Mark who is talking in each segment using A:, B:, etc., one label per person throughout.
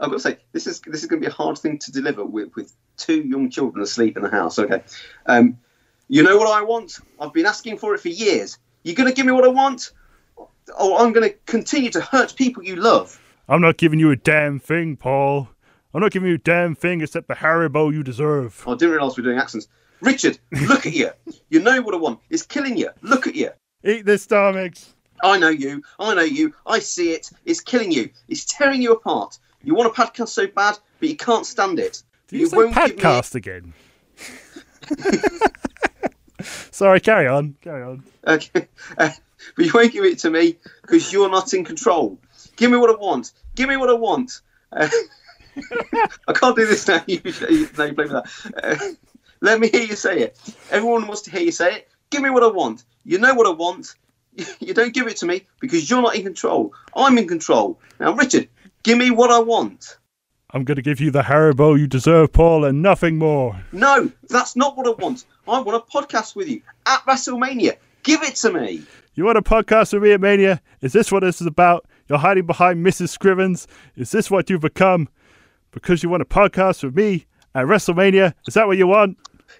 A: I've got to say this is this is going to be a hard thing to deliver with, with two young children asleep in the house. Okay, um, you know what I want? I've been asking for it for years. You're going to give me what I want, or I'm going to continue to hurt people you love.
B: I'm not giving you a damn thing, Paul. I'm not giving you a damn thing except the Haribo you deserve.
A: Oh, I didn't realise we we're doing accents. Richard, look at you. You know what I want. It's killing you. Look at you.
B: Eat this, star mix.
A: I know you. I know you. I see it. It's killing you. It's tearing you apart. You want a podcast so bad, but you can't stand it.
B: You, you say podcast again? Sorry, carry on. Carry on.
A: Okay. Uh, but you won't give it to me because you're not in control. Give me what I want. Give me what I want. Uh, I can't do this now. You, you, now you play with that. Uh, let me hear you say it. Everyone wants to hear you say it. Give me what I want. You know what I want. You don't give it to me because you're not in control. I'm in control. Now, Richard, give me what I want.
B: I'm going to give you the Haribo you deserve, Paul, and nothing more.
A: No, that's not what I want. I want a podcast with you at WrestleMania. Give it to me.
B: You want a podcast with me at Mania? Is this what this is about? You're hiding behind Mrs. Scrivens? Is this what you've become? Because you want a podcast with me at WrestleMania? Is that what you want?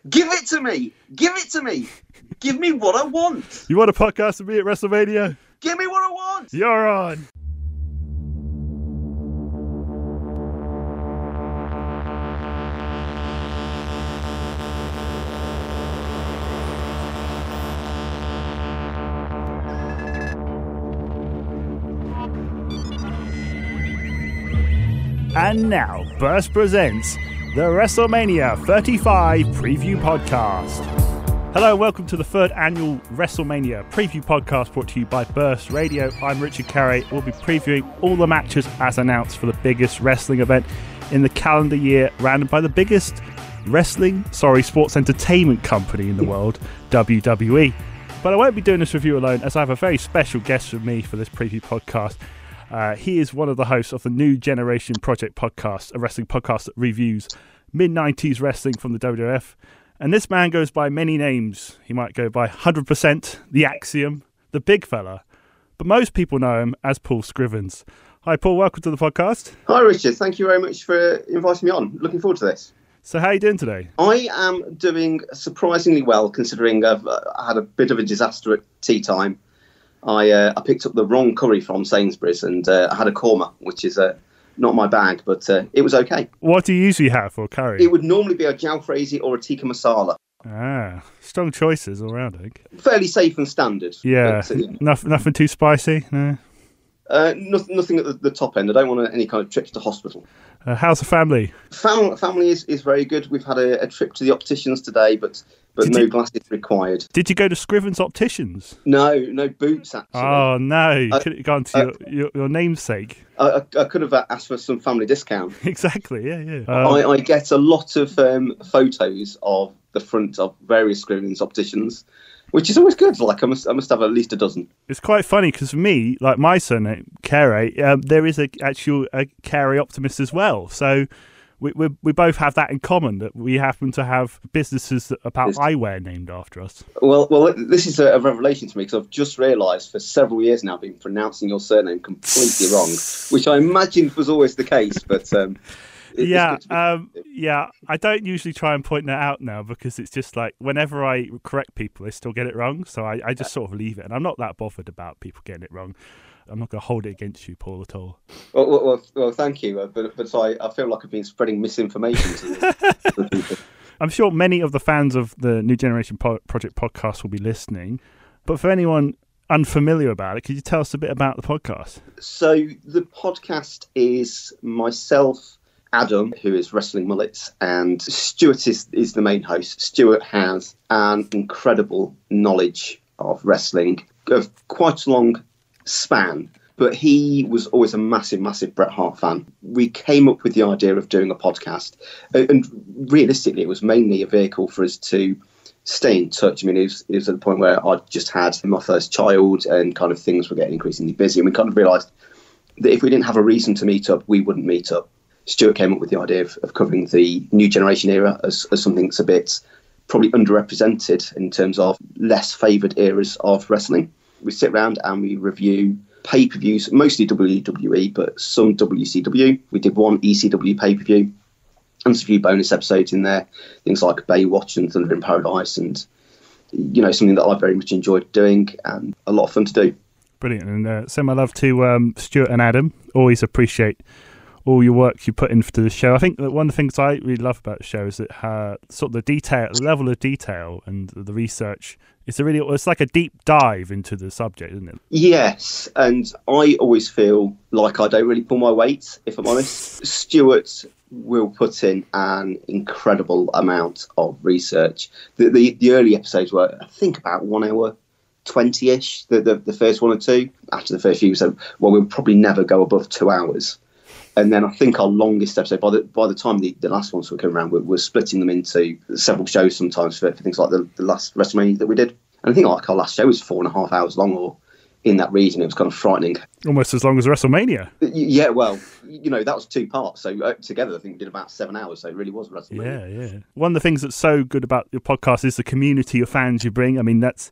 A: Give it to me. Give it to me. Give me what I want.
B: You want a podcast with me at WrestleMania?
A: Give me what I want.
B: You're on. And now, Burst presents the WrestleMania 35 Preview Podcast. Hello, welcome to the third annual WrestleMania Preview Podcast brought to you by Burst Radio. I'm Richard Carey. We'll be previewing all the matches as announced for the biggest wrestling event in the calendar year, ran by the biggest wrestling, sorry, sports entertainment company in the world, WWE. But I won't be doing this review alone as I have a very special guest with me for this preview podcast. Uh, he is one of the hosts of the New Generation Project podcast, a wrestling podcast that reviews mid 90s wrestling from the WWF. And this man goes by many names. He might go by 100%, The Axiom, The Big Fella, but most people know him as Paul Scrivens. Hi, Paul. Welcome to the podcast.
A: Hi, Richard. Thank you very much for inviting me on. Looking forward to this.
B: So, how are you doing today?
A: I am doing surprisingly well, considering I've uh, had a bit of a disaster at tea time I uh, I picked up the wrong curry from Sainsbury's and uh, I had a korma, which is uh, not my bag, but uh, it was okay.
B: What do you usually have for curry?
A: It would normally be a jalfrezi or a tikka masala.
B: Ah, strong choices all round, I think.
A: Fairly safe and standard.
B: Yeah, but, uh, nothing, nothing too spicy. No.
A: Uh, nothing, nothing at the, the, top end. I don't want any kind of trips to hospital.
B: Uh, how's the family?
A: Fam- family is, is very good. We've had a, a trip to the opticians today, but but did no you, glasses required.
B: Did you go to Scrivens Opticians?
A: No, no boots actually.
B: Oh no, you could have gone to uh, your, your, your, namesake.
A: I, I, could have asked for some family discount.
B: exactly, yeah, yeah.
A: Um, I, I, get a lot of um, photos of the front of various Scrivens Opticians which is always good. Like I must, I must have at least a dozen.
B: It's quite funny because for me, like my surname Carey, um, there is a actual a Carey Optimist as well. So we, we, we both have that in common that we happen to have businesses that, about eyewear named after us.
A: Well, well, this is a, revelation to me because I've just realised for several years now I've been pronouncing your surname completely wrong, which I imagined was always the case, but. Um,
B: yeah, um, yeah. I don't usually try and point that out now because it's just like whenever I correct people, they still get it wrong. So I, I just sort of leave it, and I'm not that bothered about people getting it wrong. I'm not going to hold it against you, Paul, at all.
A: Well, well, well, thank you. Uh, but but I, I feel like I've been spreading misinformation to people.
B: I'm sure many of the fans of the New Generation Project podcast will be listening. But for anyone unfamiliar about it, could you tell us a bit about the podcast?
A: So the podcast is myself, Adam, who is Wrestling Mullets, and Stuart is, is the main host. Stuart has an incredible knowledge of wrestling, of quite a long span, but he was always a massive, massive Bret Hart fan. We came up with the idea of doing a podcast, uh, and realistically, it was mainly a vehicle for us to stay in touch. I mean, it was, it was at the point where I just had my first child, and kind of things were getting increasingly busy, and we kind of realised that if we didn't have a reason to meet up, we wouldn't meet up. Stuart came up with the idea of, of covering the new generation era as, as something that's a bit probably underrepresented in terms of less favoured eras of wrestling we sit around and we review pay per views, mostly WWE, but some WCW. We did one ECW pay per view, and a few bonus episodes in there, things like Baywatch and Thunder in Paradise, and you know something that I very much enjoyed doing and a lot of fun to do.
B: Brilliant, and uh, send my love to um, Stuart and Adam. Always appreciate all your work you put into the show. I think that one of the things I really love about the show is that uh, sort of the detail, the level of detail, and the research. It's a really, it's like a deep dive into the subject, isn't it?
A: Yes, and I always feel like I don't really pull my weight, if I'm honest. Stuart will put in an incredible amount of research. The, the, the early episodes were, I think, about one hour 20 ish, the, the, the, first one or two. After the first few, said, well, we'll probably never go above two hours. And then I think our longest episode, by the by the time the, the last ones were coming around, we're, we're splitting them into several shows sometimes for, for things like the, the last WrestleMania that we did. And I think like our last show was four and a half hours long or in that region. It was kind of frightening.
B: Almost as long as WrestleMania.
A: Yeah, well, you know, that was two parts. So uh, together, I think we did about seven hours. So it really was WrestleMania.
B: Yeah, yeah. One of the things that's so good about your podcast is the community of fans you bring. I mean, that's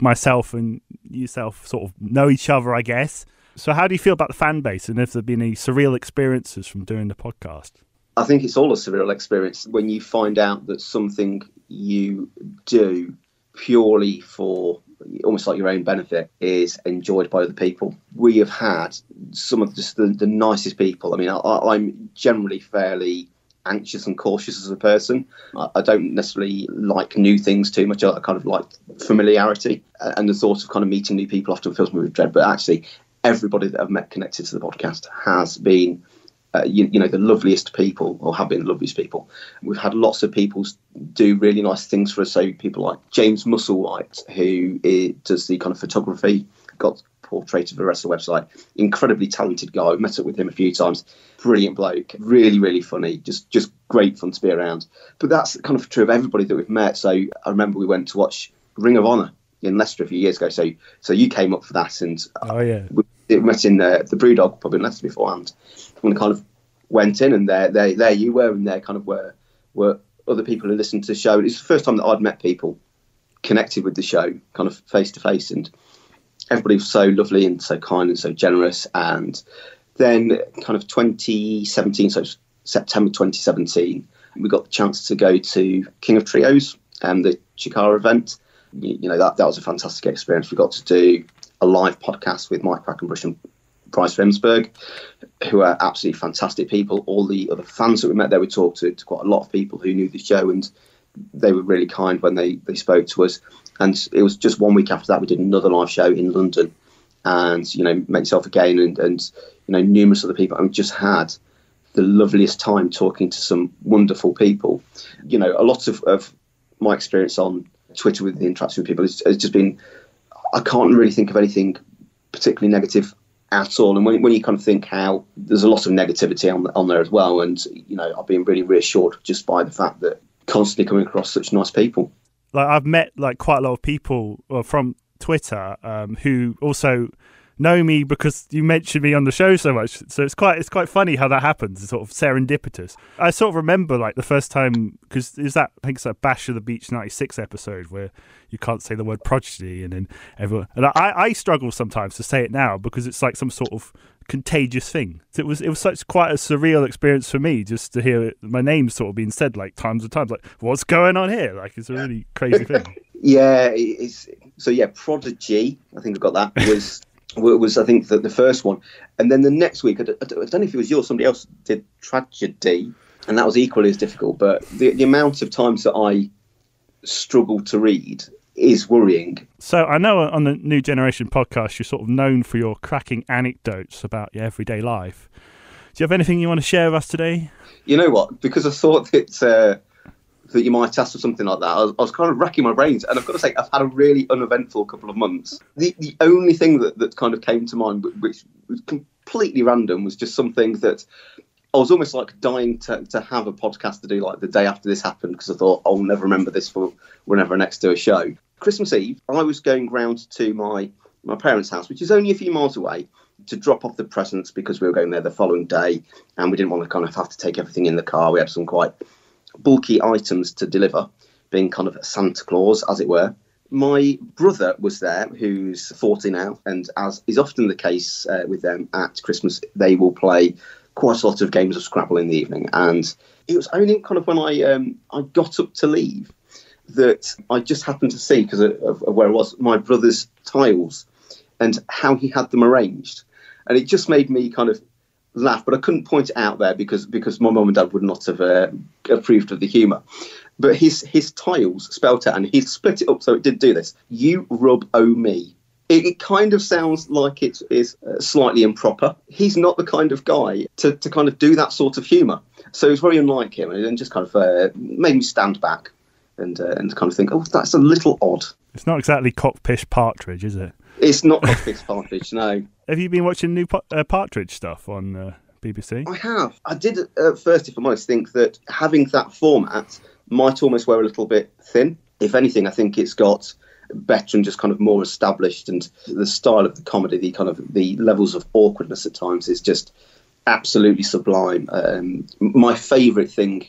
B: myself and yourself sort of know each other, I guess. So, how do you feel about the fan base, and if there have been any surreal experiences from doing the podcast?
A: I think it's all a surreal experience when you find out that something you do purely for almost like your own benefit is enjoyed by other people. We have had some of just the, the nicest people. I mean, I, am generally fairly anxious and cautious as a person. I, I, don't necessarily like new things too much. I kind of like familiarity, and the thought of kind of meeting new people often fills me with dread. But actually, everybody that I've met connected to the podcast has been, uh, you, you, know, the loveliest people, or have been the loveliest people. We've had lots of people do really nice things for us. So people like James Musselwhite, who is, does the kind of photography, got portrait of the rest of the website. Incredibly talented guy. I've met up with him a few times. Brilliant bloke. Really, really funny. Just, just great fun to be around. But that's kind of true of everybody that we've met. So I remember we went to watch Ring of Honor in Leicester a few years ago. So, so you came up for that, and
B: oh yeah,
A: we met in the, the Brewdog pub in Leicester beforehand, and kind of went in, and there, there, there you were, and there kind of were were other people who listened to the show. It's the first time that I'd met people connected with the show, kind of face to face, and everybody was so lovely and so kind and so generous. And then, kind of 2017, so September 2017, we got the chance to go to King of Trios and the Chikara event you, you know that that was a fantastic experience. We got to do a live podcast with Mike Quackenbush and Bryce Remsburg, who are absolutely fantastic people. All the other fans that we met there, we talked to, to quite a lot of people who knew the show, and they were really kind when they, they spoke to us. And it was just one week after that, we did another live show in London, and you know, met yourself again, and and you know, numerous other people, and we just had the loveliest time talking to some wonderful people. You know, a lot of, of my experience on Twitter with the interaction with people has, has just been. I can't really think of anything particularly negative at all. And when, when you kind of think how there's a lot of negativity on on there as well, and you know, I've been really reassured just by the fact that constantly coming across such nice people.
B: Like I've met like quite a lot of people from Twitter um, who also know me because you mentioned me on the show so much. So it's quite it's quite funny how that happens. It's sort of serendipitous. I sort of remember like the first time because is that I think it's that Bash of the Beach '96 episode where you can't say the word prodigy and then everyone and I, I struggle sometimes to say it now because it's like some sort of contagious thing. It was it was such quite a surreal experience for me just to hear it, my name sort of being said like times and times. Like what's going on here? Like it's a really crazy thing.
A: yeah, it's so yeah. Prodigy, I think I got that was was I think the, the first one, and then the next week I don't, don't know if it was you or somebody else did tragedy, and that was equally as difficult. But the, the amount of times that I struggle to read is worrying.
B: So I know on the New Generation podcast you're sort of known for your cracking anecdotes about your everyday life. Do you have anything you want to share with us today?
A: You know what? Because I thought that uh, that you might ask for something like that. I was, I was, kind of racking my brains, and I've got to say, I've had a really uneventful couple of months. The the only thing that, that kind of came to mind, which was completely random, was just something that I was almost like dying to, to have a podcast to do like the day after this happened because I thought I'll never remember this for whenever I next do a show. Christmas Eve, I was going round to my my parents' house, which is only a few miles away, to drop off the presents because we were going there the following day, and we didn't want to kind of have to take everything in the car. We had some quite bulky items to deliver, being kind of Santa Claus, as it were, my brother was there, who's 40 now, and as is often the case uh, with them at Christmas, they will play quite a lot of games of Scrabble in the evening. And it was only kind of when I um, I got up to leave that I just happened to see because of, of where I was my brother's tiles and how he had them arranged, and it just made me kind of laugh. But I couldn't point it out there because because my mum and dad would not have uh, approved of the humour. But his his tiles spelt out, and he split it up so it did do this. You rub o me. It, it kind of sounds like it is uh, slightly improper. He's not the kind of guy to, to kind of do that sort of humour. So it's very unlike him, and just kind of uh, made me stand back and uh, and kind of think, oh, that's a little odd.
B: It's not exactly cockpish partridge, is it?
A: It's not cockpish partridge, no.
B: Have you been watching new uh, Partridge stuff on uh, BBC?
A: I have. I did at first, if I'm honest, think that having that format might almost wear a little bit thin. If anything, I think it's got better and just kind of more established, and the style of the comedy, the kind of the levels of awkwardness at times is just absolutely sublime. Um, my favourite thing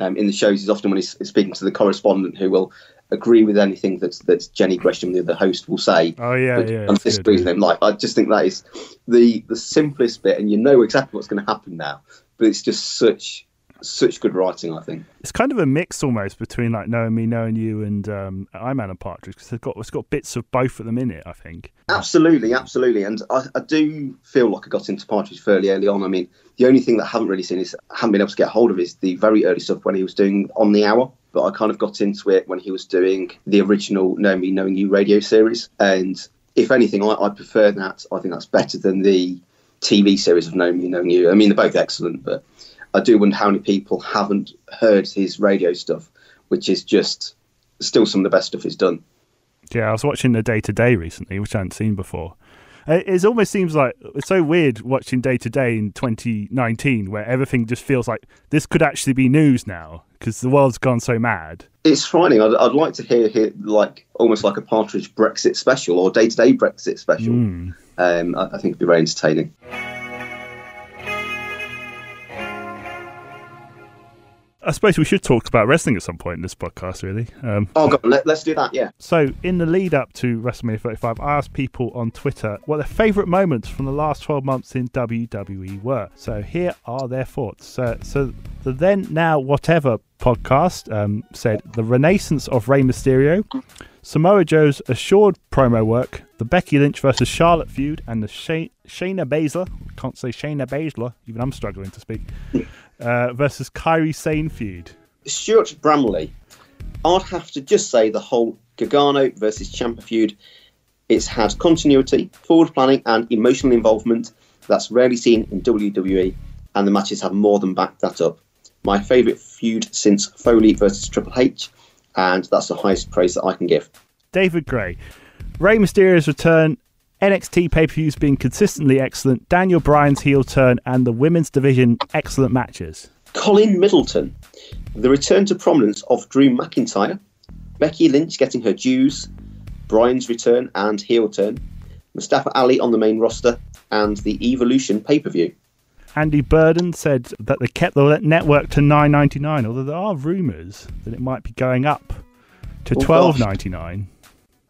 A: um, in the shows is often when he's speaking to the correspondent who will agree with anything that that Jennie Gresham, the, other host, will say.
B: Oh yeah, yeah.
A: And disagree with him. Like I just think that is the the simplest bit, and you know exactly what's going to happen now. But it's just such such good writing, I think.
B: It's kind of a mix almost between like knowing me, knowing you, and um, I'm Alan Partridge because it's got it's got bits of both of them in it. I think.
A: Absolutely, absolutely, and I, I, do feel like I got into Partridge fairly early on. I mean, the only thing that I haven't really seen is I haven't been able to get hold of is the very early stuff when he was doing On the Hour. But I kind of got into it when he was doing the original Know Me, Knowing You radio series, and if anything, I, I prefer that. I think that's better than the TV series of Know Me, Knowing You. I mean, they're both excellent, but I do wonder how many people haven't heard his radio stuff, which is just still some of the best stuff he's done.
B: Yeah, I was watching the Day Today recently, which I hadn't seen before. Uh, it almost seems like it's so weird watching Day Today in 2019, where everything just feels like this could actually be news now because the world's gone so mad.
A: It's frightening. I'd, I'd like to hear, hear like almost like a Partridge Brexit special or Day Today Brexit special. Mm. Um, I, I think it'd be very entertaining.
B: I suppose we should talk about wrestling at some point in this podcast, really. Um,
A: oh, God, let, us do that, yeah.
B: So, in the lead up to WrestleMania 35, I asked people on Twitter what their favourite moments from the last 12 months in WWE were. So, here are their thoughts. Uh, so, the Then Now Whatever podcast um, said the renaissance of Rey Mysterio, Samoa Joe's assured promo work, the Becky Lynch versus Charlotte feud, and the Shay- Shayna Baszler, can't say Shayna Baszler, even I'm struggling to speak, uh, versus Kairi Sane feud?
A: Stuart Bramley. I'd have to just say the whole Gargano versus Ciampa feud. It's had continuity, forward planning, and emotional involvement that's rarely seen in WWE, and the matches have more than backed that up. My favourite feud since Foley versus Triple H, and that's the highest praise that I can give.
B: David Gray. Rey Mysterio's return NXT pay per views being consistently excellent, Daniel Bryan's heel turn, and the women's division excellent matches.
A: Colin Middleton, the return to prominence of Drew McIntyre, Becky Lynch getting her dues, Bryan's return and heel turn, Mustafa Ali on the main roster, and the Evolution pay per view.
B: Andy Burden said that they kept the network to nine ninety nine, although there are rumours that it might be going up to oh, twelve ninety nine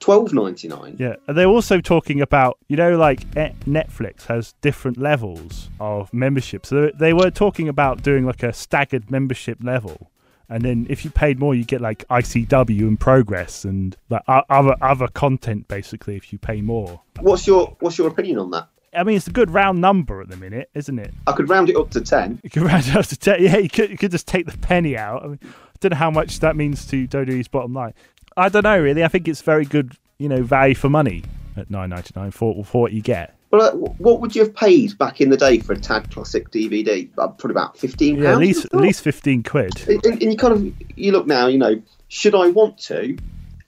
A: twelve ninety nine.
B: Yeah, they're also talking about you know like Netflix has different levels of membership. So they were talking about doing like a staggered membership level, and then if you paid more, you get like ICW and Progress and like other other content basically. If you pay more,
A: what's your what's your opinion on that?
B: I mean, it's a good round number at the minute, isn't it?
A: I could round it up to ten.
B: You could round it up to ten. Yeah, you could. You could just take the penny out. I, mean, I don't know how much that means to WWE's bottom line. I don't know really. I think it's very good, you know, value for money at nine ninety nine for for what you get.
A: Well, uh, what would you have paid back in the day for a Tagged Classic DVD? Uh, probably about fifteen.
B: Yeah, at least at least fifteen quid.
A: And, and, you kind of you look now, you know, should I want to,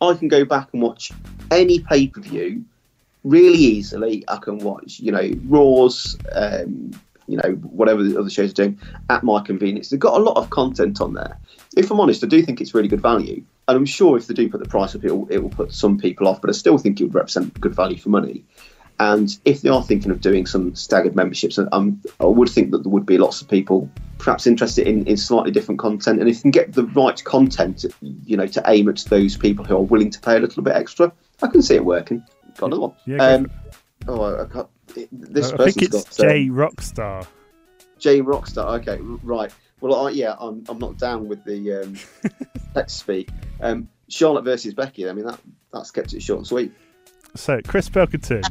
A: I can go back and watch any pay per view really easily. I can watch, you know, Raws, um, you know, whatever the other shows are doing at my convenience. They've got a lot of content on there. If I'm honest, I do think it's really good value and I'm sure if they do put the price up, it will, it will put some people off. But I still think it would represent good value for money. And if they are thinking of doing some staggered memberships, um, I would think that there would be lots of people perhaps interested in, in slightly different content, and if you can get the right content, you know, to aim at those people who are willing to pay a little bit extra, I can see it working. Got another one.
B: Yeah,
A: um, oh, I, can't, this
B: I
A: person's
B: think it's
A: got um,
B: Jay Rockstar.
A: Jay Rockstar. Okay, right. Well, I, yeah, I'm, I'm not down with the um, text speak. Um, Charlotte versus Becky. I mean, that that's kept it short and sweet.
B: So, Chris Pilkington.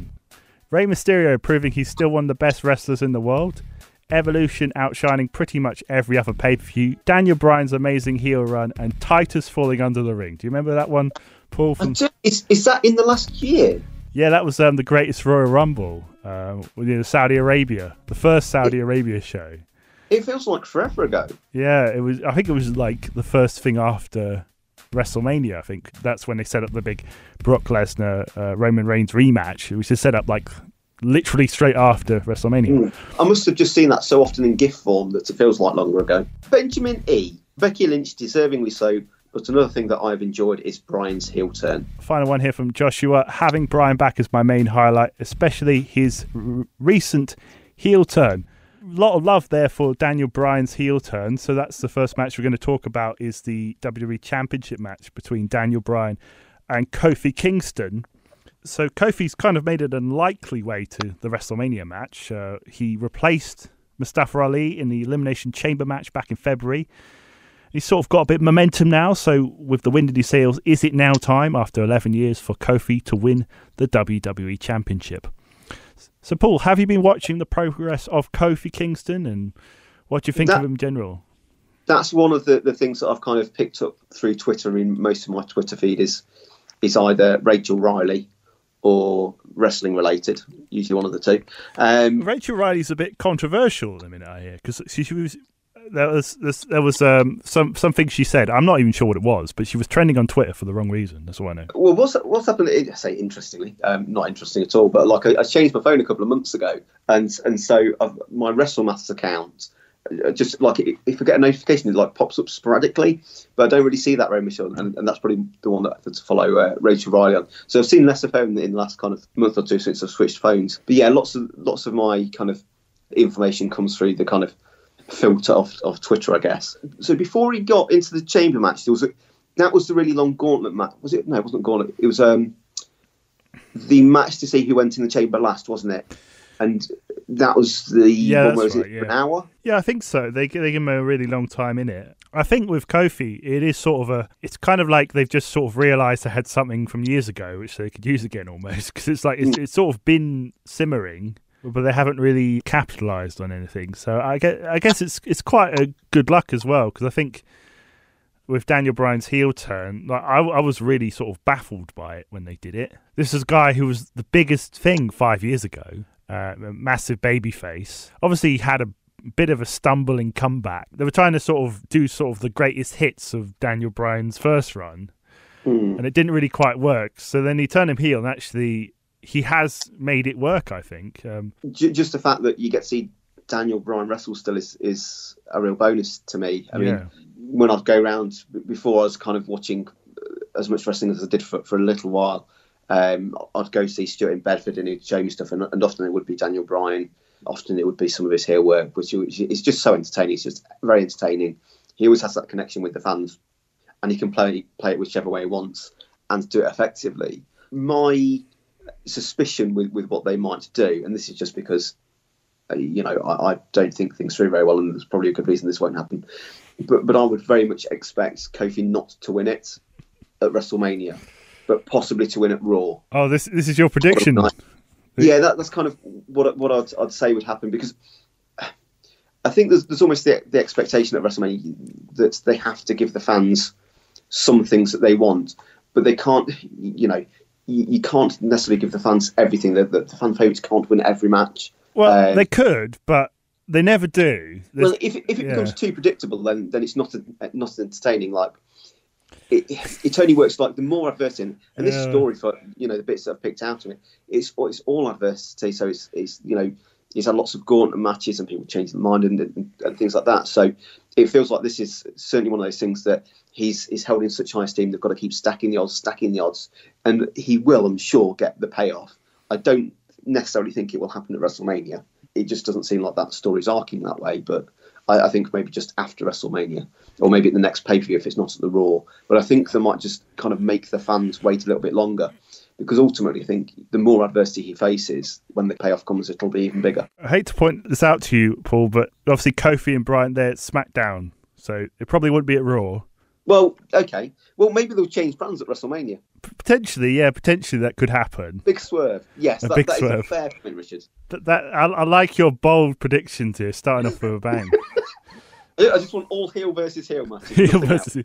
B: Rey Mysterio proving he's still one of the best wrestlers in the world. Evolution outshining pretty much every other pay per view. Daniel Bryan's amazing heel run and Titus falling under the ring. Do you remember that one, Paul? From
A: Is, is that in the last year?
B: yeah, that was um, the greatest Royal Rumble um, with Saudi Arabia, the first Saudi Arabia show.
A: It feels like forever ago.
B: Yeah, it was. I think it was like the first thing after WrestleMania. I think that's when they set up the big Brock Lesnar uh, Roman Reigns rematch, which is set up like literally straight after WrestleMania.
A: I must have just seen that so often in GIF form that it feels like longer ago. Benjamin E. Becky Lynch, deservingly so. But another thing that I've enjoyed is Bryan's heel turn.
B: Final one here from Joshua. Having Bryan back is my main highlight, especially his r- recent heel turn. A lot of love there for Daniel Bryan's heel turn. So that's the first match we're going to talk about is the WWE Championship match between Daniel Bryan and Kofi Kingston. So Kofi's kind of made it an unlikely way to the WrestleMania match. Uh, he replaced Mustafa Ali in the Elimination Chamber match back in February. He's sort of got a bit of momentum now. So, with the wind in his sails, is it now time, after 11 years, for Kofi to win the WWE Championship? So, Paul, have you been watching the progress of Kofi Kingston and what do you think
A: That-
B: of him in general?
A: That's one of the, the things that I've kind of picked up through Twitter. In most of my Twitter feed is is either Rachel Riley or wrestling related. Usually one of the two. Um,
B: Rachel Riley's a bit controversial the minute, I hear, because she, she was. There was this, there was um, some something she said. I'm not even sure what it was, but she was trending on Twitter for the wrong reason. That's all I know.
A: Well, what's what's happened? I say interestingly, um, not interesting at all. But like, I, I changed my phone a couple of months ago, and and so I've, my WrestleMaths account, uh, just like if I get a notification, it like pops up sporadically, but I don't really see that very much on, and, and that's probably the one that to follow uh, Rachel Riley on. So I've seen less of her in, in the last kind of month or two since I've switched phones. But yeah, lots of lots of my kind of information comes through the kind of filter of, of Twitter, I guess. So before he got into the chamber match, there was a that was the really long gauntlet match. Was it? No, it wasn't gauntlet. It was um the match to see who went in the chamber last, wasn't it? And that was the
B: Yeah,
A: one was
B: right,
A: it for an
B: yeah.
A: hour?
B: Yeah, I think so. They they give him a really long time in it. I think with Kofi, it is sort of a. It's kind of like they've just sort of realised they had something from years ago which they could use again almost because it's like it's, it's sort of been simmering, but they haven't really capitalised on anything. So I guess I guess it's it's quite a good luck as well because I think with Daniel Bryan's heel turn, like I, I was really sort of baffled by it when they did it. This is a guy who was the biggest thing five years ago, uh, a massive baby face. Obviously, he had a bit of a stumbling comeback. They were trying to sort of do sort of the greatest hits of Daniel Bryan's first run,
A: Hmm.
B: and it didn't really quite work. So then he turned him heel, and actually he has made it work. I think. Um,
A: J- just the fact that you get to see Daniel Bryan wrestle still is, is a real bonus to me. I
B: Yeah.
A: mean, when I'd go around before, I was kind of watching uh, as much wrestling as I did for, for a little while. Um, I'd go see Stuart in Bedford and he'd show me stuff, and, and often it would be Daniel Bryan. Often it would be some of his heel work, which, which is just so entertaining. It's just very entertaining. He always has that connection with the fans, and he can play play it whichever way he wants and do it effectively. My suspicion with, with what they might do, and this is just because uh, you know I, I don't think things through very well, and there's probably a good reason this won't happen. But but I would very much expect Kofi not to win it at WrestleMania, but possibly to win at Raw.
B: oh, this this is your prediction.
A: Yeah, that, that's kind of what what I'd, I'd say would happen because I think there's there's almost the, the expectation at WrestleMania that they have to give the fans some things that they want, but they can't. You know, you, you can't necessarily give the fans everything. The, the, the fan favorites can't win every match.
B: Well,
A: Um,
B: they could, but they never do. There's-
A: Well, if, if it
B: yeah.
A: becomes too predictable, then then it's not not entertaining. Like it, it only works like the more adversity, and this
B: Yeah.
A: story for you know the bits that I've picked out of it, it's it's all adversity. So it's it's you know he's had lots of gauntlet matches and people changing their mind and, and, and things like that. So it feels like this is certainly one of those things that he's he's held in such high esteem. They've got to keep stacking the odds, stacking the odds, and he will, I'm sure, get the payoff. I don't necessarily think it will happen at WrestleMania. It just doesn't seem like that story's arcing that way, but I, I think maybe just after WrestleMania, or maybe at the next pay per view if it's not at the Raw. But I think they might just kind of make the fans wait a little bit longer because ultimately, I think the more adversity he faces, when the payoff comes, it'll be even bigger.
B: I hate to point this out to you, Paul, but obviously Kofi and Bryan they're at SmackDown, so it probably wouldn't be at Raw.
A: Well, okay. Well, maybe they'll change plans at WrestleMania.
B: Potentially, yeah, potentially that could happen.
A: Big swerve. Yes,
B: A
A: that,
B: big
A: that is
B: swerve.
A: a fair point, Richard.
B: That, that I, I like your bold predictions here, starting off with a bang.
A: I just want all heel versus heel matches.
B: Heel
A: else.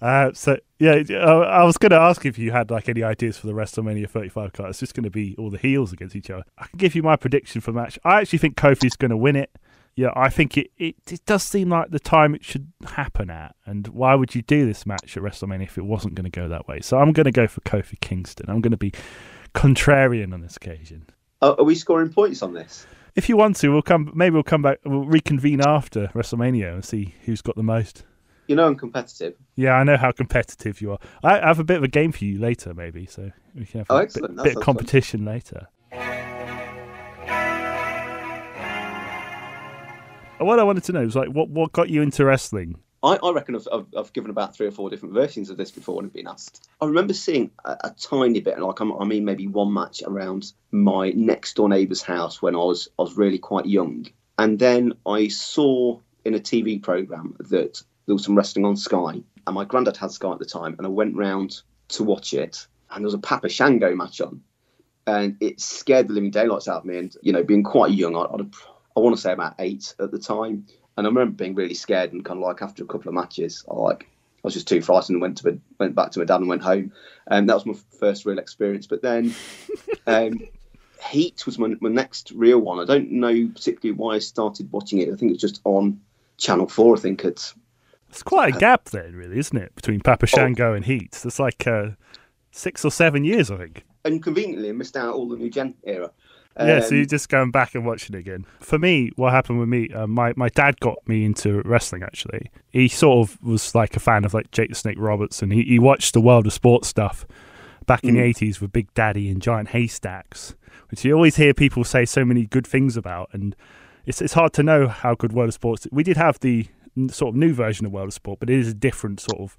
B: Uh, so yeah, I, I was going to ask if you had like any ideas for the WrestleMania 35 card. It's just going to be all the heels against each other. I can give you my prediction for match. I actually think Kofi's going to win it. Yeah, I think it, it, it does seem like the time it should happen at. And why would you do this match at WrestleMania if it wasn't going to go that way? So I'm going to go for Kofi Kingston. I'm going to be contrarian on this occasion.
A: Are, are we scoring points on this?
B: If you want to, we'll come. Maybe we'll come back. We'll reconvene after WrestleMania and see who's got the most.
A: You know I'm competitive.
B: Yeah, I know how competitive you are. I have a bit of a game for you later, maybe, so we can have
A: Oh,
B: a
A: excellent.
B: bit, bit of
A: sounds fun.
B: competition later. What I wanted to know was like, what what got you into wrestling?
A: I, I reckon I've, I've, I've given about three or four different versions of this before and been asked. I remember seeing a, a tiny bit, like I'm, I mean, maybe one match around my next door neighbour's house when I was I was really quite young, and then I saw in a TV program that there was some wrestling on Sky, and my granddad had Sky at the time, and I went round to watch it, and there was a Papa Shango match on, and it scared the living daylights out of me. And you know, being quite young, I, I'd, I want to say about eight at the time, and I remember being really scared and kind of like after a couple of matches, I like I was just too frightened and went to bed, went back to my dad and went home. And that was my first real experience. But then um, Heat was my, my next real one. I don't know particularly why I started watching it. I think it was just on Channel Four. I think it's
B: It's quite a gap then, really, isn't it, between
A: Oh.
B: Papa Shango and Heat? It's like uh, six or seven years, I think.
A: and conveniently missed out all the new gen era.
B: yeah, so
A: Um,
B: you're just going back and watching it again. For me, what happened with me, uh, my my dad got me into wrestling. Actually, he sort of was like a fan of like Jake the Snake Roberts, and he, he watched the world of sports stuff back in the '80s with Big Daddy and Giant Haystacks, which you always hear people say so many good things about, and it's it's hard to know how good World of Sports. We did have the sort of new version of World of Sport, but it is a different sort of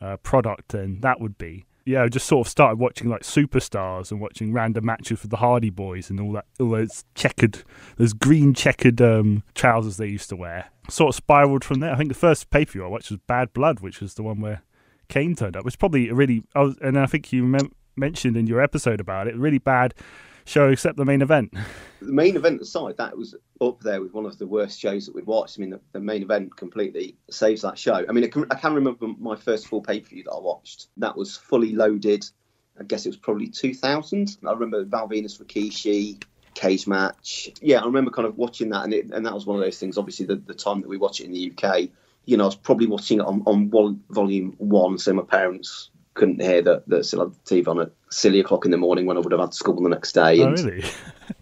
B: uh, product than that would be. Yeah, I just sort of started watching like superstars and watching random matches with the Hardy Boys and all that, all those checkered, those green checkered um, trousers they used to wear. Sort of spiraled from there. I think the first pay per view I watched was Bad Blood, which was the one where Kane turned up. It was probably a really, I was, and I think you mem- mentioned in your episode about it, really bad show except the main event.
A: the main event aside, that was up there with one of the worst shows that we'd watched. I mean, the, the main event completely saves that show. I mean, I can, I can remember my first full pay per view that I watched. That was fully loaded. I guess it was probably 2000. I remember Val Venis Rikishi, cage match. Yeah, I remember kind of watching that, and, it, and that was one of those things. Obviously, the, the time that we watch it in the UK, you know, I was probably watching it on, on one, volume one, so my parents couldn't hear that that still had the TV on at silly o'clock in the morning when I would have had school the next day.
B: Oh,
A: And
B: really?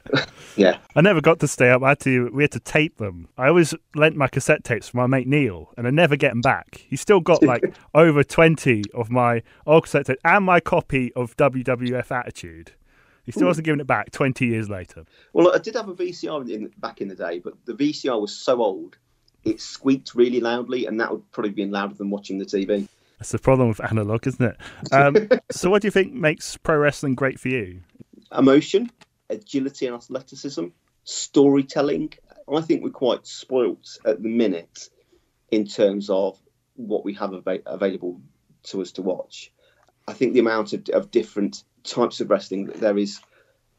A: yeah,
B: I never got to stay up. I had to. We had to tape them. I always lent my cassette tapes from my mate Neil, and I never get them back. He still got like over twenty of my old cassette tapes and my copy of WWF Attitude. He still hmm. hasn't given it back twenty years later.
A: Well, I did have a VCR in, back in the day, but the VCR was so old, it squeaked really loudly, and that would probably be louder than watching the TV.
B: That's the problem with analog, isn't it? Um, so, what do you think makes pro wrestling great for you?
A: Emotion, agility, and athleticism, storytelling. I think we're quite spoilt at the minute in terms of what we have ava- available to us to watch. I think the amount of, of different types of wrestling, there is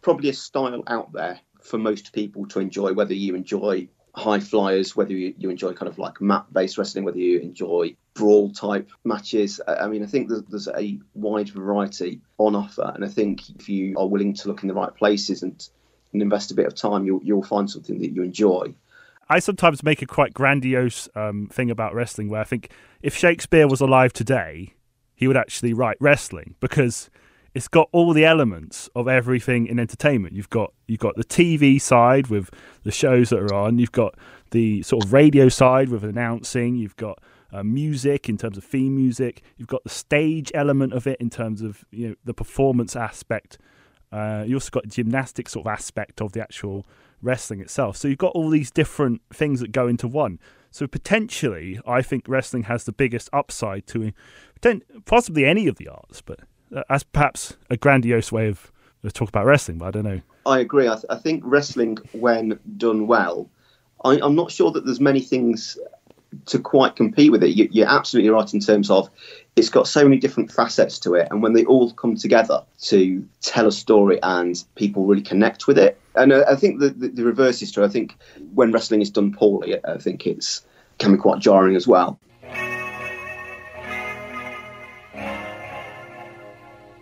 A: probably a style out there for most people to enjoy, whether you enjoy high flyers, whether you, you enjoy kind of like mat based wrestling, whether you enjoy brawl type matches. I mean, I think there's, there's a wide variety on offer. And I think if you are willing to look in the right places and, and invest a bit of time, you'll, you'll find something that you enjoy.
B: I sometimes make a quite grandiose um, thing about wrestling where I think if Shakespeare was alive today, he would actually write wrestling because it's got all the elements of everything in entertainment. You've got you've got the TV side with the shows that are on. You've got the sort of radio side with announcing. You've got uh, music in terms of theme music. You've got the stage element of it in terms of you know the performance aspect. Uh, you also got gymnastic sort of aspect of the actual wrestling itself. So you've got all these different things that go into one. So potentially, I think wrestling has the biggest upside to possibly any of the arts, but that's perhaps a grandiose way of, talk about wrestling. But I don't know.
A: I agree. I, th- I think wrestling, when done well, I, I'm not sure that there's many things to quite compete with it. You, you're absolutely right in terms of it's got so many different facets to it, and when they all come together to tell a story and people really connect with it, and uh, I think the, the, the reverse is true. I think when wrestling is done poorly, I think it's can be quite jarring as well.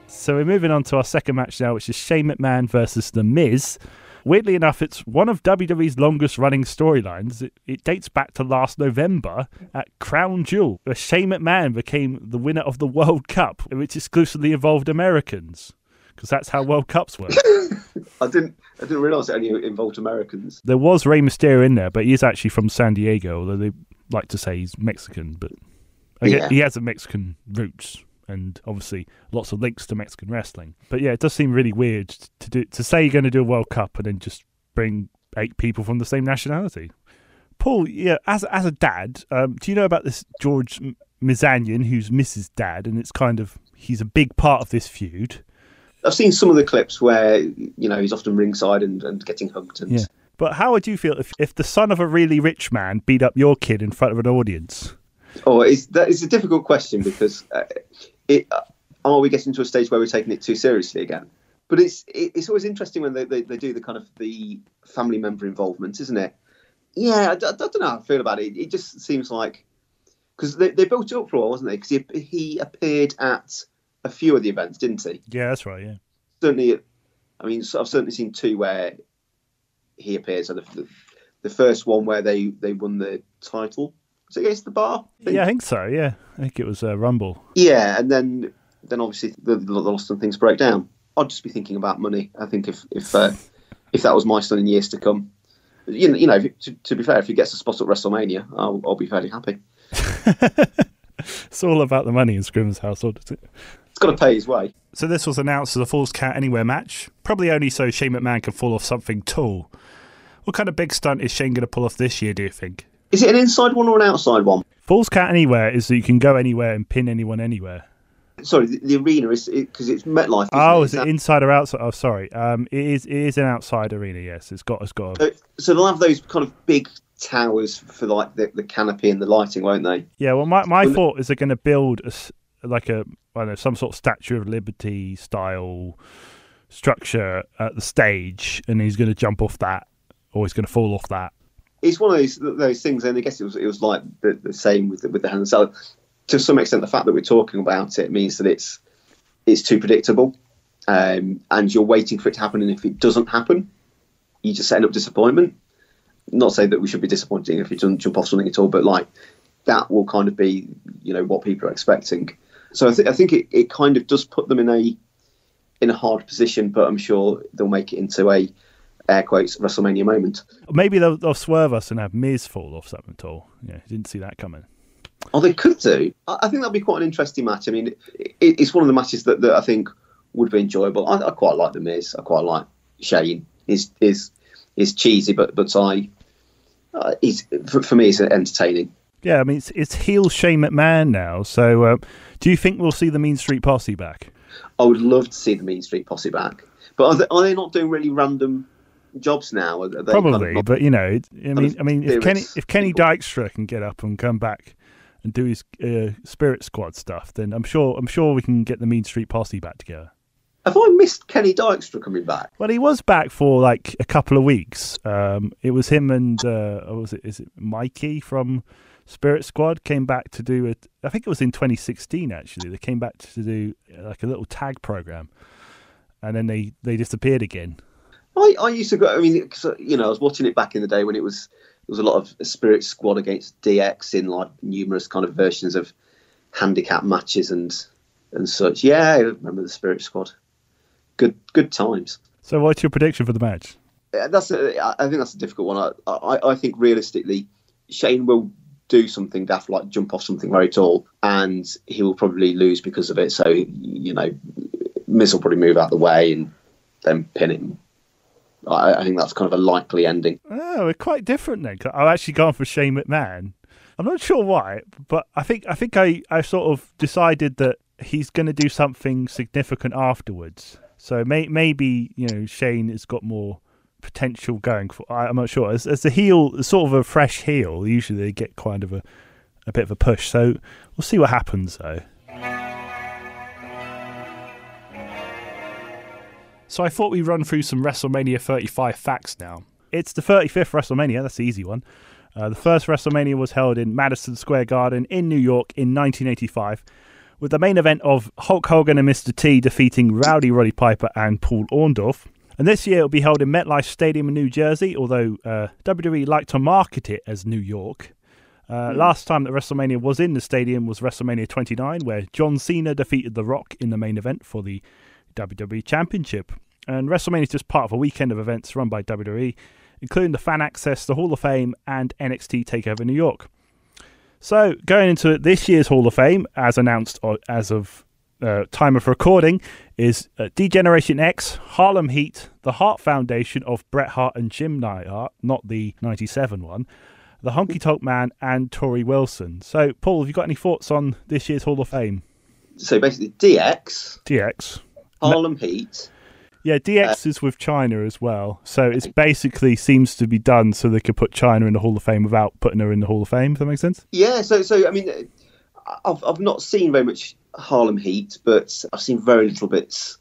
B: So we're moving on to our second match now, which is Shane McMahon versus The Miz. Weirdly enough, it's one of WWE's longest running storylines. It, it, dates back to last November at Crown Jewel, where Shane McMahon became the winner of the World Cup, which exclusively involved Americans. Because that's how World Cups work.
A: I didn't. I didn't realize it only involved Americans.
B: There was Rey Mysterio in there, but he is actually from San Diego. Although they like to say he's Mexican, but yeah. he has a Mexican roots and obviously lots of links to Mexican wrestling. But yeah, it does seem really weird to do to say you're going to do a World Cup and then just bring eight people from the same nationality. Paul, yeah, as as a dad, um, do you know about this George Mizanin, who's Miz's Dad, and it's kind of he's a big part of this feud.
A: I've seen some of the clips where you know he's often ringside and, and getting hugged. And...
B: Yeah. But how would you feel if, if the son of a really rich man beat up your kid in front of an audience?
A: Oh, it's, that is a difficult question because uh, it, uh, are we getting to a stage where we're taking it too seriously again? But it's it, it's always interesting when they, they, they, do the kind of the family member involvement, isn't it? Yeah, I, I, I don't know how I feel about it. It just seems like because they, they built it up for a while, wasn't they? Because he, he appeared at a few of the events, didn't he?
B: Yeah, that's right. Yeah,
A: certainly. I mean, I've certainly seen two where he appears. So the, the, the first one where they they won the title was it against the bar?
B: I yeah, I think so. Yeah, I think it was uh, Rumble.
A: Yeah, and then then obviously the, the, the lost and things break down. I'd just be thinking about money. I think if if uh, if that was my son in years to come, you know, you know to, to, be fair, if he gets a spot at WrestleMania, I'll, I'll be fairly happy.
B: it's all about the money in Scrim's household, is it?
A: It's got to pay his way.
B: So this was announced as a Falls Count Anywhere match, probably only so Shane McMahon can fall off something tall. What kind of big stunt is Shane going to pull off this year? Do you think?
A: Is it an inside one or an outside one?
B: Falls Count Anywhere is that you can go anywhere and pin anyone anywhere.
A: Sorry, the, the arena is because it, it's MetLife.
B: Oh,
A: it?
B: is, is it inside or outside? Oh, sorry. Um, it is. It is an outside arena. Yes, it's got. It's got. A...
A: So, so they'll have those kind of big towers for like the, the canopy and the lighting, won't they?
B: Yeah. Well, my my well, thought is they're going to build a like a I don't know some sort of Statue of Liberty style structure at the stage, and he's going to jump off that, or he's going to fall off that,
A: it's one of those those things, and I guess it was it was like the, the same with the, with the hand. So to some extent, the fact that we're talking about it means that it's it's too predictable, um, and you're waiting for it to happen. And if it doesn't happen, you just end up disappointment. Not say that we should be disappointing if it doesn't jump off something at all, but like that will kind of be you know what people are expecting. So I, th- I think it, it kind of does put them in a in a hard position, but I'm sure they'll make it into a air quotes WrestleMania moment.
B: Maybe they'll, they'll swerve us and have Miz fall off something at all. Yeah, didn't see that coming.
A: Oh, they could do. I think that'd be quite an interesting match. I mean, it, it's one of the matches that, that I think would be enjoyable. I, I, quite like the Miz. I quite like Shane. Is is is cheesy, but but I, uh, for, for, me, it's entertaining.
B: Yeah, I mean, it's, it's heel Shane McMahon now. So, uh, do you think we'll see the Mean Street Posse back?
A: I would love to see the Mean Street Posse back, but are they, are they not doing really random jobs now?
B: Probably, kind of but you know, I mean, I mean, if Kenny if Kenny Dykstra can get up and come back and do his uh, Spirit Squad stuff, then I'm sure I'm sure we can get the Mean Street Posse back together.
A: Have I missed Kenny Dykstra coming back?
B: Well, he was back for like a couple of weeks. Um, it was him and uh, was it? Is it Mikey from Spirit Squad came back to do it? I think it was in 2016 actually. They came back to do like a little tag program, and then they they disappeared again.
A: I, I used to go. I mean, cause, uh, you know, I was watching it back in the day when it was there was a lot of Spirit Squad against DX in like numerous kind of versions of handicap matches and and such. Yeah, I remember the Spirit Squad. Good good times.
B: So, what's your prediction for the match?
A: That's a, I think that's a difficult one. I, I, I think realistically, Shane will do something daft like jump off something very tall, and he will probably lose because of it. So you know, Miz will probably move out the way and then pin him I, I, think that's kind of a likely ending.
B: Oh, we're quite different then. I've actually gone for Shane McMahon, I'm not sure why, but I think I think I, I sort of decided that he's going to do something significant afterwards. So may, maybe you know Shane has got more potential going for. I, am not sure. As, as the heel, sort of a fresh heel, usually they get kind of a a bit of a push. So we'll see what happens though. So I thought we'd run through some WrestleMania 35 facts now. It's the 35th WrestleMania, that's the easy one. Uh, the first WrestleMania was held in Madison Square Garden in New York in 1985, with the main event of Hulk Hogan and Mr. T defeating Rowdy Roddy Piper and Paul Orndorff. And this year it'll be held in MetLife Stadium in New Jersey, although uh, WWE like to market it as New York. Uh, mm. Last time that WrestleMania was in the stadium was WrestleMania 29, where John Cena defeated The Rock in the main event for the WWE Championship. And WrestleMania is just part of a weekend of events run by WWE, including the Fan Access, the Hall of Fame, and NXT TakeOver New York. So, going into this year's Hall of Fame, as announced as of uh, time of recording, is uh, D-Generation X, Harlem Heat, the Hart Foundation of Bret Hart and Jim Neidhart, not the 97 one, the Honky Tonk Man, and Torrie Wilson. So, Paul, have you got any thoughts on this year's Hall of Fame?
A: So basically, DX,
B: DX,
A: Harlem Heat.
B: Yeah, DX uh, is with Chyna as well. So it's basically seems to be done so they could put Chyna in the Hall of Fame without putting her in the Hall of Fame. Does that make sense?
A: Yeah. So so I mean, I've I've not seen very much Harlem Heat, but I've seen very little bits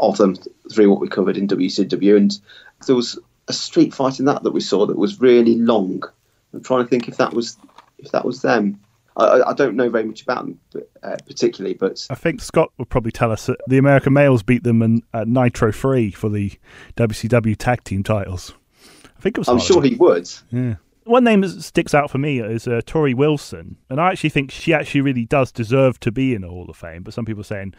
A: of them through what we covered in WCW, and there was a street fight in that that we saw that was really long. I'm trying to think if that was if that was them. I, I, don't know very much about them uh, particularly, but
B: I think Scott would probably tell us that the American males beat them in uh, Nitro Three for the WCW Tag Team titles. I think it was.
A: I'm sure he would.
B: Yeah. One name that sticks out for me is uh, Torrie Wilson, and I actually think she actually really does deserve to be in the Hall of Fame. But some people are saying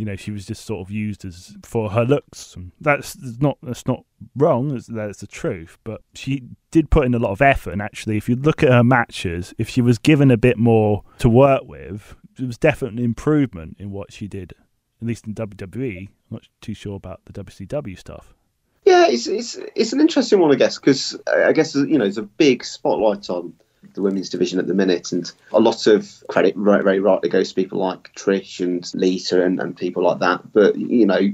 B: you know she was just sort of used as for her looks. That's not that's not wrong. That's, that's the truth. But she did put in a lot of effort. And actually, if you look at her matches, if she was given a bit more to work with, it was definitely an improvement in what she did. At least in WWE. I'm not too sure about the WCW stuff.
A: Yeah, it's it's it's an interesting one, I guess, because I guess you know there's a big spotlight on the women's division at the minute, and a lot of credit very, very rightly goes to people like Trish and Lita and, and people like that. But you know,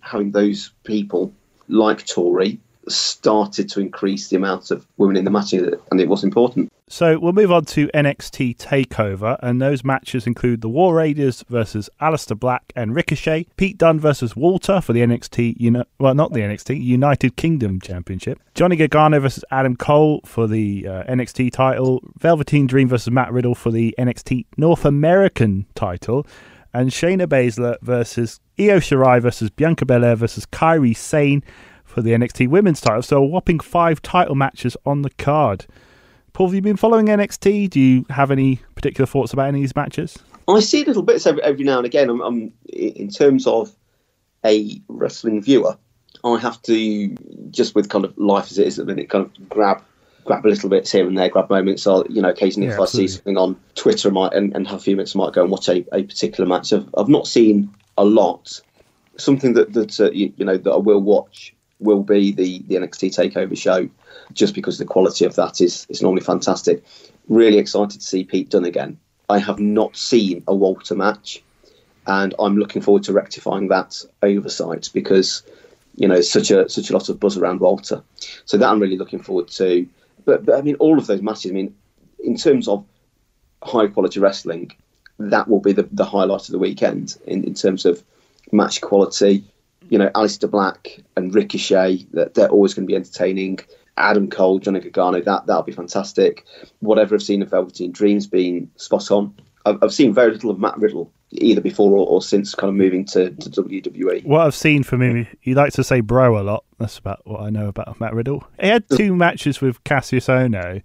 A: having those people like Torrie started to increase the amount of women in the match, and it was important.
B: So we'll move on to NXT Takeover, and those matches include the War Raiders versus Aleister Black and Ricochet, Pete Dunne versus Walter for the NXT, Uni- well, not the NXT, United Kingdom Championship, Johnny Gargano versus Adam Cole for the uh, NXT title, Velveteen Dream versus Matt Riddle for the NXT North American title, and Shayna Baszler versus Io Shirai versus Bianca Belair versus Kairi Sane for the NXT Women's title. So a whopping five title matches on the card. Paul, have you been following NXT? Do you have any particular thoughts about any of these matches?
A: I see little bits every, every now and again. I'm, I'm, in terms of a wrestling viewer, I have to just with kind of life as it is at the minute, kind of grab grab a little bits here and there, grab moments. So you know, occasionally yeah, if absolutely. I see something on Twitter, I might and, and, have a few minutes, I might go and watch a, a particular match. I've, I've not seen a lot. Something that that uh, you, you know that I will watch will be the, the NXT Takeover show, just because the quality of that is is normally fantastic. Really excited to see Pete Dunne again. I have not seen a Walter match, and I'm looking forward to rectifying that oversight because you know such a such a lot of buzz around Walter. So that I'm really looking forward to. But, but I mean, all of those matches. I mean, in terms of high quality wrestling, that will be the, the highlight of the weekend in, in terms of match quality, you know, Aleister Black and Ricochet, that they're always going to be entertaining. Adam Cole, Johnny Gargano, that that'll be fantastic. Whatever I've seen of Velveteen Dreams being spot on. I've, I've seen very little of Matt Riddle either before or, or, since kind of moving to, to WWE.
B: What I've seen from him, he likes to say bro a lot. That's about what I know about Matt Riddle. He had two matches with Kassius Ohno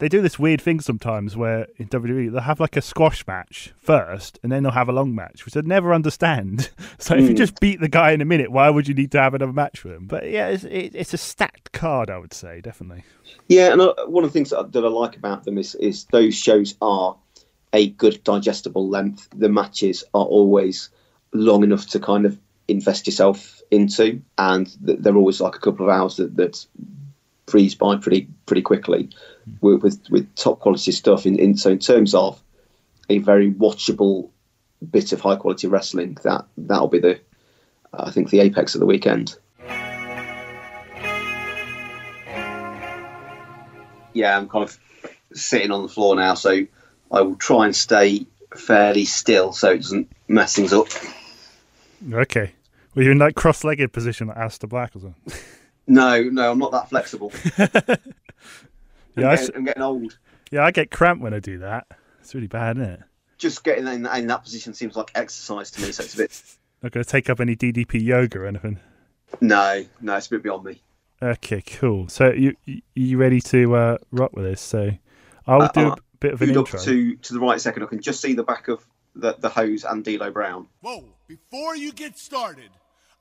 B: they do this weird thing sometimes where in WWE they'll have like a squash match first and then they'll have a long match, which I never understand. so mm. if you hmm. just beat the guy in a minute, why would you need to have another match with him? But yeah, it's, it, it's a stacked card, I would say, definitely.
A: Yeah, and uh, one of the things that, that I like about them is, is those shows are a good digestible length. The matches are always long enough to kind of invest yourself into, and they're always like a couple of hours that, that freeze by pretty pretty quickly. With, with with top quality stuff. In, in so in terms of a very watchable bit of high quality wrestling, that that'll be the I think the apex of the weekend. Yeah, I'm kind of sitting on the floor now, so I will try and stay fairly still so it doesn't mess things up.
B: Okay. Well, you're in that cross-legged position like Aleister Black or something.
A: No, no, I'm not that flexible.
B: yeah,
A: I'm,
B: I,
A: getting,
B: s-
A: I'm getting old.
B: yeah, I get cramp when I do that. It's really bad, isn't it?
A: Just getting in, in that position seems like exercise to me, so it's a bit.
B: Not going to take up any DDP yoga or anything.
A: No, no, it's a bit beyond me.
B: Okay, cool. So you you, you ready to uh, rock with this? So I'll
A: Uh,
B: do
A: uh,
B: a bit of an
A: If
B: intro.
A: to to the right second, I can just see the back of the, the hose and D'Lo Brown.
C: Whoa, before you get started,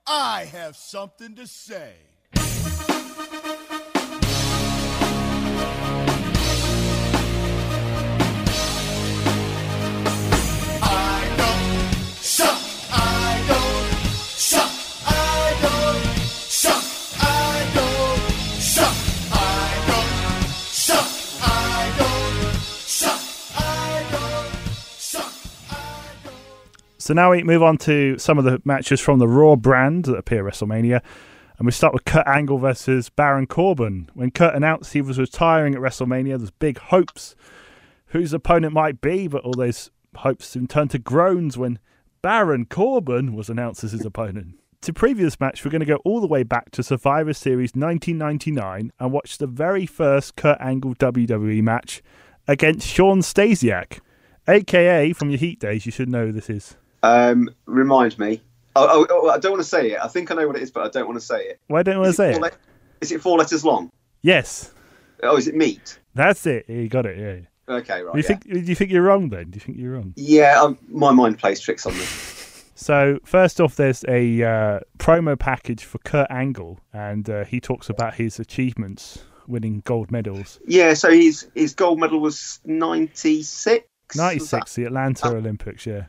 C: I have something to say.
B: So now we move on to some of the matches from the Raw brand that appear at WrestleMania. And we start with Kurt Angle versus Baron Corbin. When Kurt announced he was retiring at WrestleMania, there's big hopes whose opponent might be, but all those hopes soon turned to groans when Baron Corbin was announced as his opponent. To previous match, we're going to go all the way back to Survivor Series 1999 and watch the very first Kurt Angle WWE match against Sean Stasiak, aka from your Heat days. You should know who this is.
A: Um, remind me. Oh, oh, oh, I don't want to say it. I think I know what it is, but I don't want to say it.
B: Why don't you want to say it?
A: le- is it four letters long?
B: Yes,
A: Oh, is it meat?
B: that's it. You got it. Yeah.
A: Okay, right.
B: Do you
A: yeah.
B: think? Do you think you're wrong then? Do you think you're wrong?
A: Yeah, um, my mind plays tricks on me.
B: So first off, there's a uh, promo package for Kurt Angle, and uh, he talks about his achievements, winning gold medals.
A: Yeah, so his his gold medal was ninety six.
B: '96, the Atlanta Olympics, yeah,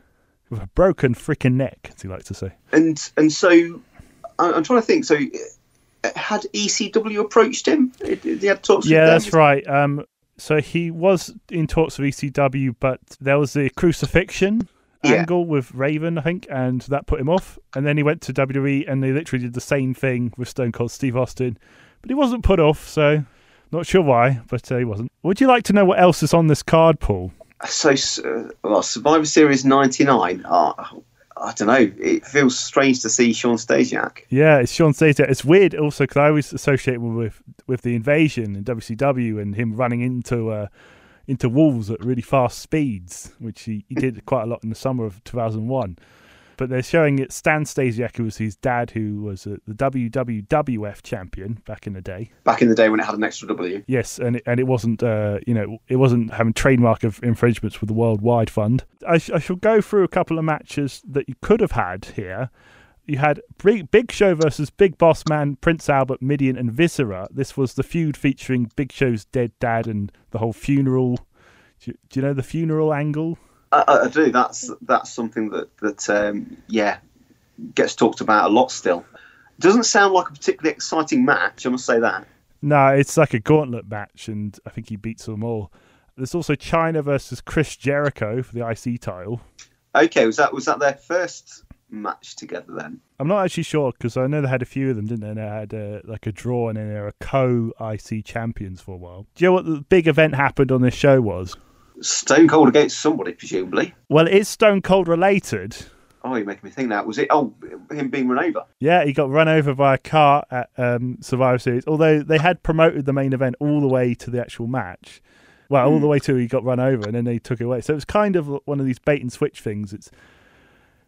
B: with a broken freaking neck, as he likes to say.
A: and and so I- I'm trying to think. So had ECW approached him? He had talks?
B: Yeah, that's right. Um, so he was in talks with ECW, but there was the crucifixion
A: Yeah.
B: angle with Raven, I think, and that put him off. And then he went to WWE, and they literally did the same thing with Stone Cold Steve Austin, but he wasn't put off. So not sure why, but uh, he wasn't. Would you like to know what else is on this card, Paul?
A: So uh, well, Survivor Series '99. Uh, I don't know. It feels strange to see Sean Stasiak.
B: Yeah, it's Sean Stasiak. It's weird also because I always associate with with the invasion and WCW and him running into uh, into walls at really fast speeds, which he, he did quite a lot in the summer of 2001. But they're showing it Stan Stasiak, who was his dad, who was uh, the WWWF champion back in the day.
A: Back in the day when it had an extra W.
B: Yes, and it, and it wasn't, uh, you know, it wasn't having trademark of infringements with the Worldwide Fund. I, sh- I shall go through a couple of matches that you could have had here. You had Big, Big Show versus Big Boss Man, Prince Albert, Mideon, and Viscera. This was the feud featuring Big Show's dead dad and the whole funeral. Do you, do you know the funeral angle?
A: I, I do. That's that's something that that um, yeah gets talked about a lot still. Doesn't sound like a particularly exciting match. I must say that.
B: No, it's like a gauntlet match, and I think he beats them all. There's also Chyna versus Chris Jericho for the IC title.
A: Okay, was that was that their first match together then?
B: I'm not actually sure because I know they had a few of them, didn't they? They had uh, like a draw and then they were co IC champions for a while. Do you know what the big event happened on this show was?
A: Stone Cold against somebody, presumably.
B: Well, it's Stone Cold related.
A: Oh, you're making me think now. Was it? Oh, him being run over.
B: Yeah, he got run over by a car at um, Survivor Series. Although they had promoted the main event all the way to the actual match. Well, all the way to he got run over and then they took it away. So it was kind of one of these bait and switch things. It's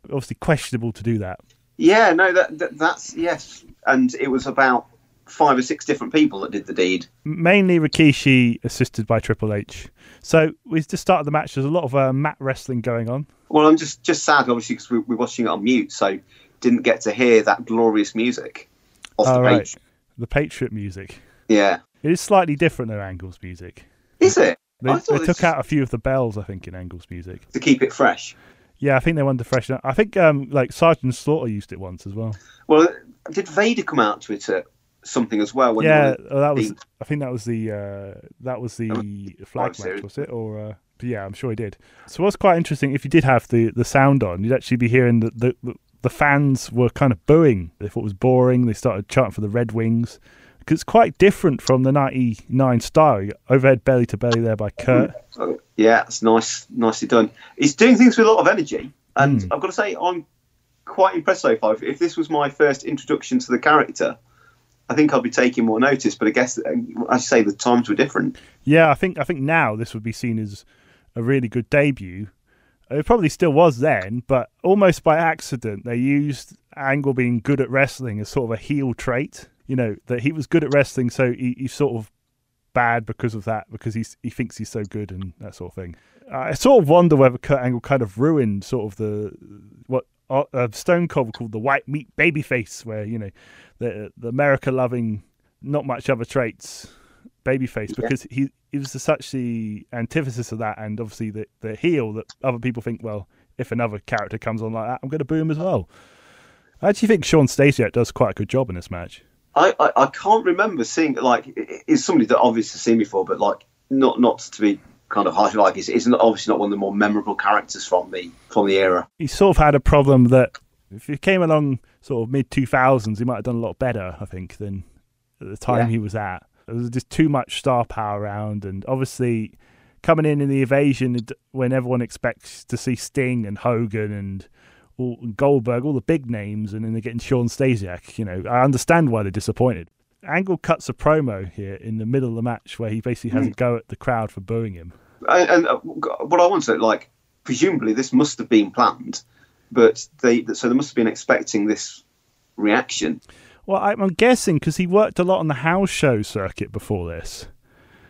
B: obviously questionable to do that.
A: Yeah, no, that, that that's yes, and it was about five or six different people that did the deed.
B: mainly Rikishi, assisted by Triple H. So we just started the match. There's a lot of uh, mat wrestling going on.
A: Well, I'm just just sad, obviously, because we, we're watching it on mute, so didn't get to hear that glorious music off
B: Oh,
A: the
B: right.
A: page.
B: The Patriot music.
A: Yeah,
B: It is slightly different than Angle's music.
A: is it?
B: They, they took out a few of the bells, I think, in Angle's music.
A: to keep it fresh.
B: Yeah, I think they wanted to freshen up. I think um, like Sergeant Slaughter used it once as well.
A: Well, did Vader come out to it at something as well. When
B: yeah, oh, that was. I think that was the uh, that was the flag match, was it? Or uh, yeah, I'm sure he did. So what's quite interesting, if you did have the the sound on, you'd actually be hearing that the, the the fans were kind of booing. They thought it was boring. They started chanting for the Red Wings because it's quite different from the '99 style. Overhead belly to belly there by Kurt.
A: Yeah, it's nice, nicely done. He's doing things with a lot of energy, and
B: Hmm.
A: I've got to say, I'm quite impressed so far. If, if this was my first introduction to the character, I think I'd be taking more notice. But I guess, uh, I say, the times were different.
B: Yeah, I think I think now this would be seen as a really good debut. It probably still was then, but almost by accident, they used Angle being good at wrestling as sort of a heel trait. You know that he was good at wrestling, so he, he's sort of bad because of that, because he's he thinks he's so good and that sort of thing. I sort of wonder whether Kurt Angle kind of ruined sort of the what uh, Stone Cold called the white meat babyface, where you know the the America loving, not much other traits babyface because he he was such the antithesis of that, and obviously the the heel that other people think, well, if another character comes on like that, I'm going to boo him as well. I actually think Sean Stasiak does quite a good job in this match.
A: I, I, I can't remember seeing like it's somebody that obviously seen before, but like not not to be kind of harsh, like it's, not, obviously not one of the more memorable characters from the from the era.
B: He sort of had a problem that if he came along sort of mid 2000s, he might have done a lot better, I think, than at the time
A: Yeah.
B: he was at. There was just too much star power around, and obviously coming in in the evasion when everyone expects to see Sting and Hogan and all, Goldberg, all the big names, and then they're getting Sean Stasiak. You know, I understand why they're disappointed. Angle cuts a promo here in the middle of the match where he basically has hmm. a go at the crowd for booing him.
A: And, and uh, what I want to say, like, presumably this must have been planned, but they so they must have been expecting this reaction.
B: Well, I'm guessing because he worked a lot on the house show circuit before this.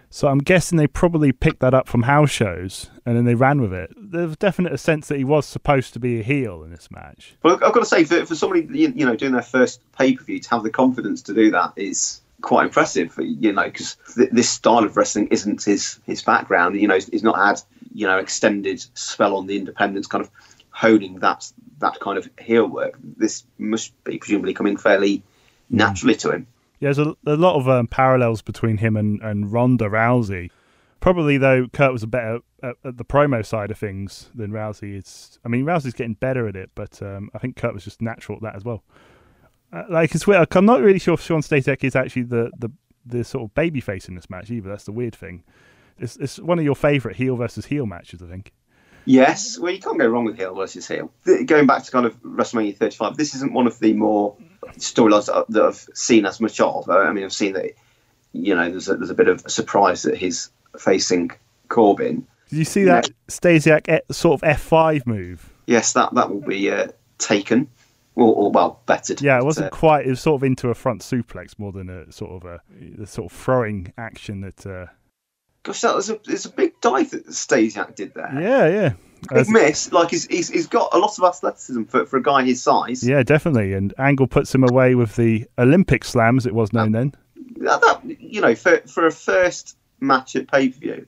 B: So I'm guessing they probably picked that up from house shows and then they ran with it. There's definite a sense that he was supposed to be a heel in this match.
A: Well, I've got to say, for, for somebody you know doing their first pay per view to have the confidence to do that is quite impressive. You know, because th- this style of wrestling isn't his his background. You know, he's, he's not had you know extended spell on the independents, kind of honing that that kind of heel work. This must be presumably coming fairly naturally to him.
B: Yeah, there's a, a lot of um, parallels between him and, and Ronda Rousey. Probably, though, Kurt was a better at, at the promo side of things than Rousey is. I mean, Rousey's getting better at it, but um, I think Kurt was just natural at that as well. Uh, like, it's weird. I'm not really sure if Sean Stasiak is actually the, the, the sort of baby face in this match either. That's the weird thing. It's, it's one of your favourite heel versus heel matches, I think.
A: Yes, well, you can't go wrong with heel versus heel. Going back to kind of WrestleMania 35, this isn't one of the more storylines that, that I've seen as much of. I mean, I've seen that, you know, there's a, there's a bit of a surprise that he's facing Corbin.
B: Did you see that Stasiak e- sort of F5 move?
A: Yes, that that will be uh, taken, or, or well, bettered.
B: Yeah, it wasn't
A: uh,
B: quite. It was sort of into a front suplex more than a sort of a the sort of throwing action that. Uh,
A: gosh, that was a, it's a big dive that Stasiak did there.
B: yeah, yeah,
A: Big miss. Like he's, he's he's got a lot of athleticism for, for a guy his size.
B: yeah, definitely. And Angle puts him away with the Olympic Slam, as it was known then.
A: that, that you know for for a first match at pay per view,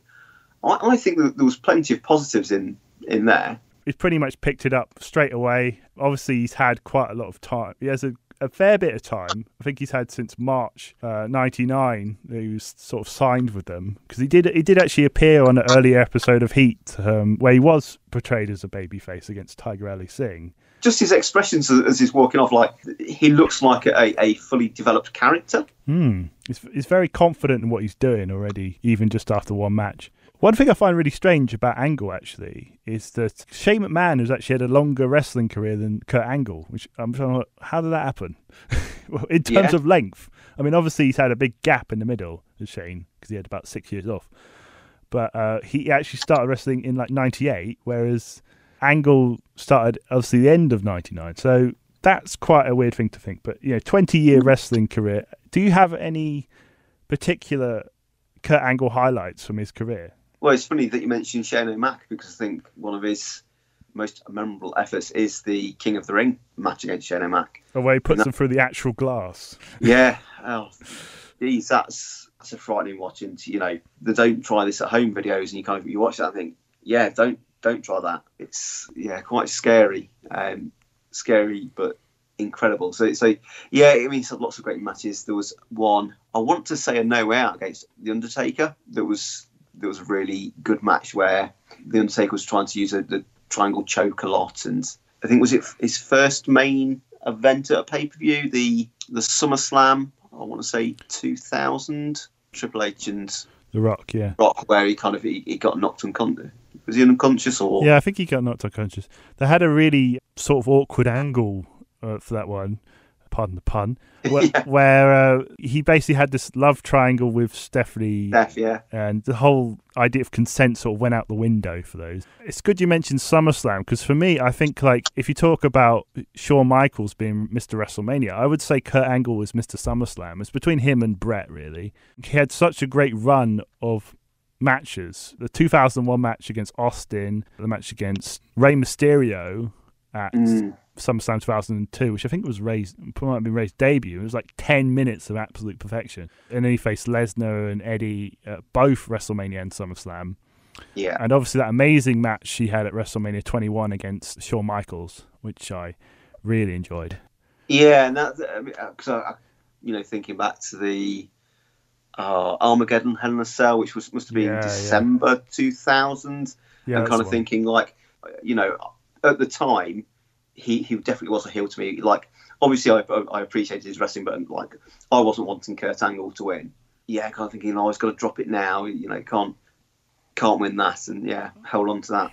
A: I, I think that there was plenty of positives in in there.
B: He's pretty much picked it up straight away. Obviously, he's had quite a lot of time. He has a, a fair bit of time. I think he's had since March uh, '99. He was sort of signed with them because he did he did actually appear on an earlier episode of Heat um, where he was portrayed as a babyface against Tiger Ali Singh.
A: Just his expressions as, as he's walking off, like he looks like a, a fully developed character.
B: Hmm. He's, he's very confident in what he's doing already, even just after one match. One thing I find really strange about Angle actually is that Shane McMahon has actually had a longer wrestling career than Kurt Angle, which I'm trying to how did that happen? well, in terms
A: Yeah.
B: of length, I mean, obviously he's had a big gap in the middle Shane because he had about six years off, but uh, he actually started wrestling in like '98, whereas Angle started obviously the end of '99. So that's quite a weird thing to think. But you know, 20 year wrestling career. Do you have any particular Kurt Angle highlights from his career?
A: Well, it's funny that you mentioned Shane O'Mac because I think one of his most memorable efforts is the King of the Ring match against Shane O'Mac.
B: Or where he puts them through the actual glass.
A: Yeah, oh, geez, that's that's a frightening watching. You know, the don't try this at home videos, and you kind of you watch that and think, yeah, don't don't try that. It's yeah, quite scary, um, scary, but incredible. So, so yeah, I mean, lots of great matches. There was one I want to say a no way out against the Undertaker. That was there was a really good match where the Undertaker was trying to use a, the triangle choke a lot, and I think was it his first main event at a pay per view, the the SummerSlam. I want to say 2000. Triple H and
B: The Rock, yeah.
A: Rock, where he kind of he, he got knocked unconscious. Was he unconscious or?
B: Yeah, I think he got knocked unconscious. They had a really sort of awkward angle uh, for that one. Pardon the pun. Where,
A: Yeah.
B: where uh, he basically had this love triangle with Stephanie,
A: Steph, yeah.
B: and the whole idea of consent sort of went out the window for those. It's good you mentioned SummerSlam because for me, I think like if you talk about Shawn Michaels being Mr. WrestleMania, I would say Kurt Angle was Mr. SummerSlam. It's between him and Bret really. He had such a great run of matches. The 2001 match against Austin, the match against Rey Mysterio at
A: Mm.
B: SummerSlam 2002, which I think was Rey's might have been Rey's debut. It was like 10 minutes of absolute perfection. And then he faced Lesnar and Eddie at both WrestleMania and SummerSlam.
A: Yeah.
B: And obviously that amazing match he had at WrestleMania 21 against Shawn Michaels, which I really enjoyed.
A: Yeah, and that because I, I, you know, thinking back to the uh, Armageddon Hell in a Cell, which was must have been
B: Yeah, yeah.
A: December two thousand,
B: Yeah,
A: and kind of
B: one.
A: thinking like, you know, at the time, he he definitely was a heel to me. Like, obviously, I I appreciated his wrestling, but like, I wasn't wanting Kurt Angle to win. Yeah, kind of thinking, oh, he's got to drop it now. You know, can't can't win that, and yeah, hold on to that.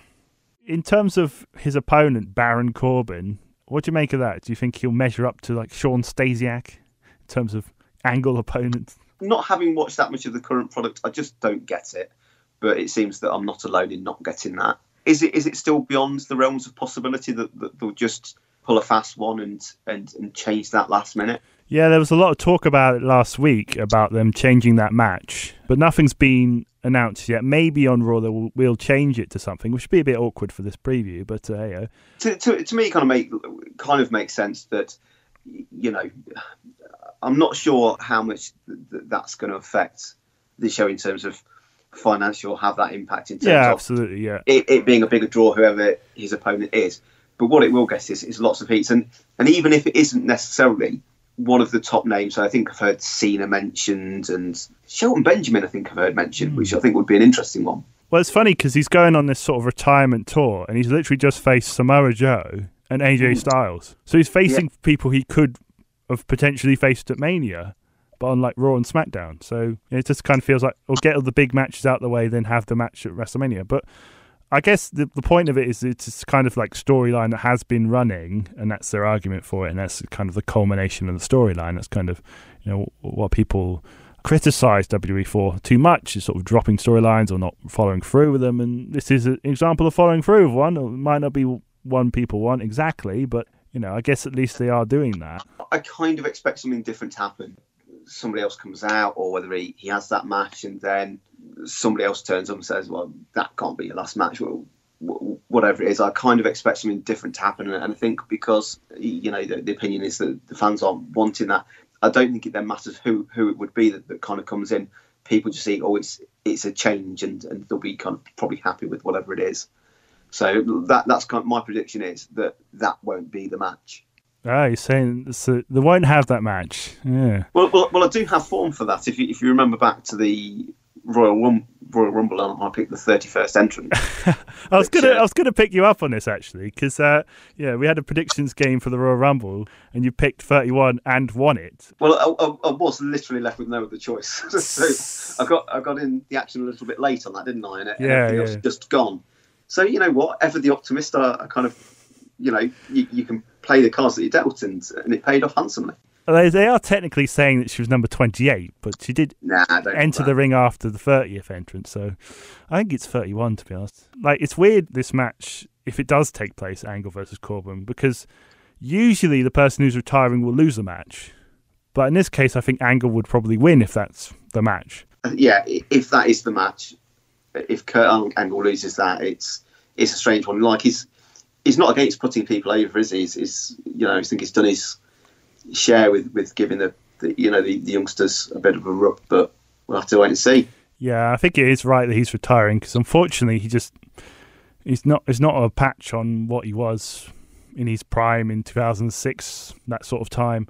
B: In terms of his opponent, Baron Corbin, what do you make of that? Do you think he'll measure up to like Sean Stasiak in terms of angle opponents?
A: not having watched that much of the current product, I just don't get it. But it seems that I'm not alone in not getting that. Is it is it still beyond the realms of possibility that, that they'll just pull a fast one and, and and change that last minute?
B: Yeah, there was a lot of talk about it last week about them changing that match, but nothing's been announced yet. Maybe on Raw they will we'll change it to something, which would be a bit awkward for this preview. But uh, hey,
A: To, to, to me, it kind of make kind of makes sense that you know I'm not sure how much th- th- that's going to affect the show in terms of financial, have that impact in terms
B: yeah,
A: of
B: absolutely, yeah.
A: it, it being a bigger draw, whoever his opponent is. But what it will get is, is lots of heats, and and even if it isn't necessarily one of the top names, so I think I've heard Cena mentioned, and Shelton Benjamin, I think I've heard mentioned, which hmm. I think would be an interesting one.
B: Well, it's funny because he's going on this sort of retirement tour, and he's literally just faced Samoa Joe and AJ hmm. Styles. So he's facing people he could have potentially faced at Mania, but on like Raw and SmackDown. So it just kind of feels like, we'll get all the big matches out the way, then have the match at WrestleMania. But I guess the the point of it is it's kind of like storyline that has been running, and that's their argument for it, and that's kind of the culmination of the storyline. That's kind of you know what people criticize WWE for too much is sort of dropping storylines or not following through with them. And this is an example of following through with one. It might not be one people want exactly, but you know, I guess at least they are doing that.
A: I kind of expect something different to happen. Somebody else comes out, or whether he, he has that match, and then somebody else turns up and says, "Well, that can't be your last match." Whatever it is, I kind of expect something different to happen, and I think because you know the, the opinion is that the fans aren't wanting that. I don't think it then matters who who it would be that, that kind of comes in. People just see, oh, it's it's a change, and, and they'll be kind of probably happy with whatever it is. So that that's kind of, my prediction is that that won't be the match.
B: Ah, you're saying so they won't have that match. Yeah.
A: Well, well, well, I do have form for that. If you if you remember back to the Royal Rum, Royal Rumble, and I picked the thirty first entrant.
B: I was gonna,
A: uh,
B: I was gonna pick you up on this actually, because uh, yeah, we had a predictions game for the Royal Rumble, and you picked 31 and won it.
A: well, I, I, I was literally left with no other choice, so I got I got in the action a little bit late on that, didn't I? And, and
B: Yeah,
A: everything
B: yeah.
A: just gone. So you know what? Ever the optimist, I, I kind of, you know, you, you can play the cards that you dealt, and and it paid off handsomely.
B: They, they are technically saying that she was number 28, but she did
A: Nah, I don't want
B: enter the ring after the 30th entrance, so I think it's 31 to be honest. Like it's weird this match if it does take place, Angle versus Corbin, because usually the person who's retiring will lose the match, but in this case, I think Angle would probably win if that's the match.
A: Uh, yeah, if that is the match, if Kurt Angle loses that, it's it's a strange one. Like he's he's not against putting people over, is he? He's, he's you know I think he's done his share with with giving the, the you know the, the youngsters a bit of a rub, but we'll have to wait and see.
B: Yeah, I think it is right that he's retiring because unfortunately he just he's not he's not a patch on what he was in his prime in 2006, that sort of time.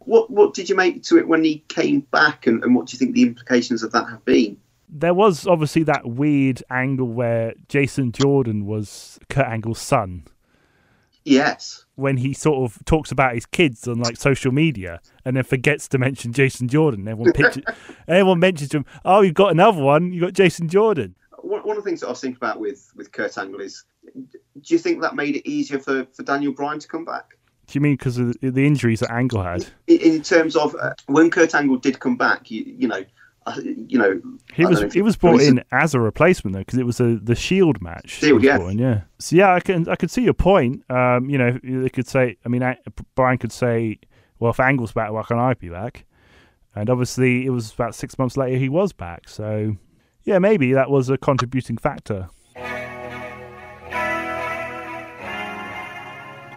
A: What what did you make to it when he came back, and, and what do you think the implications of that have been?
B: There was obviously that weird angle where Jason Jordan was Kurt Angle's son.
A: Yes.
B: When he sort of talks about his kids on like social media and then forgets to mention Jason Jordan. Everyone pictures, everyone mentions him, "Oh, you've got another one. You have got Jason Jordan."
A: One, one of the things that I was thinking about with with Kurt Angle is, do you think that made it easier for for Daniel Bryan to come back?
B: Do you mean because of the injuries that Angle had?
A: In, in terms of uh, when Kurt Angle did come back, you, you know, you know,
B: he was he was brought in as a replacement though because it was a the Shield match.
A: Shield, yeah,
B: in, yeah. So yeah, I can I could see your point. Um, you know, they could say. I mean, Bryan could say, "Well, if Angle's back, why can't I be back?" And obviously, it was about six months later he was back. So yeah, maybe that was a contributing factor.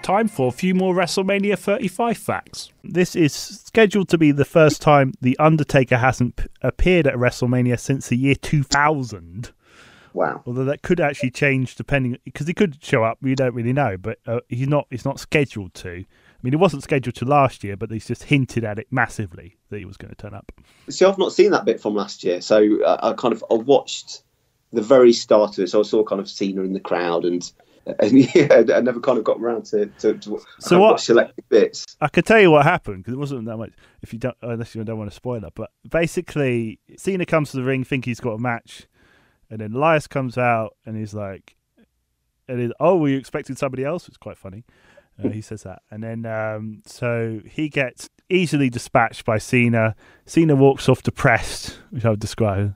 B: Time for a few more WrestleMania 35 facts. This is scheduled to be the first time The Undertaker hasn't p- appeared at WrestleMania since the year 2000.
A: Wow.
B: Although that could actually change depending because he could show up, we don't really know, but uh, he's not he's not scheduled to. I mean, he wasn't scheduled to last year, but he's just hinted at it massively that he was going to turn up.
A: See, I've not seen that bit from last year, so uh, I kind of I watched the very start of it. So I saw kind of Cena in the crowd and and yeah, I never kind of got around to, to, to
B: so what
A: selected bits.
B: I could tell you what happened because it wasn't that much. If you don't, unless you don't want to spoil it, but basically, Cena comes to the ring, think he's got a match, and then Elias comes out and he's like, "And he's, oh, were you expecting somebody else?" It's quite funny. Uh, he says that, and then um, so he gets easily dispatched by Cena. Cena walks off depressed, which I would describe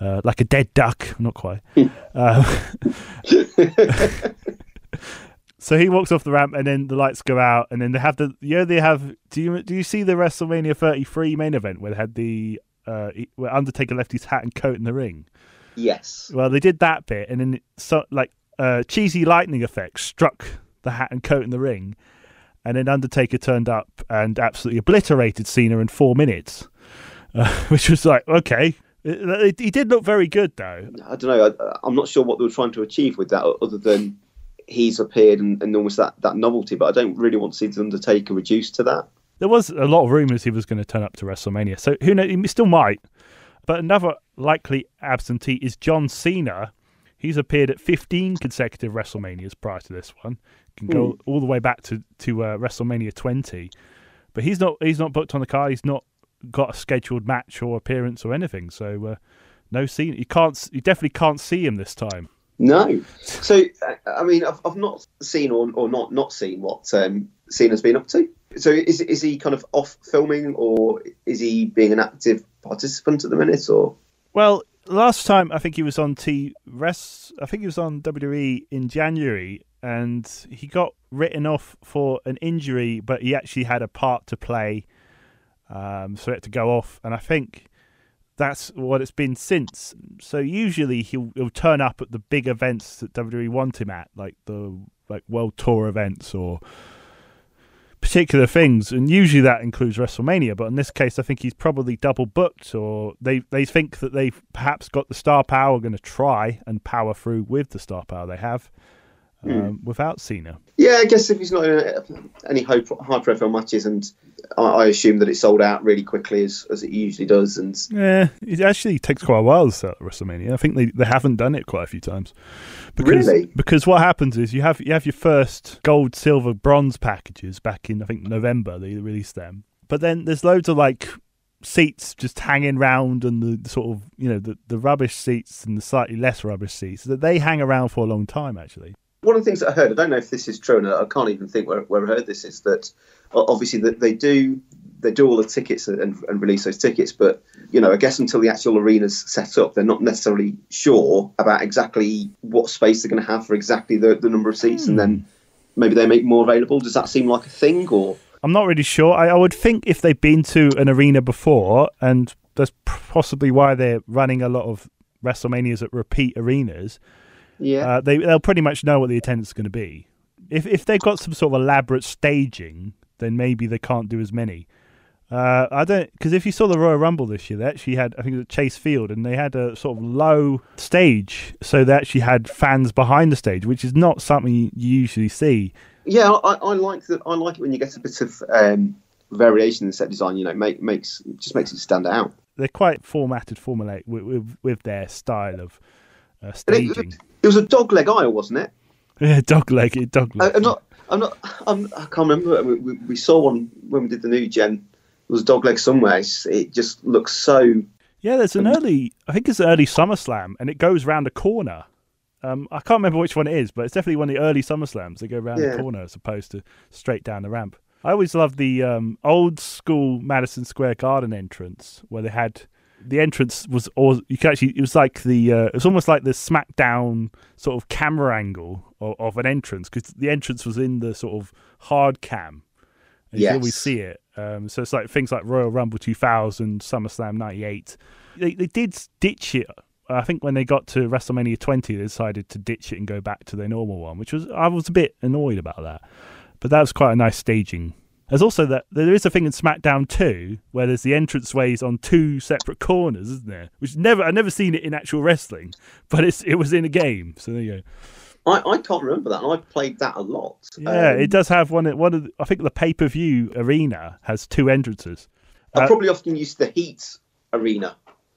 B: uh, like a dead duck. Not quite. um, so he walks off the ramp, and then the lights go out, and then they have the yeah they have. Do you do you see the WrestleMania 33 main event where they had the uh, where Undertaker left his hat and coat in the ring?
A: Yes.
B: Well, they did that bit, and then so like uh, cheesy lightning effect struck the hat and coat in the ring, and then Undertaker turned up and absolutely obliterated Cena in four minutes. Uh, which was like, okay, he did look very good, though.
A: I don't know. I, am not sure what they were trying to achieve with that, other than he's appeared and, and almost that, that novelty. But I don't really want to see the Undertaker reduced to that.
B: There was a lot of rumours he was going to turn up to WrestleMania, so who knows? He still might. But another likely absentee is John Cena. He's appeared at 15 consecutive WrestleManias prior to this one. Can go mm. all the way back to to uh, WrestleMania 20, but he's not he's not booked on the card. He's not got a scheduled match or appearance or anything. So uh, no Cena. You can't. You definitely can't see him this time.
A: No. So I mean, I've, I've not seen or, or not not seen what um, Cena's been up to. So is is he kind of off filming or is he being an active participant at the minute or?
B: Well, last time I think he was on T Rest. I think he was on WWE in January, and he got written off for an injury, but he actually had a part to play um, so it had to go off. And I think that's what it's been since. So usually he'll, he'll turn up at the big events that WWE want him at, like the like World Tour events or particular things, and usually that includes WrestleMania. But in this case, I think he's probably double booked, or they they think that they've perhaps got the star power, going to try and power through with the star power they have um, mm. without Cena.
A: Yeah, I guess if he's not in any high, high profile matches, and I, I, assume that it sold out really quickly as, as it usually does. And
B: yeah, it actually takes quite a while to sell WrestleMania. I think they, they haven't done it quite a few times.
A: Because, really?
B: Because what happens is you have you have your first gold, silver, bronze packages back in I think November. They released them, but then there's loads of like seats just hanging around and the sort of you know the, the rubbish seats and the slightly less rubbish seats that they hang around for a long time actually
A: one of the things that I heard, I don't know if this is true, and I can't even think where, where I heard this, is that obviously that they do they do all the tickets and, and, release those tickets, but you know, I guess until the actual arena's set up, they're not necessarily sure about exactly what space they're going to have for exactly the, the number of seats, mm. and then hmm. maybe they make more available. Does that seem like a thing, or?
B: I'm not really sure. I, I would think if they've been to an arena before, and that's possibly why they're running a lot of WrestleManias at repeat arenas
A: yeah,
B: uh, they they'll pretty much know what the attendance is going to be. If if they've got some sort of elaborate staging, then maybe they can't do as many. Uh, I don't because if you saw the Royal Rumble this year, they actually had I think it was Chase Field, and they had a sort of low stage, so they actually had fans behind the stage, which is not something you usually see.
A: Yeah, I, I like that. I like it when you get a bit of um, variation in set design. You know, make, makes just makes it stand out.
B: They're quite formatted, formulate with with, with their style of uh, staging.
A: It, it was a dog leg aisle, wasn't it?
B: Yeah, dog leg, dog
A: I,
B: leg.
A: I'm not. I'm not. I'm, I can't remember. We, we, we saw one when we did the new gen. It was a dog leg somewhere. It just looks so.
B: Yeah, there's an early, I think it's an early SummerSlam, and it goes round a corner. Um, I can't remember which one it is, but it's definitely one of the early SummerSlams. They go round
A: Yeah.
B: the corner as opposed to straight down the ramp. I always loved the um, old school Madison Square Garden entrance where they had the entrance was, or you could actually, it was like the, uh, it was almost like the SmackDown sort of camera angle of, of an entrance because the entrance was in the sort of hard cam. And You always see it. Um, so it's like things like Royal Rumble 2000, SummerSlam 98. They, they did ditch it. I think when they got to WrestleMania 20, they decided to ditch it and go back to their normal one, which was I was a bit annoyed about that. But that was quite a nice staging. There's also that there is a thing in SmackDown 2 where there's the entranceways on two separate corners, isn't there? Which never I've never seen it in actual wrestling, but it's it was in a game. So there you go.
A: I, I can't remember that, and I played that a lot.
B: Yeah,
A: Um,
B: it does have one. One of the, I think the pay per view arena has two entrances.
A: I
B: uh,
A: probably often used the Heat arena.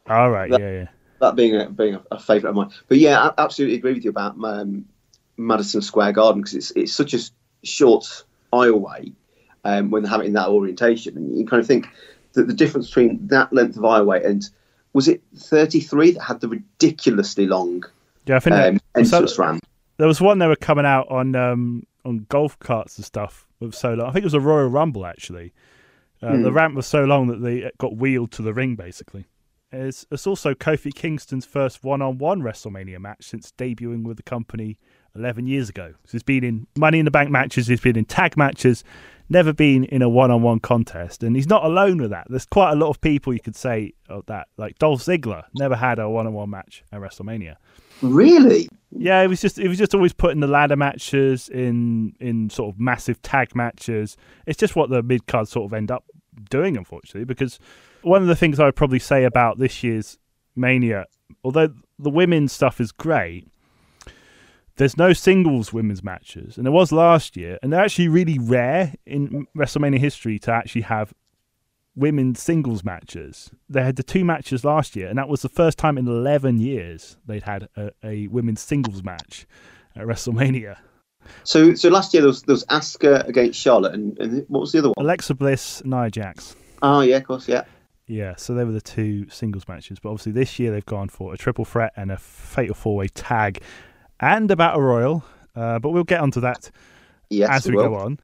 B: All right,
A: That-
B: yeah, yeah.
A: That being a, being a, a favourite of mine. But yeah, I absolutely agree with you about um, Madison Square Garden because it's it's such a short aisleway um, when they have it in that orientation, and you kind of think that the difference between that length of aisleway and was it 33 that had the ridiculously long
B: Yeah, I think
A: um, entrance ramp.
B: there was one they were coming out on um, on golf carts and stuff with so long. I think it was a Royal Rumble actually. Uh, The ramp was so long that they got wheeled to the ring basically. It's, it's also Kofi Kingston's first one-on-one WrestleMania match since debuting with the company 11 years ago. So he's been in Money in the Bank matches, he's been in tag matches, never been in a one-on-one contest, and he's not alone with that. There's quite a lot of people you could say of that, like Dolph Ziggler never had a one-on-one match at WrestleMania.
A: Really?
B: Yeah, it was just it was just always putting the ladder matches in in sort of massive tag matches. It's just what the mid cards sort of end up doing, unfortunately, because one of the things I would probably say about this year's Mania, although the women's stuff is great, there's no singles women's matches, and there was last year, and they're actually really rare in WrestleMania history to actually have women's singles matches. They had the two matches last year, and that was the first time in 11 years they'd had a, a women's singles match at WrestleMania.
A: So so last year there was there was Asuka against Charlotte, and, and what was the other one?
B: Alexa Bliss, Nia Jax.
A: Oh yeah, of course, yeah.
B: Yeah, so they were the two singles matches. But obviously this year they've gone for a triple threat and a fatal four way tag and a battle royal. Uh, but we'll get onto that
A: Yes,
B: as we go on.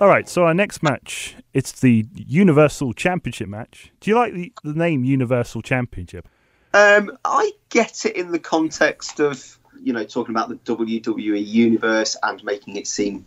B: All right, so our next match, it's the Universal Championship match. Do you like the, the name Universal Championship?
A: Um, I get it in the context of you know talking about the WWE universe and making it seem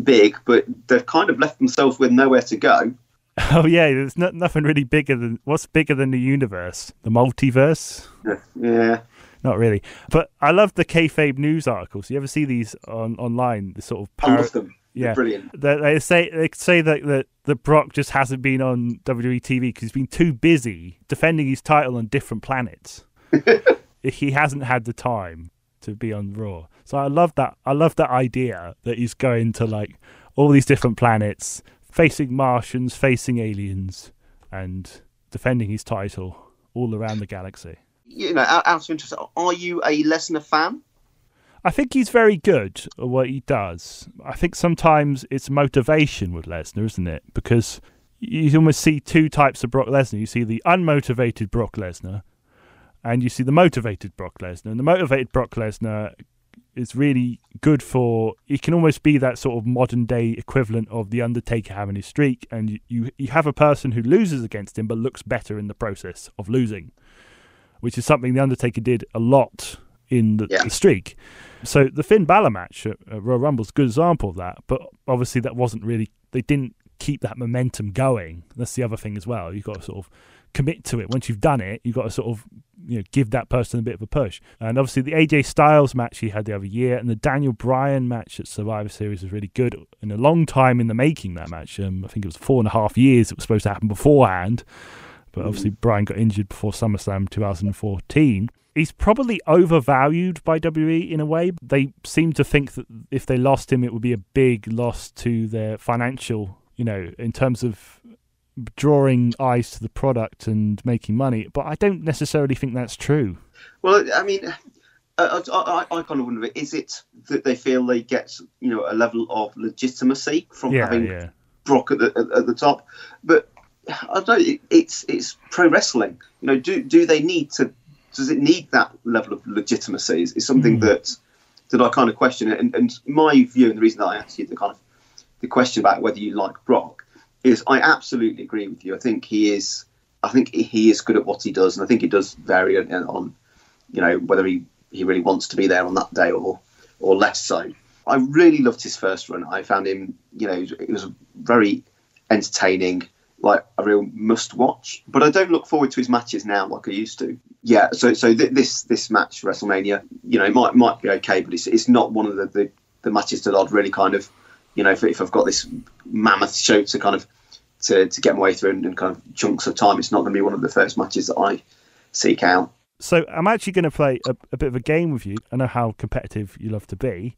A: big, but they've kind of left themselves with nowhere to go.
B: Oh yeah, there's no, nothing really bigger than what's bigger than the universe, the multiverse.
A: Yeah,
B: Not really, but I love the kayfabe news articles. You ever see these on online? The sort of
A: I
B: par-
A: love them. They're
B: yeah,
A: brilliant.
B: They, they say they say that, that that Brock just hasn't been on WWE TV because he's been too busy defending his title on different planets. he hasn't had the time to be on Raw. So I love that. I love that idea that he's going to like all these different planets, facing Martians, facing aliens, and defending his title all around the galaxy.
A: You know, out, out of interest, are you a Lesnar fan?
B: I think he's very good at what he does. I think sometimes it's motivation with Lesnar, isn't it? Because you almost see two types of Brock Lesnar. You see the unmotivated Brock Lesnar, and you see the motivated Brock Lesnar. And the motivated Brock Lesnar is really good for. It can almost be that sort of modern day equivalent of the Undertaker having his streak, and you you, you have a person who loses against him but looks better in the process of losing, which is something the Undertaker did a lot in the,
A: Yeah.
B: the streak. So the Finn Balor match at, at Royal Rumble's a good example of that, but obviously that wasn't really. They didn't keep that momentum going. That's the other thing as well. You've got to sort of commit to it. Once you've done it, you've got to sort of you know give that person a bit of a push. And obviously the AJ Styles match he had the other year, and the Daniel Bryan match at Survivor Series was really good. In a long time in the making, that match. Um, I think it was four and a half years. It was supposed to happen beforehand, but obviously Bryan got injured before SummerSlam 2014 he's probably overvalued by WWE in a way. They seem to think that if they lost him, it would be a big loss to their financial, you know, in terms of drawing eyes to the product and making money. But I don't necessarily think that's true.
A: Well, I mean, I, I, I kind of wonder: is it that they feel they get, you know, a level of legitimacy from
B: Yeah,
A: having
B: yeah.
A: Brock at the at, at the top? But I don't. It, it's it's pro wrestling. You know, do do they need to? Does it need that level of legitimacy? Is, is something
B: Hmm.
A: that that I kind of question. And, and my view, and the reason that I asked you the kind of the question about whether you like Brock is, I absolutely agree with you. I think he is. I think he is good at what he does, and I think it does vary on, on you know whether he, he really wants to be there on that day or or less so. I really loved his first run. I found him, you know, it was very entertaining, like a real must watch. But I don't look forward to his matches now like I used to. Yeah, so so th- this this match WrestleMania, you know, might might be okay, but it's it's not one of the the, the matches that I'd really kind of, you know, if, if I've got this mammoth show to kind of to, to get my way through in, in kind of chunks of time, it's not going to be one of the first matches that I seek out.
B: So I'm actually going to play a, a bit of a game with you. I know how competitive you love to be.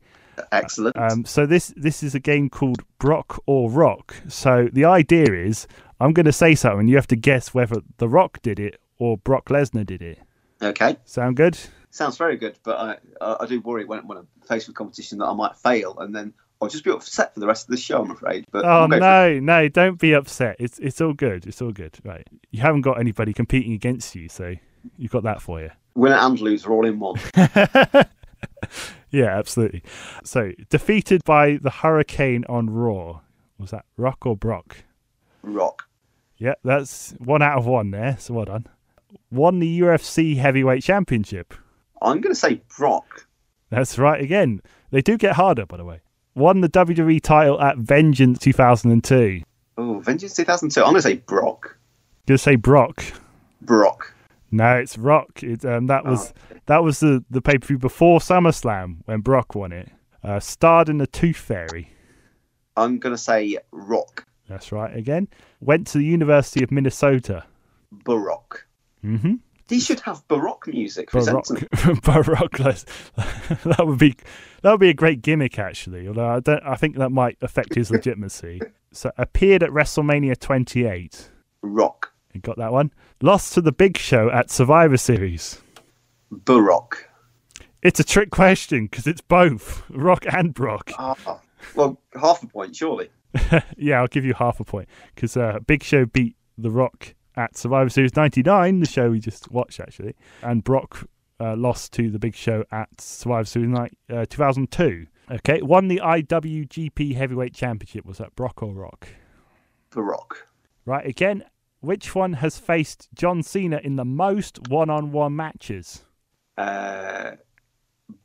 A: Excellent.
B: Um, so this this is a game called Brock or Rock. So the idea is I'm going to say something, and you have to guess whether The Rock did it or Brock Lesnar did it.
A: okay.
B: Sound good?
A: Sounds very good, but I, I, I do worry when, when I'm faced with competition that I might fail, and then I'll just be upset for the rest of the show. I'm afraid. But
B: Oh
A: we'll
B: no, no! Don't be upset. It's it's all good. It's all good. Right? You haven't got anybody competing against you, so you've got that for you.
A: Winner and loser all in one.
B: Yeah, absolutely. So defeated by the Hurricane on Raw. Was that Rock or Brock?
A: Rock.
B: Yeah, that's one out of one there. So well done. Won the UFC Heavyweight Championship.
A: I'm going to say Brock.
B: That's right again. They do get harder, by the way. Won the WWE title at Vengeance 2002.
A: Oh, Vengeance 2002. I'm going to say Brock.
B: Gonna say Brock.
A: Brock.
B: No, it's Rock. It, um, that was that was the the pay per view before SummerSlam when Brock won it. Uh, starred in the Tooth Fairy.
A: I'm going to say Rock.
B: That's right again. Went to the University of Minnesota.
A: Baroque.
B: Mm-hmm.
A: He should have Baroque music
B: Baroque. Baroque. that would be that would be a great gimmick actually. Although I don't, I think that might affect his legitimacy. So appeared at WrestleMania 28.
A: Rock.
B: You got that one. Lost to the Big Show at Survivor Series.
A: Baroque.
B: It's a trick question because it's both Rock and Brock.
A: Ah, well, half a point, surely.
B: yeah, I'll give you half a point because uh, Big Show beat The Rock at Survivor Series 99, the show we just watched actually, and Brock uh, lost to the Big Show at Survivor Series night, uh, 2002. Okay, won the IWGP Heavyweight Championship. Was that Brock or Rock?
A: Baroque.
B: Right, again, which one has faced John Cena in the most one on one matches?
A: Uh,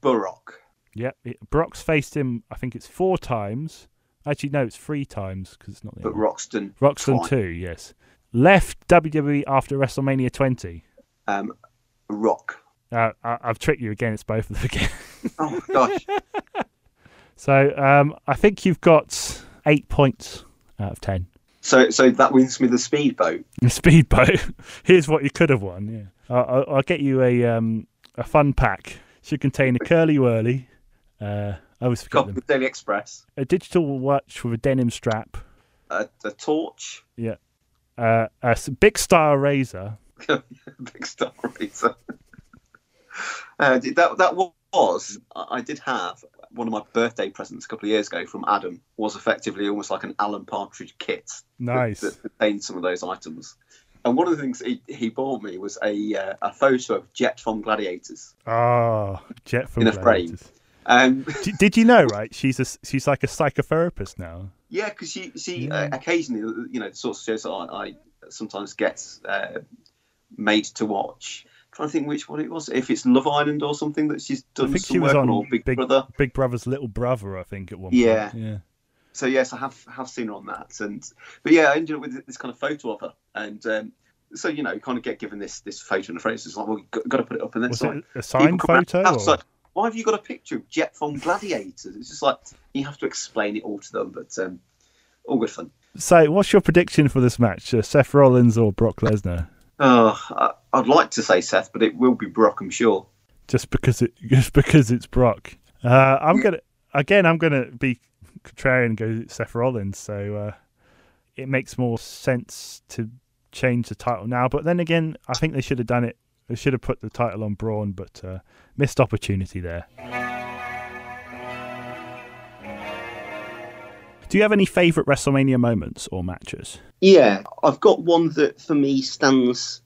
A: Baroque.
B: Yep, it, Brock's faced him, I think it's four times. Actually, no, it's three times because it's not the
A: But. Roxton.
B: Roxton
A: twice.
B: 2, yes. Left WWE after WrestleMania 20.
A: Um, Rock.
B: Uh, I, I've tricked you again. It's both of them again.
A: Oh, my gosh.
B: so um, I think you've got eight points out of ten.
A: so, so that wins me the speedboat.
B: The speedboat. Here's what you could have won. Yeah, I'll, I'll- get you a um, a fun pack. Should contain a curly whirly. Uh, I always forget them.
A: the Daily Express.
B: A digital watch with a denim strap.
A: A, a torch.
B: Yeah. Uh, a big star razor.
A: Big Star Razor. uh, that that was I did have one of my birthday presents a couple of years ago from Adam was effectively almost like an Alan Partridge kit
B: Nice.
A: that contained some of those items. And one of the things he, he bought me was a uh, a photo of Jet from Gladiators.
B: Oh, Jet from
A: In a frame.
B: Gladiators.
A: Um,
B: D- Did you know, right? She's a she's like a psychotherapist now.
A: Yeah, because she she uh, occasionally you know the sorts of shows that I, I sometimes get uh, made to watch. trying to think which one it was. If it's Love Island or something that she's
B: I
A: done
B: think
A: some
B: she was
A: work
B: on
A: or Big, Brother.
B: Big Brother's little brother, I think, at one
A: Yeah.
B: point. Yeah.
A: So yes, I have have seen her on that, and but yeah, I ended up with this kind of photo of her, and um, so you know, you kind of get given this this photo in the front. It's like, well, you've got, got to put it up, and then
B: Was
A: it's like,
B: a signed
A: people come around
B: photo? or-
A: why have you got a picture of Jet from Gladiators? It's just like you have to explain it all to them, but um, all good fun.
B: So, what's your prediction for this match? Uh, Seth Rollins or Brock Lesnar?
A: Oh, I, I'd like to say Seth, but it will be Brock, I'm sure.
B: Just because it just because it's Brock. Uh, I'm gonna again. I'm gonna be contrarian and go Seth Rollins. So uh, it makes more sense to change the title now. But then again, I think they should have done it. Should have put the title on Braun, but uh, missed opportunity there. Do you have any favourite WrestleMania moments or matches?
A: Yeah, I've got one that for me stands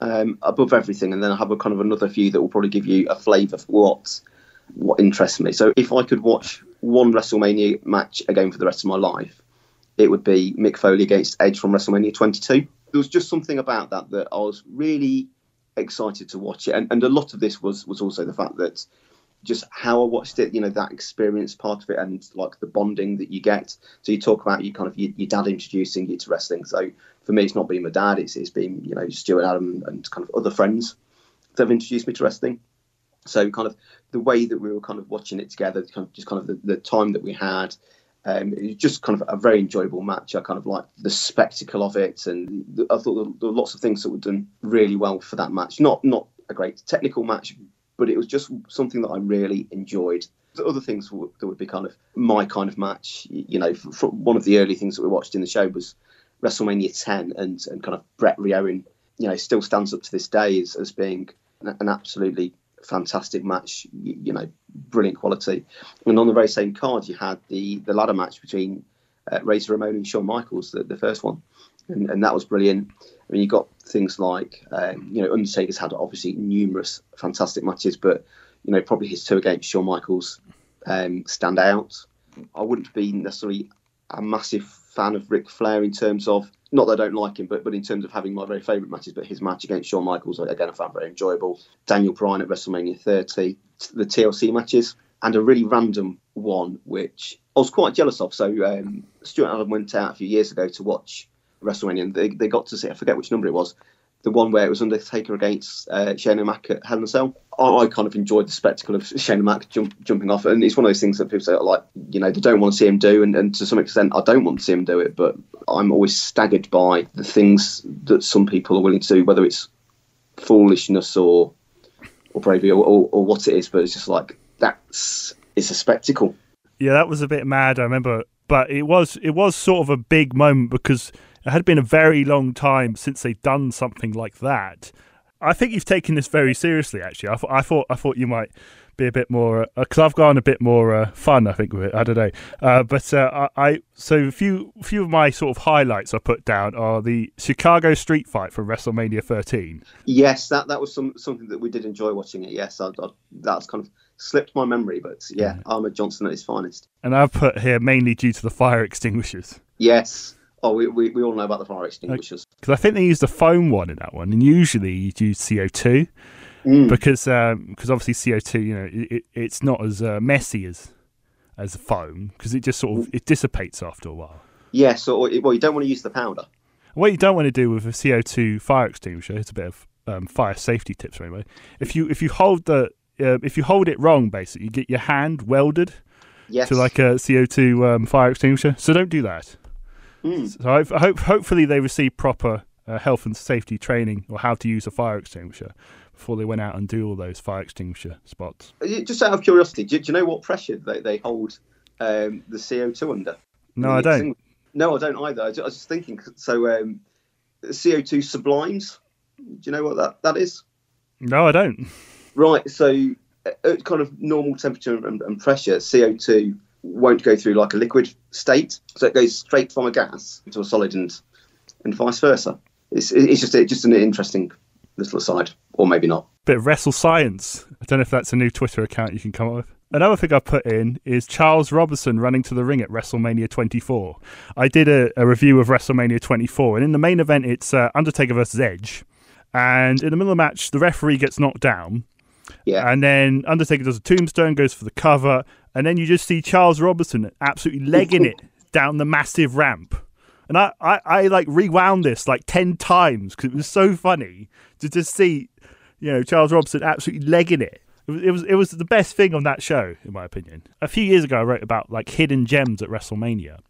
A: um, above everything, and then I have a kind of another few that will probably give you a flavour for what what interests me. So if I could watch one WrestleMania match again for the rest of my life, it would be Mick Foley against Edge from WrestleMania 22. There was just something about that that I was really excited to watch it, and, and a lot of this was was also the fact that just how I watched it, you know, that experience part of it, and like the bonding that you get. So you talk about you kind of your, your dad introducing you to wrestling. So for me, it's not been my dad; it's it's been you know Stuart Adam and kind of other friends that have introduced me to wrestling. So kind of the way that we were kind of watching it together, kind of just kind of the, the time that we had. Um, it was just kind of a very enjoyable match. I kind of liked the spectacle of it, and I thought there, were lots of things that were done really well for that match. Not not a great technical match, but it was just something that I really enjoyed. The other things that would be kind of my kind of match, you know, f f- one of the early things that we watched in the show was WrestleMania 10, and, and kind of Brett Rioen, you know, still stands up to this day as, as being an absolutely fantastic match, you know, brilliant quality. And on the very same card, you had the, the ladder match between uh, Razor Ramon and Shawn Michaels, the, the first one. And, and that was brilliant. I mean, you got things like, um, you know, Undertaker's had obviously numerous fantastic matches, but, you know, probably his two against Shawn Michaels um, stand out. I wouldn't be necessarily a massive fan of Ric Flair in terms of, not that I don't like him, but, but in terms of having my very favourite matches, but his match against Shawn Michaels, again, I found very enjoyable. Daniel Bryan at WrestleMania 30, the TLC matches, and a really random one, which I was quite jealous of. So um, Stuart Allen went out a few years ago to watch WrestleMania, and they, they got to see, I forget which number it was, the one where it was Undertaker against uh, Shane O'Mac at Hell in a Cell. I, I kind of enjoyed the spectacle of Shane O'Mac jump, jumping off, and it's one of those things that people say, like, you know, they don't want to see him do, and, and to some extent, I don't want to see him do it, but I'm always staggered by the things that some people are willing to do, whether it's foolishness or or bravery or, or, or what it is, but it's just like that's it's a spectacle.
B: Yeah, that was a bit mad. I remember, but it was it was sort of a big moment because it had been a very long time since they'd done something like that. I think you've taken this very seriously. Actually, I, th- I thought I thought you might be a bit more because I've gone a bit more uh, fun. I think with it. I don't know, uh, but uh, I, I so a few few of my sort of highlights I put down are the Chicago Street Fight from WrestleMania 13.
A: Yes, that that was some something that we did enjoy watching it. Yes, I, I, that's kind of slipped my memory, but yeah, Ahmed Johnson at his finest.
B: And I've put here mainly due to the fire extinguishers.
A: Yes. Oh, we, we, we all know about the fire extinguishers.
B: Because I think they used a foam one in that one, and usually you use CO2
A: Mm.
B: because because obviously CO2, you know, it, it, it's not as uh, messy as as foam because it just sort of it dissipates after a while.
A: Yes, or well, you don't want to use the powder.
B: What you don't want to do with a CO2 fire extinguisher, it's a bit of um, fire safety tips anyway. If you if you hold the uh, if you hold it wrong, basically, you get your hand welded
A: Yes.
B: to like a CO2 um, fire extinguisher. So don't do that.
A: Mm.
B: So I, hope hopefully they receive proper uh, health and safety training or how to use a fire extinguisher before they went out and do all those fire extinguisher spots.
A: Uh, Just out of curiosity, do, do you know what pressure they, they hold um, the CO2 under?
B: No, I don't.
A: No, I don't either. I I was just thinking. So um, CO2 sublimes. Do you know what that, that is?
B: No, I don't.
A: Right. So at kind of normal temperature and, and pressure, CO2 won't go through like a liquid state, so it goes straight from a gas to a solid, and and vice versa. It's it's just it's just an interesting little aside, or maybe not.
B: Bit of wrestle science. I don't know if that's a new Twitter account you can come up with. Another thing I've put in is Charles Robinson running to the ring at WrestleMania 24. I did a, a review of WrestleMania 24, and in the main event, it's uh, Undertaker versus Edge. And in the middle of the match, the referee gets knocked down,
A: Yeah.
B: and then Undertaker does a tombstone, goes for the cover, and then you just see Charles Robinson absolutely legging it down the massive ramp And I, I, I like rewound this like 10 times because it was so funny to just see, you know, Charles Robinson absolutely legging it. It was, it was it was the best thing on that show, in my opinion. A few years ago, I wrote about like hidden gems at WrestleMania,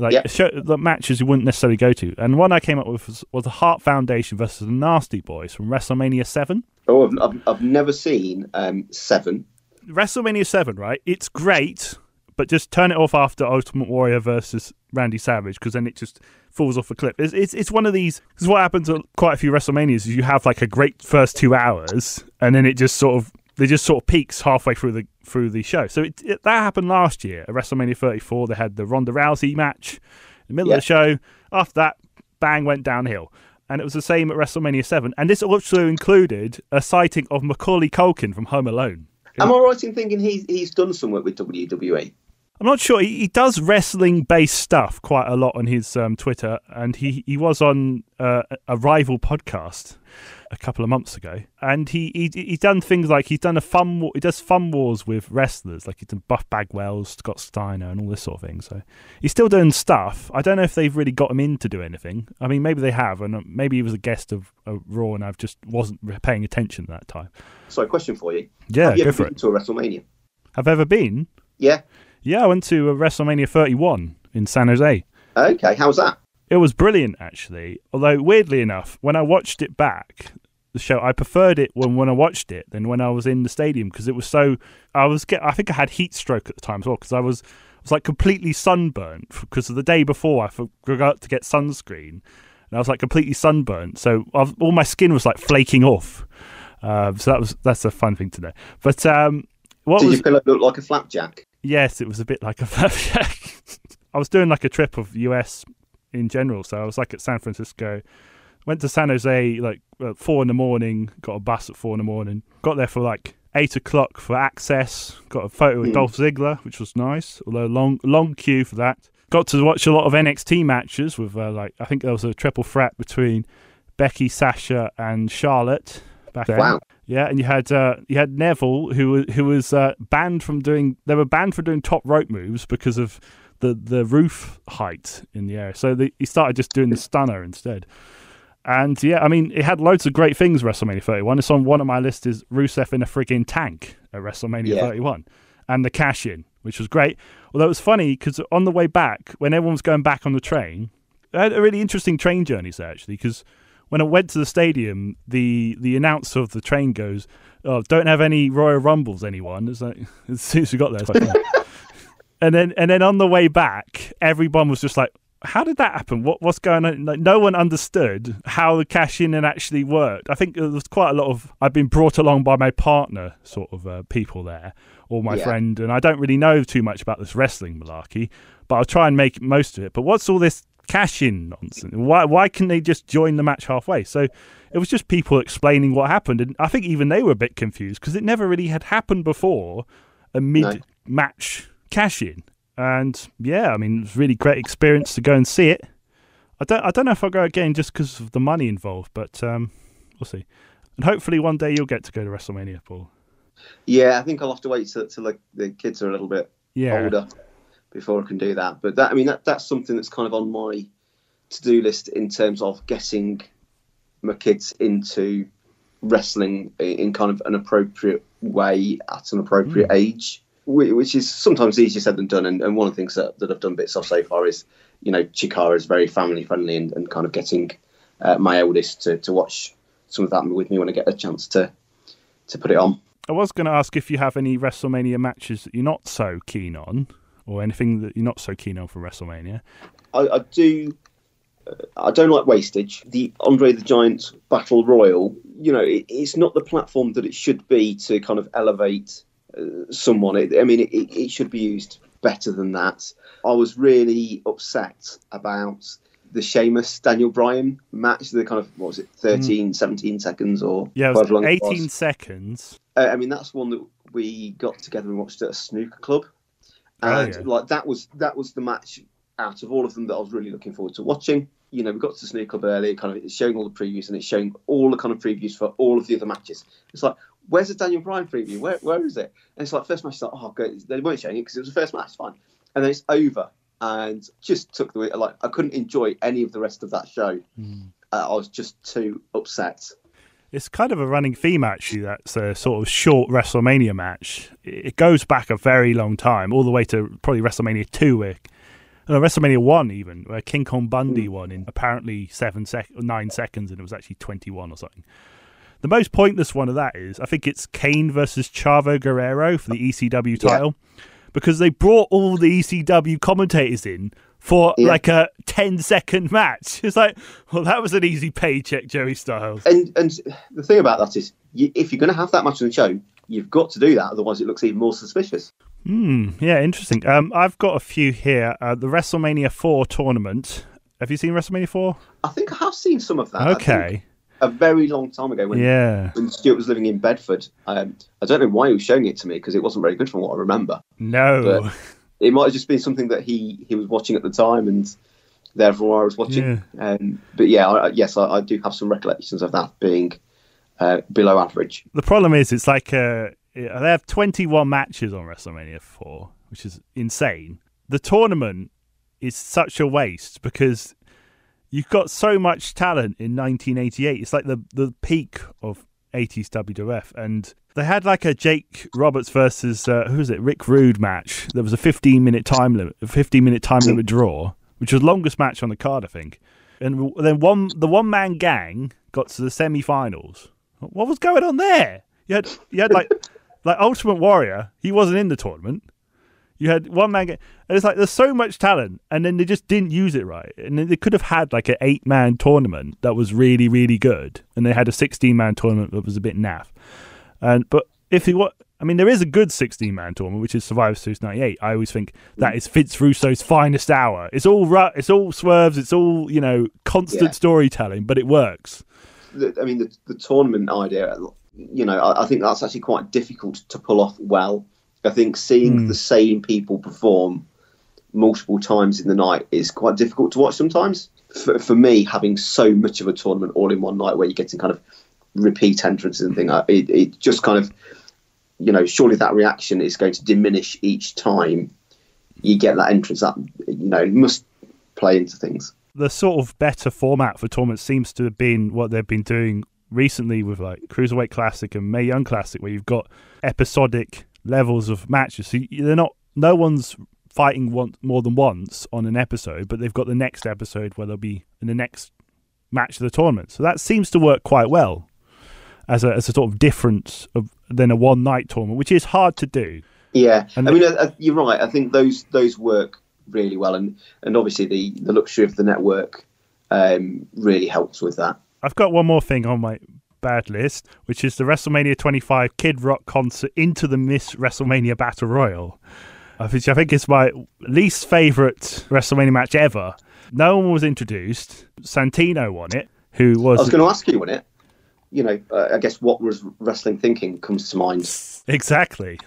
B: like show, the matches you wouldn't necessarily go to. And one I came up with was, was the Heart Foundation versus the Nasty Boys from WrestleMania Seven.
A: Oh, I've, I've, I've never seen um, Seven.
B: WrestleMania 7, right? It's great, but just turn it off after Ultimate Warrior versus Randy Savage because then it just falls off a cliff. It's, it's, it's one of these. This is what happens at quite a few WrestleManias. Is you have like a great first two hours, and then it just sort of they just sort of peaks halfway through the through the show. So it, it, that happened last year at WrestleMania 34. They had the Ronda Rousey match in the middle
A: Yeah.
B: of the show. After that, bang went downhill. And it was the same at WrestleMania 7. And this also included a sighting of Macaulay Culkin from Home Alone.
A: Am I right in thinking he's he's done some work with WWE?
B: I'm not sure. He, he does wrestling based stuff quite a lot on his um, Twitter, and he, he was on uh, a rival podcast a couple of months ago, and he, he he's done things like he's done a fun wa- he does fun wars with wrestlers, like he's done Buff Bagwell, Scott Steiner, and all this sort of thing. So he's still doing stuff. I don't know if they've really got him in to do anything. I mean, maybe they have, and uh, maybe he was a guest of, of Raw, and I've just wasn't paying attention at that time.
A: So, question for you:
B: Yeah,
A: Have you
B: go
A: ever
B: for
A: been
B: it.
A: to a WrestleMania?
B: Have I ever been?
A: Yeah.
B: Yeah, I went to uh, WrestleMania 31 in San Jose.
A: Okay. How was that?
B: It was brilliant, actually. Although weirdly enough, when I watched it back, the show, I preferred it when when I watched it than when I was in the stadium because it was so. I was get. I think I had heat stroke at the time as well because I was I was like completely sunburnt because of the day before I forgot to get sunscreen and I was like completely sunburnt. So I've, all my skin was like flaking off. Um, so that was that's a fun thing to know. But um, what
A: Did
B: was
A: your pillow look like a flapjack?
B: Yes, it was a bit like a flapjack. I was doing like a trip of US in general, so I was like at San Francisco, went to San Jose like at four in the morning, got a bus at four in the morning, got there for like eight o'clock for access, got a photo with
A: Mm.
B: Dolph Ziggler, which was nice, although long long queue for that. Got to watch a lot of NXT matches with uh, like I think there was a triple threat between Becky, Sasha, and Charlotte back then.
A: Wow.
B: Yeah, and you had uh, you had Neville who who was uh, banned from doing. They were banned from doing top rope moves because of the the roof height in the area. So they, he started just doing the stunner instead. And yeah, I mean, it had loads of great things. WrestleMania 31. It's on one of my list is Rusev in a frigging tank at WrestleMania
A: Yeah.
B: 31, and the cash in, which was great. Although it was funny because on the way back, when everyone was going back on the train, I had a really interesting train journeys there actually because when I went to the stadium, the the announcer of the train goes, "Oh, don't have any Royal Rumbles, anyone." It's like as soon as we got there, it's like, and then and then on the way back, everyone was just like, "How did that happen? What what's going on?" Like no one understood how the cash in and actually worked. I think there was quite a lot of I've been brought along by my partner, sort of uh, people there, or my
A: Yeah.
B: friend, and I don't really know too much about this wrestling malarkey, but I'll try and make most of it. But what's all this cash in nonsense? Why why can they just join the match halfway? So it was just people explaining what happened, and I think even they were a bit confused because it never really had happened before a mid match cash in. And yeah, I mean, it's really great experience to go and see it. I don't I don't know if I'll go again just because of the money involved, but um, we'll see. And hopefully one day you'll get to go to WrestleMania, Paul.
A: Yeah, I think I'll have to wait till, till the, the kids are a little bit
B: Yeah.
A: older before I can do that. But that, I mean, that that's something that's kind of on my to-do list in terms of getting my kids into wrestling in kind of an appropriate way at an appropriate age, whi- which is sometimes easier said than done. And, and one of the things that, that I've done bits of so far is, you know, Chikara is very family friendly and, and kind of getting uh, my eldest to, to watch some of that with me when I get a chance to to put it on.
B: I was going to ask if you have any WrestleMania matches that you're not so keen on, or anything that you're not so keen on for WrestleMania.
A: I, I do. uh, I don't like wastage. The Andre the Giant Battle Royal, you know, it, it's not the platform that it should be to kind of elevate uh, someone. It, I mean, it, it should be used better than that. I was really upset about the Sheamus Daniel Bryan match. The kind of what was it, 13, 17 seconds or
B: Yeah,
A: long it
B: 18
A: was.
B: seconds.
A: Uh, I mean, that's one that we got together and watched at a snooker club,
B: Oh,
A: and
B: yeah.
A: like that was that was the match out of all of them that I was really looking forward to watching. You know, we got to the snooker club early, kind of it's showing all the previews and it's showing all the kind of previews for all of the other matches. It's like, where's the Daniel Bryan preview? Where where is it? And it's like first match, like, oh, good. They weren't showing it because it was the first match, fine. And then it's over and just took the like I couldn't enjoy any of the rest of that show.
B: Hmm.
A: Uh, I was just too upset.
B: It's kind of a running theme, actually. That's a sort of short WrestleMania match. It goes back a very long time, all the way to probably WrestleMania two, where, no, WrestleMania one even, where King Kong Bundy won in apparently seven sec- nine seconds, and it was actually twenty one or something. The most pointless one of that is I think it's Kane versus Chavo Guerrero for the ECW title because they brought all the ECW commentators in for
A: Yeah.
B: like a 10 second match. It's like, well, that was an easy paycheck, Joey Styles.
A: And and the thing about that is, you, if you're going to have that much on the show, you've got to do that. Otherwise, it looks even more suspicious.
B: Hmm. Yeah, interesting. Um, I've got a few here. Uh, the WrestleMania 4 tournament. Have you seen WrestleMania 4?
A: I think I have seen some of that.
B: Okay.
A: A very long time ago when
B: Yeah.
A: when Stuart was living in Bedford. Um, I don't know why he was showing it to me because it wasn't very good from what I remember.
B: No.
A: But- It might have just been something that he, he was watching at the time and therefore I was watching. Um, but yeah, I- yes, I, I do have some recollections of that being uh, below average.
B: The problem is, it's like uh, they have 21 matches on WrestleMania 4, which is insane. The tournament is such a waste because you've got so much talent in 1988. It's like the, the peak of 80s WWF. And they had like a Jake Roberts versus, uh, who was it, Rick Rude match. There was a 15 minute time limit, a 15 minute time limit draw, which was longest match on the card, I think. And then one, the one man gang got to the semi finals. What was going on there? You had you had like like Ultimate Warrior. He wasn't in the tournament. You had one man, ga- and it's like there's so much talent, and then they just didn't use it right. And they could have had like an eight man tournament that was really really good, and they had a sixteen man tournament that was a bit naff. And but if you what I mean, there is a good sixteen man tournament, which is Survivor Series '98. I always think that mm. is Vince Russo's finest hour. It's all ru- it's all swerves, it's all you know, constant
A: Yeah.
B: storytelling, but it works.
A: I mean, the, the tournament idea, you know, I, I think that's actually quite difficult to pull off well. I think seeing hmm. the same people perform multiple times in the night is quite difficult to watch sometimes. For, for me, having so much of a tournament all in one night where you're getting kind of repeat entrances and things, uh, it, it just kind of, you know, surely that reaction is going to diminish each time you get that entrance. That you know it must play into things.
B: the sort of better format for tournaments seems to have been what they've been doing recently with like Cruiserweight Classic and Mae Young Classic, where you've got episodic levels of matches. So they're not, no one's fighting one, more than once on an episode, but they've got the next episode where they'll be in the next match of the tournament. So that seems to work quite well as a, as a sort of difference of, than a one night tournament, which is hard to do.
A: Yeah,
B: And
A: I mean, you're right. I think those those work really well, and and obviously the the luxury of the network um, really helps with that.
B: I've got one more thing on my bad list, which is the WrestleMania 25 Kid Rock concert into the Miss WrestleMania Battle Royal, uh, which I think is my least favourite WrestleMania match ever. No one was introduced. Santino won it, who was.
A: I
B: was,
A: was going to ask you on it. You know, uh, I guess what was wrestling thinking comes to mind.
B: exactly.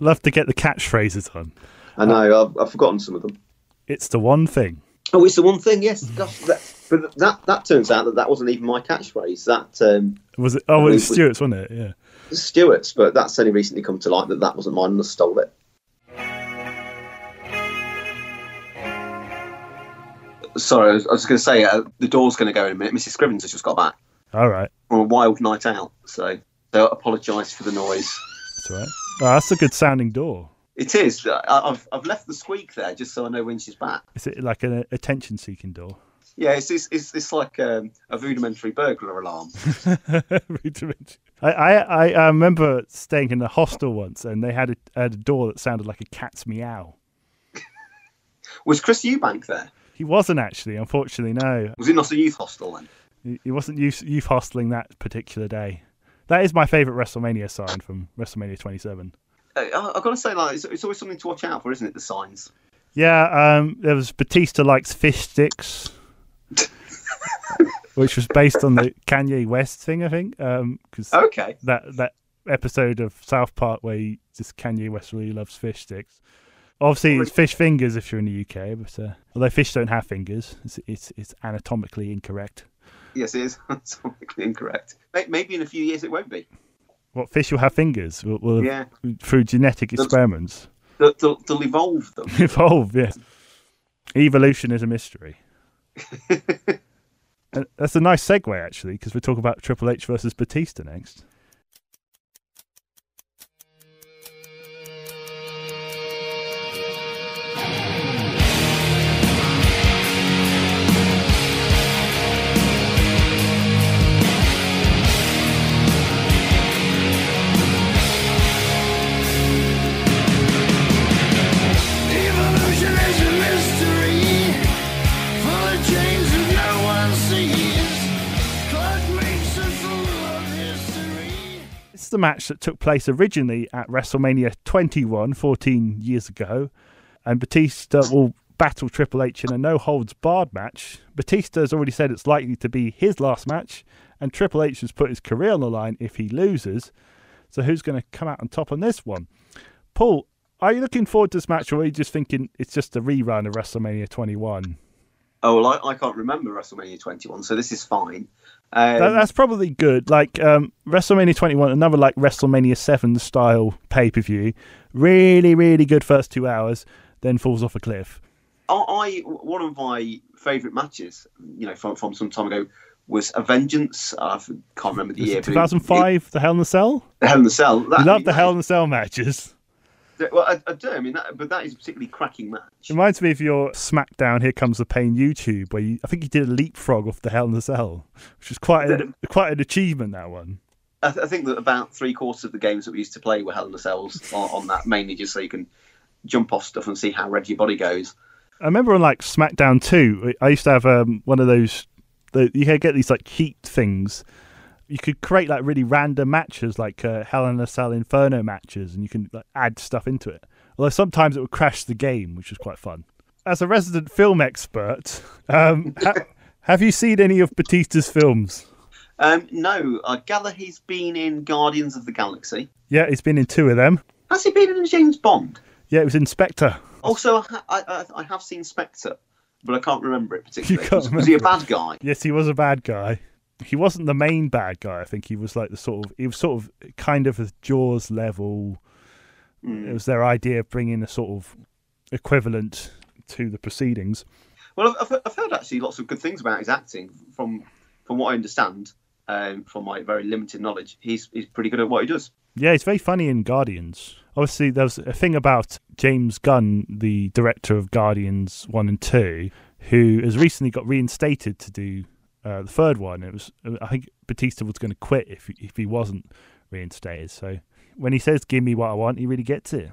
B: Love to get the catchphrases on.
A: I know I've, I've forgotten some of them.
B: It's the one thing.
A: Oh, it's the one thing. Yes, gosh, that, but that that turns out that that wasn't even my catchphrase. That um,
B: Was it? Oh, it was
A: was-
B: Stuart's, wasn't it? Yeah.
A: Stuart's, but that's only recently come to light that that wasn't mine and I stole it. Sorry, I was, I was going to say uh, the door's going to go in a minute. Mrs. Scrivens has just got back
B: All right.
A: from a wild night out, so so apologise for the noise.
B: That's all right. Oh, that's a good sounding door.
A: It is. I, I've I've left the squeak there just so I know when she's back.
B: Is it like an attention seeking door?
A: Yeah, it's it's, it's, it's like um, a rudimentary burglar alarm.
B: Rudimentary. I, I, I I remember staying in a hostel once and they had a, had a door that sounded like a cat's meow.
A: Was Chris Eubank there?
B: He wasn't actually, unfortunately, no.
A: Was it not a youth hostel then?
B: He, he wasn't youth, youth hosteling that particular day. That is my favourite WrestleMania sign from WrestleMania 27.
A: Uh, I- I've got to say, like, it's, it's always something to watch out for, isn't it? The signs.
B: Yeah, um, there was Batista likes fish sticks, which was based on the Kanye West thing, I think. Um, Because
A: Okay.
B: that that episode of South Park where he, just Kanye West really loves fish sticks. Obviously, it's fish fingers if you're in the UK, but uh, although fish don't have fingers, it's, it's it's anatomically incorrect.
A: Yes, it is. anatomically incorrect. Maybe in a few years it won't be.
B: What fish will have fingers? Will, will
A: Yeah.
B: through genetic
A: That's-
B: experiments
A: They'll, they'll, they'll evolve them.
B: evolve. Yeah. Evolution is a mystery. And that's a nice segue, actually, because we're talking about Triple H versus Batista next.
D: Is
B: the match that took place originally at WrestleMania 21, 14 years ago, and Batista will battle Triple H in a no holds barred match. Batista has already said it's likely to be his last match, and Triple H has put his career on the line if he loses. So who's going to come out on top on this one? Paul, are you looking forward to this match, or are you just thinking it's just a rerun of WrestleMania 21?
A: Oh well, I, I can't remember WrestleMania 21, so this is fine. Um,
B: That, that's probably good. Like um, WrestleMania 21, another like WrestleMania 7 style pay per view. Really, really good first two hours, then falls off a cliff.
A: I, I one of my favourite matches, you know, from from some time ago, was A Vengeance. I can't remember the
B: Was
A: year.
B: it
A: it-
B: 2005, the Hell in the Cell?
A: the Hell in the Cell. That,
B: I love the Hell in the Cell matches.
A: Well, I, I do. I mean, that, but that is a particularly cracking match.
B: Reminds me of your SmackDown Here Comes the Pain YouTube, where you, I think you did a leapfrog off the Hell in the Cell, which is quite an, quite an achievement. That one.
A: I, th- I think that about three quarters of the games that we used to play were Hell in the Cells on, on that, mainly just so you can jump off stuff and see how red your body goes.
B: I remember on like SmackDown 2, I used to have um, one of those. The, you get these like cheat things. You could create like really random matches, like uh, Hell in a Cell Inferno matches, and you can like, add stuff into it. Although sometimes it would crash the game, which was quite fun. As a resident film expert, um, ha- have you seen any of Batista's films?
A: Um, no, I gather he's been in Guardians of the Galaxy.
B: Yeah, he's been in two of them.
A: Has he been in James Bond?
B: Yeah, it was in Spectre.
A: Also, I, I, I, have seen Spectre, but I can't remember it particularly.
B: You can't
A: was, was he a bad guy?
B: Yes, he was a bad guy. He wasn't the main bad guy. I think he was like the sort of he was sort of kind of a Jaws level. It was their idea of bringing a sort of equivalent to the proceedings.
A: Well, I've, I've- I've heard actually lots of good things about his acting. From from what I understand, um, from my very limited knowledge, he's he's pretty good at what he does.
B: Yeah, he's very funny in Guardians. Obviously, there was a thing about James Gunn, the director of Guardians one and two, who has recently got reinstated to do uh, the third one. It was I think Batista was going to quit if if he wasn't reinstated. So when he says "Give me what I want," he really gets it.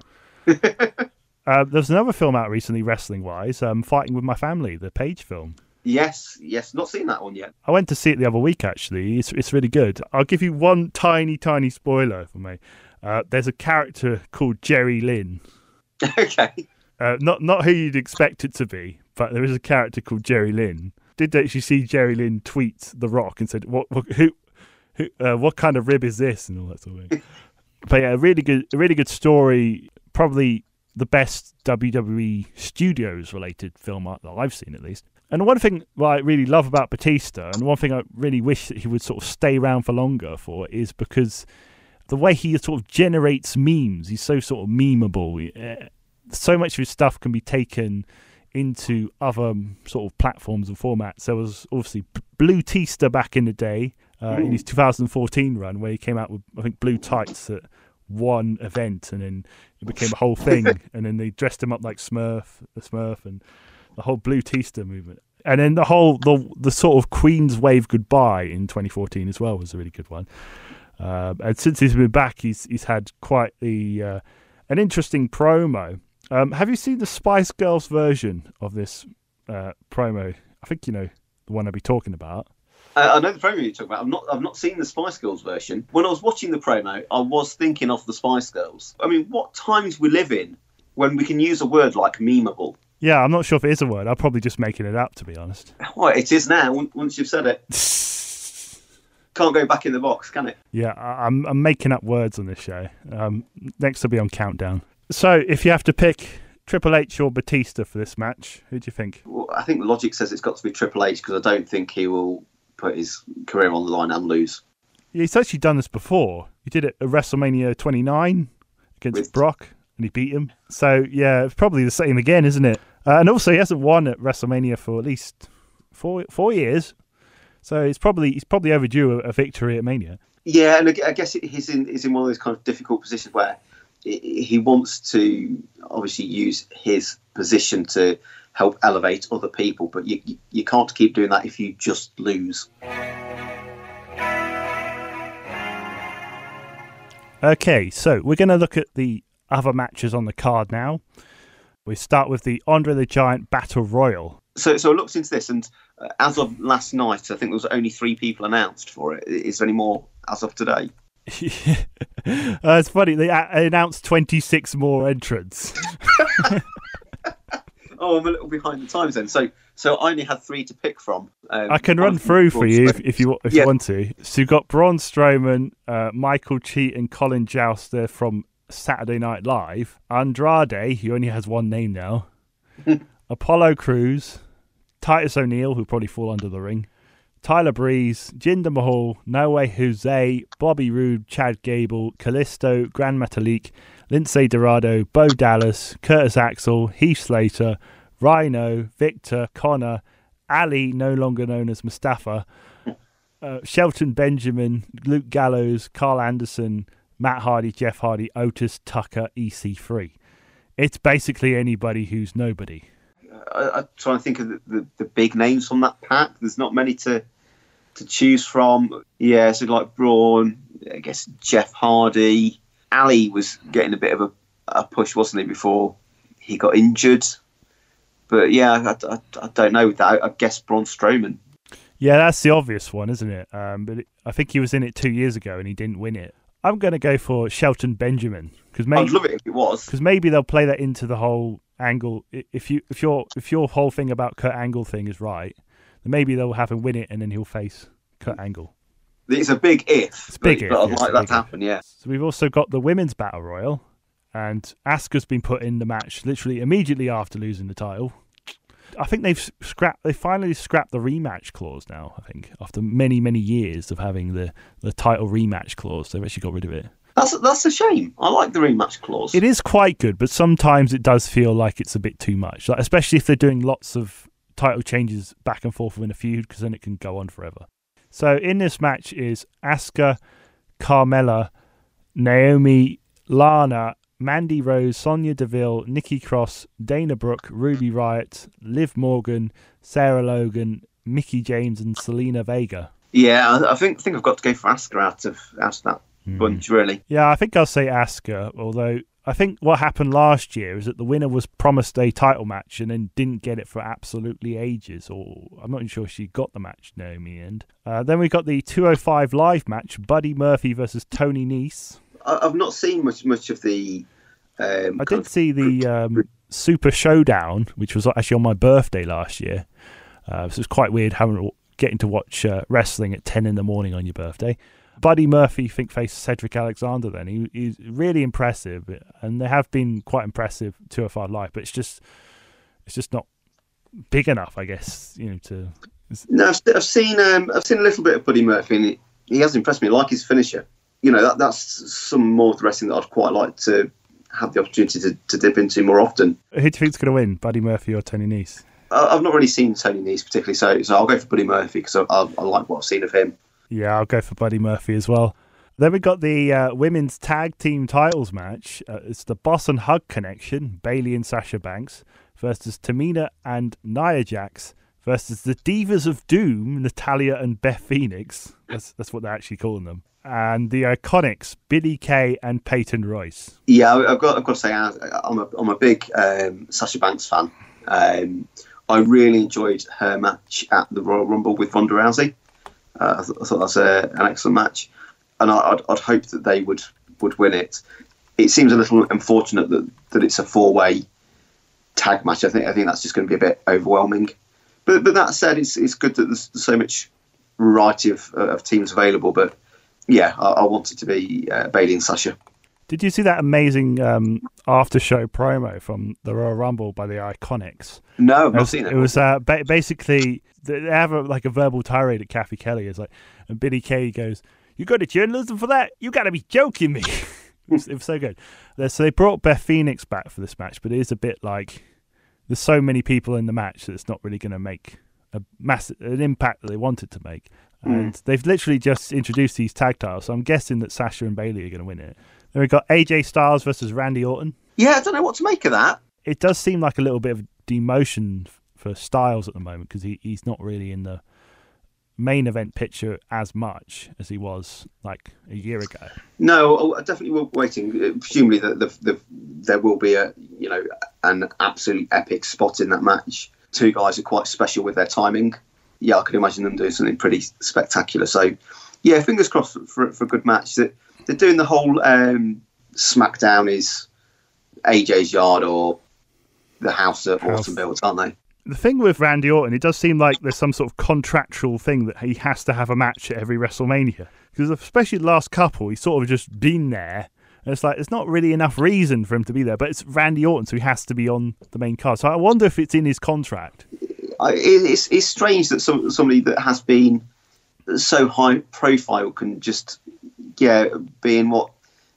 B: uh, there's another film out recently, wrestling wise, um, "Fighting with My Family," the Paige film.
A: Yes, yes, not seen that one yet.
B: I went to see it the other week. Actually, it's it's really good. I'll give you one tiny, tiny spoiler for me. Uh, there's a character called Jerry Lynn.
A: okay.
B: Uh, not not who you'd expect it to be, but there is a character called Jerry Lynn. Did actually see Jerry Lynn tweet The Rock and said, "What, what who, who uh, what kind of rib is this?" and all that sort of thing. but yeah, a really good, a really good story. Probably the best WWE Studios related film art that I've seen, at least. And one thing I really love about Batista, and one thing I really wish that he would sort of stay around for longer for, is because the way he sort of generates memes. He's so sort of memeable. Uh, so much of his stuff can be taken into other um, sort of platforms and formats. There was obviously Blue Tista back in the day uh, in his 2014 run, where he came out with I think blue tights at one event, and then it became a whole thing. and then they dressed him up like Smurf, the Smurf, and the whole Blue Tista movement. And then the whole the the sort of Queen's Wave goodbye in 2014 as well was a really good one. Um, and since he's been back, he's he's had quite the uh, an interesting promo. Um, have you seen the Spice Girls version of this uh, promo? I think you know the one I'll be talking about.
A: Uh, I know the promo you're talking about. I've not, I've not seen the Spice Girls version. When I was watching the promo, I was thinking of the Spice Girls. I mean, what times we live in when we can use a word like memeable?
B: Yeah, I'm not sure if it is a word. I'm probably just making it up, to be honest.
A: Well, it is now. Once you've said it, can't go back in the box, can it?
B: Yeah, I'm I'm making up words on this show. Um, next will be on countdown. So, if you have to pick Triple H or Batista for this match, who do you think?
A: Well, I think the logic says it's got to be Triple H because I don't think he will put his career on the line and lose.
B: Yeah, he's actually done this before. He did it at WrestleMania 29 against
A: With-
B: Brock, and he beat him. So yeah, it's probably the same again, isn't it? Uh, and also, he hasn't won at WrestleMania for at least four four years. So it's probably he's probably overdue a, a victory at Mania.
A: Yeah, and I I guess he's in he's in one of those kind of difficult positions where he wants to obviously use his position to help elevate other people, but you you, you can't keep doing that if you just lose.
B: Okay, so we're going to look at the other matches on the card now. We start with the Andre the Giant Battle Royal.
A: So so I looked into this, and uh, as of last night, I think there was only three people announced for it. Is there any more as of today?
B: uh, it's funny they a- announced 26 more entrants.
A: Oh, I'm a little behind the times then. So so I only had three to pick from. Um,
B: I can run through for you if, if you if
A: Yeah.
B: you want to. So you've got Braun Strowman, uh, Michael Che, and Colin Jost from Saturday Night Live. Andrade, he only has one name now. Apollo Crews, Titus O'Neil, who probably fall under the ring. Tyler Breeze, Jinder Mahal, No Way Jose, Bobby Roode, Chad Gable, Kalisto, Grand Metalik, Lince Dorado, Bo Dallas, Curtis Axel, Heath Slater, Rhyno, Viktor, Konnor, Ali, no longer known as Mustafa, uh, Shelton Benjamin, Luke Gallows, Karl Anderson, Matt Hardy, Jeff Hardy, Otis Tucker, EC3. It's basically anybody who's nobody.
A: I, I'm trying to think of the, the, the big names from that pack. There's not many to to choose from. Yeah, so like Braun, I guess Jeff Hardy, Ali was getting a bit of a, a push, wasn't he, before he got injured? But yeah, I, I, I don't know with that. I, I guess Braun Strowman.
B: Yeah, that's the obvious one, isn't it? Um, but it, I think he was in it two years ago and he didn't win it. I'm going to go for Shelton Benjamin because maybe I'd
A: love it if it was.
B: because maybe they'll play that into the whole angle. If you if your if your whole thing about Kurt Angle thing is right, then maybe they'll have him win it and then he'll face Kurt Angle.
A: It's a big if.
B: It's a big
A: but,
B: if,
A: but I'd
B: yes,
A: like that to
B: if.
A: happen. Yeah.
B: So we've also got the women's battle royal, and Asuka's been put in the match literally immediately after losing the title. I think they've scrapped. They finally scrapped the rematch clause now. I think after many many years of having the the title rematch clause, they've actually got rid of it.
A: That's that's a shame. I like the rematch clause.
B: It is quite good, but sometimes it does feel like it's a bit too much. Like, especially if they're doing lots of title changes back and forth within a feud, because then it can go on forever. So in this match is Asuka, Carmella, Naomi, Lana, Mandy Rose, Sonya Deville, Nikki Cross, Dana Brooke, Ruby Riott, Liv Morgan, Sarah Logan, Mickie James, and Zelina Vega.
A: Yeah, I, I think think I've got to go for Asuka out of out of that
B: Hmm.
A: bunch really.
B: Yeah, I think I'll say Asuka, although I think what happened last year is that the winner was promised a title match and then didn't get it for absolutely ages, or I'm not even sure she got the match, Naomi, end. Uh, then we got the 205 live match, Buddy Murphy versus Tony Nese.
A: I, I've not seen much much of the. Um,
B: I did
A: of-
B: see the um, Super Showdown, which was actually on my birthday last year. Uh, so it's quite weird having getting to watch uh, wrestling at 10 in the morning on your birthday. Buddy Murphy, think faced Cedric Alexander. Then he, he's really impressive, and they have been quite impressive 205 live, but it's just it's just not big enough, I guess. You know, to
A: No, I've, I've seen um, I've seen a little bit of Buddy Murphy, and he, he has impressed me. Like his finisher. You know, that, that's some more of the wrestling that I'd quite like to have the opportunity to, to dip into more often.
B: who do you think's going to win, Buddy Murphy or Tony Nese?
A: I've not really seen Tony Nese particularly, so so I'll go for Buddy Murphy because I, I, I like what I've seen of him.
B: Yeah, I'll go for Buddy Murphy as well. Then we got the uh, women's tag team titles match. Uh, it's the Boss and Hug connection, Bayley and Sasha Banks versus Tamina and Nia Jax versus the Divas of Doom, Natalya and Beth Phoenix. That's that's what they're actually calling them. And the Iconics, Billie Kay and Peyton Royce.
A: Yeah, I've got I've got to say I'm a I'm a big um, Sasha Banks fan. Um, I really enjoyed her match at the Royal Rumble with Ronda Rousey. Uh, I, th- I thought that was an excellent match, and I, I'd, I'd hope that they would would win it. It seems a little unfortunate that, that it's a four way tag match. I think I think that's just going to be a bit overwhelming. But but that said, it's it's good that there's, so much variety of, of teams available. But yeah, I, I want it to be uh, Bayley and Sasha.
B: Did you see that amazing um, after show promo from the Royal Rumble by the Iconics?
A: No, I've not seen it.
B: it was uh, ba- basically they have a, like a verbal tirade at Cathy Kelley. It's like, and Billie Kay goes, "You go to journalism for that? You got to be joking me." it, was, it was so good. So they brought Beth Phoenix back for this match, but it is a bit like there's so many people in the match that it's not really going to make a massive an impact that they wanted to make. And they've literally just introduced these tag titles, so I'm guessing that Sasha and Bayley are going to win it. Then we've got AJ Styles versus Randy Orton.
A: Yeah, I don't know what to make of that.
B: It does seem like a little bit of demotion for Styles at the moment because he, he's not really in the main event picture as much as he was like a year ago.
A: No, oh, I definitely will be waiting. Uh, Presumably, that the, the, there will be a you know an absolutely epic spot in that match. Two guys are quite special with their timing. Yeah, I can imagine them doing something pretty spectacular. So, yeah, fingers crossed for, for a good match. That they're doing the whole um, SmackDown is AJ's yard or the house that
B: House.
A: Orton built, aren't they?
B: The thing with Randy Orton, it does seem like there's some sort of contractual thing that he has to have a match at every WrestleMania. Because especially the last couple, he's sort of just been there. And it's like, there's not really enough reason for him to be there, but it's Randy Orton, so he has to be on the main card. So I wonder if it's in his contract.
A: It's it's strange that some, somebody that has been so high profile can just yeah being what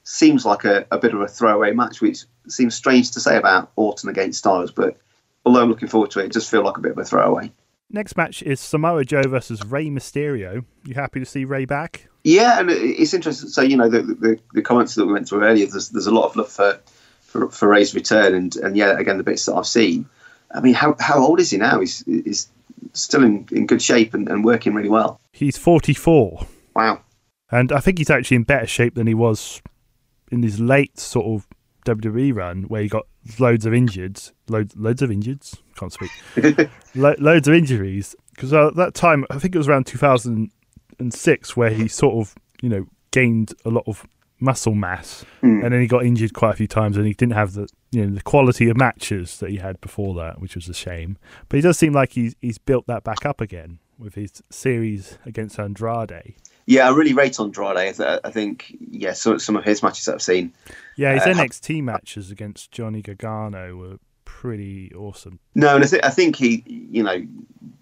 A: seems like a, a bit of a throwaway match, which seems strange to say about Orton against Styles. But although I'm looking forward to it, it does feel like a bit of a throwaway.
B: Next match is Samoa Joe versus Rey Mysterio. You happy to see Rey back?
A: Yeah, and it's interesting. So you know the, the, the comments that we went through earlier. There's there's a lot of love for for, for Rey's return, and and yeah, again the bits that I've seen. I mean, how how old is he now? He's he's still in, in good shape and, and working really well.
B: He's 44.
A: Wow.
B: And I think he's actually in better shape than he was in his late sort of WWE run, where he got loads of injured, loads, loads of injured. Can't speak. Lo- loads of injuries because uh, at that time, I think it was around 2006, where he sort of, you know, gained a lot of muscle mass, and then he got injured quite a few times, and he didn't have the, you know, the quality of matches that he had before that, which was a shame. But he does seem like he's he's built that back up again with his series against Andrade.
A: Yeah, I really rate Andrade. I, I think, yeah, so, some of his matches that I've seen.
B: Yeah, his
A: Uh,
B: NXT matches against Johnny Gargano were pretty awesome.
A: No, and I, th- I think he, you know,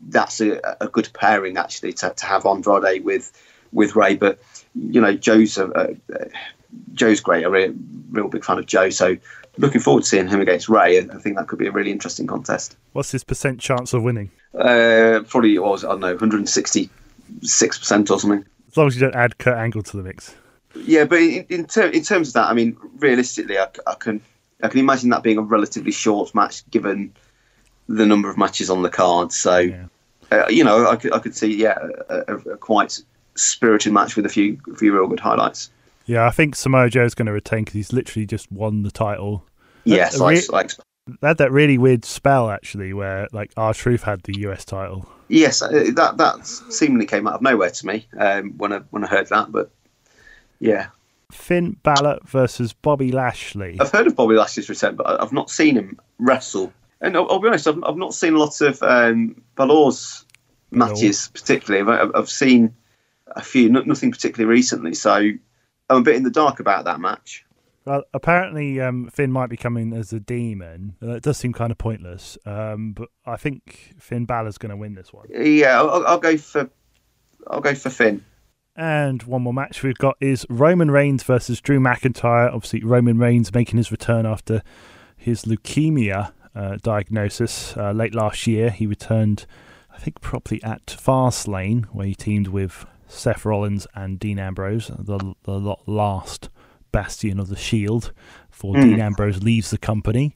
A: that's a, a good pairing actually to, to have Andrade with with Rey. But you know, Joe's a, a, Joe's great. I'm a real, big fan of Joe. So looking forward to seeing him against Rey. I think that could be a really interesting contest.
B: What's his percent chance of winning?
A: Uh, probably what was? I don't know, 166 percent or something.
B: As long as you don't add Kurt Angle to the mix.
A: Yeah, but in in, ter- in terms of that, I mean, realistically, I, I can I can imagine that being a relatively short match given the number of matches on the card. So,
B: Yeah.
A: uh, you know, I could, I could see yeah a, a, a quite spirited match with a few a few real good highlights.
B: Yeah, I think Samoa Joe's going to retain because he's literally just won the title.
A: Yes, I,
B: re-
A: I expect-
B: They had that really weird spell actually, where like R Truth had the US title.
A: Yes, uh, that that seemingly came out of nowhere to me um, when I when I heard that. But yeah,
B: Finn Balor versus Bobby Lashley.
A: I've heard of Bobby Lashley's return, but I've not seen him wrestle. And I'll, I'll be honest, I've, I've not seen lots of um, Balor's matches particularly. I've, I've seen a few, nothing particularly recently. So I'm a bit in the dark about that match.
B: Well, apparently um, Finn might be coming as a demon. Uh, it does seem kind of pointless, um, but I think Finn Balor's going to win this one.
A: Yeah, I'll, I'll go for I'll go for Finn.
B: And one more match we've got is Roman Reigns versus Drew McIntyre. Obviously, Roman Reigns making his return after his leukemia uh, diagnosis uh, late last year. He returned, I think, properly at Fastlane, where he teamed with Seth Rollins and Dean Ambrose, the, the last bastion of the Shield, before Dean Ambrose leaves the company.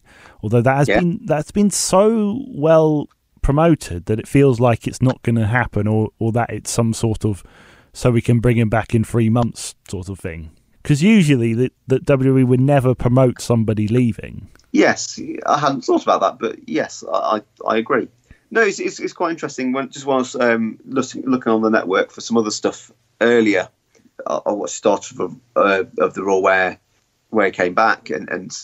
B: Although that has
A: Yeah.
B: been that's been so well promoted that it feels like it's not going to happen, or or that it's some sort of so we can bring him back in three months sort of thing. Because usually the, the WWE would never promote somebody leaving.
A: Yes, I hadn't thought about that, but yes, I I, I agree. No, it's, it's, it's quite interesting. When just whilst um, looking looking on the network for some other stuff earlier, I, I watched start of uh, of the Raw where where he came back, and and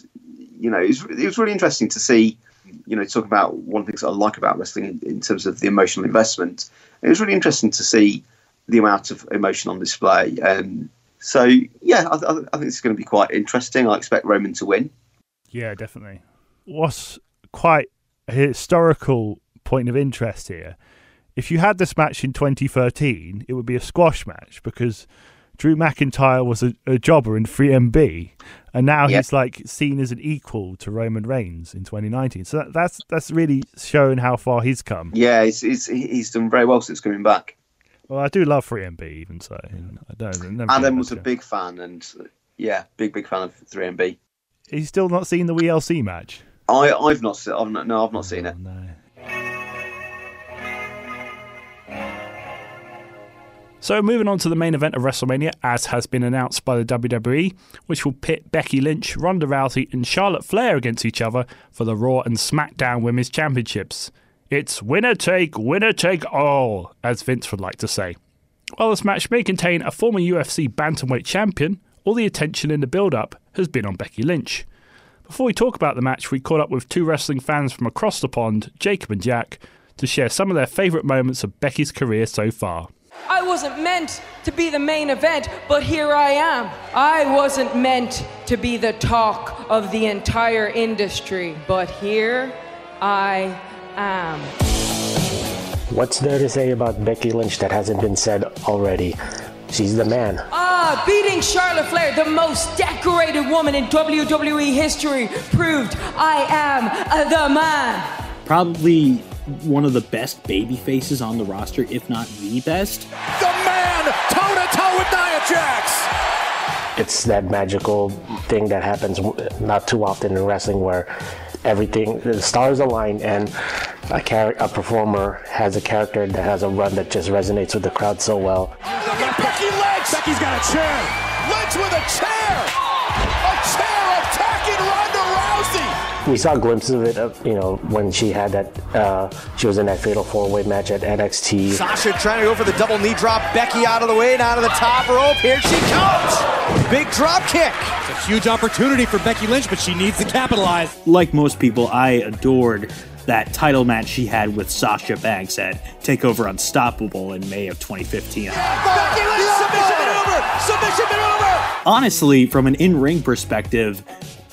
A: you know it was, it was really interesting to see. You know, talk about one of the things I like about wrestling in, in terms of the emotional investment. It was really interesting to see the amount of emotion on display. Um, so yeah, I, I I think it's going to be quite interesting. I expect Roman to win.
B: Yeah, definitely. What's quite a historical point of interest here, if you had this match in 2013, it would be a squash match because Drew McIntyre was a, a jobber in 3MB, and now
A: Yeah.
B: he's like seen as an equal to Roman Reigns in 2019. So that, that's that's really showing how far he's come.
A: Yeah, he's, he's he's done very well since coming back.
B: Well, I do love 3MB, even so. I don't. Never
A: Adam was a big fan, and yeah, big big fan of 3MB.
B: He's still not seen the WLC match.
A: I I've not seen. I've not, no, I've not seen it.
B: Oh, no. So, moving on to the main event of WrestleMania, as has been announced by the WWE, which will pit Becky Lynch, Ronda Rousey, and Charlotte Flair against each other for the Raw and SmackDown Women's Championships. It's winner take, winner take all, as Vince would like to say. While this match may contain a former UFC bantamweight champion, all the attention in the build up has been on Becky Lynch. Before we talk about the match, we caught up with two wrestling fans from across the pond, Jacob and Jack, to share some of their favourite moments of Becky's career so far.
E: I wasn't meant to be the main event, but here I am. I wasn't meant to be the talk of the entire industry, but here I am.
F: What's there to say about Becky Lynch that hasn't been said already? She's the man.
E: Ah, beating Charlotte Flair, the most decorated woman in WWE history, proved I am uh, the man.
G: probably one of the best baby faces on the roster, if not the best.
C: The man toe to toe with Nia Jax.
F: It's that magical thing that happens not too often in wrestling where everything, the stars align and a, char- a performer has a character that has a run that just resonates with the crowd so well.
C: Look at Becky Lynch. Becky's got a chair. Lynch with a chair.
F: We saw glimpses of it, you know, when she had that, uh, she was in that fatal four-way match at NXT.
H: Sasha trying to go for the double knee drop. Becky out of the way, down to the top rope. Here she comes. Big drop kick.
I: It's a huge opportunity for Becky Lynch, but she needs to capitalize.
G: Like most people, I adored that title match she had with Sasha Banks at Takeover Unstoppable in May of 2015.
H: Becky Lynch submission maneuver. Submission maneuver.
G: Honestly, from an in-ring perspective,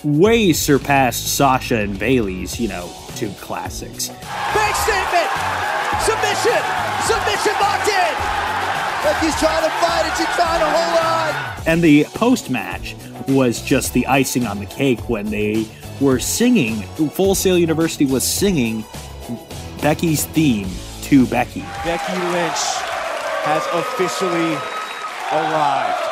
G: way surpassed Sasha and Bayley's, you know, two classics.
H: Big statement. Submission. Submission locked in. Becky's trying to fight it. She's trying to hold on.
G: And the post match was just the icing on the cake when they were singing, Full Sail University was singing Becky's theme to Becky.
I: Becky Lynch has officially arrived.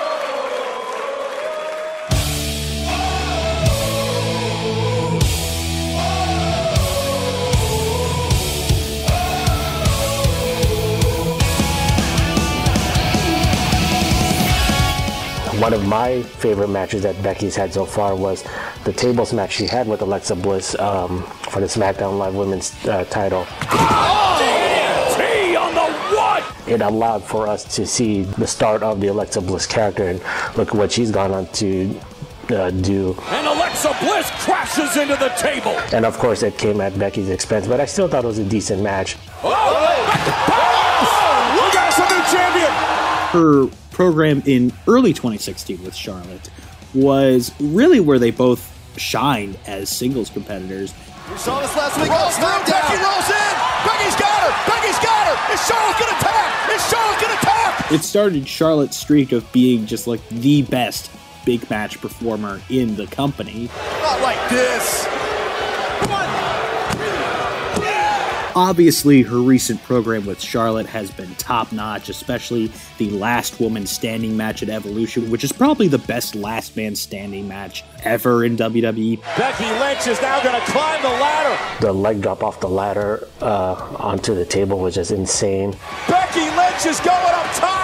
F: One of my favorite matches that Becky's had so far was the tables match she had with Alexa Bliss um, for the SmackDown Live Women's uh, title. It allowed for us to see the start of the Alexa Bliss character and look at what she's gone on to uh, do.
I: And Alexa Bliss crashes into the table.
F: And of course, it came at Becky's expense, but I still thought it was a decent match.
I: Look at us, a new champion.
G: Her program in early 2016 with Charlotte was really where they both shined as singles competitors.
H: We saw this last week.
C: Rolls
H: on
C: through. Becky rolls in. Becky's got her. Becky's got her. Is Charlotte gonna tap? Is Charlotte gonna tap?
G: It started Charlotte's streak of being just like the best big match performer in the company.
C: Not like this.
G: Obviously, her recent program with Charlotte has been top notch, especially the last woman standing match at Evolution, which is probably the best last man standing match ever in. WWE.
I: Becky Lynch is now going to climb the ladder.
F: The leg drop off the ladder uh, onto the table was just insane.
I: Becky Lynch is going up top.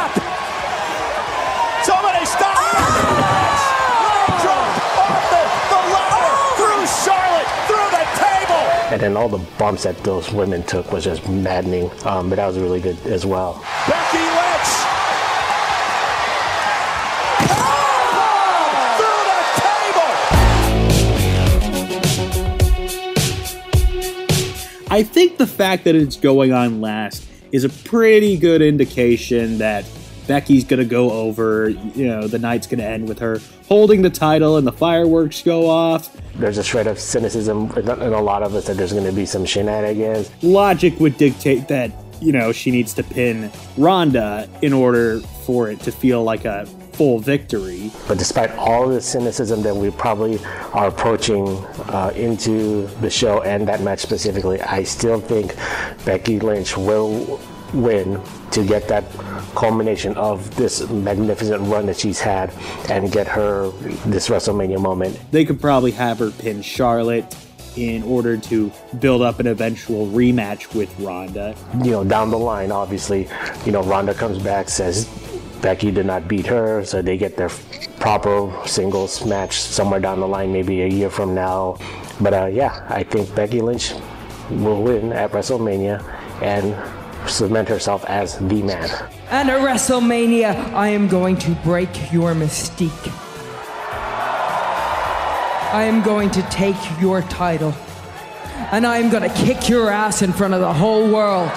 F: And then all the bumps that those women took was just maddening. Um, but that was really good as well.
I: Becky Lynch.
G: I think the fact that it's going on last is a pretty good indication that Becky's to go over, you know, the night's to end with her holding the title and the fireworks go off.
F: There's a shred of cynicism in a lot of us that there's to be some shenanigans.
G: Logic would dictate that, you know, she needs to pin Ronda in order for it to feel like a full victory.
F: But despite all the cynicism that we probably are approaching uh, into the show and that match specifically, I still think Becky Lynch will win to get that culmination of this magnificent run that she's had and get her this WrestleMania moment.
G: They could probably have her pin Charlotte in order to build up an eventual rematch with Ronda.
F: You know, down the line, obviously, you know, Ronda comes back, says Becky did not beat her, so they get their proper singles match somewhere down the line, maybe a year from now. But uh, yeah, I think Becky Lynch will win at WrestleMania and cement herself as the man.
E: And at WrestleMania, I am going to break your mystique. I am going to take your title. And I am going to kick your ass in front of the whole world.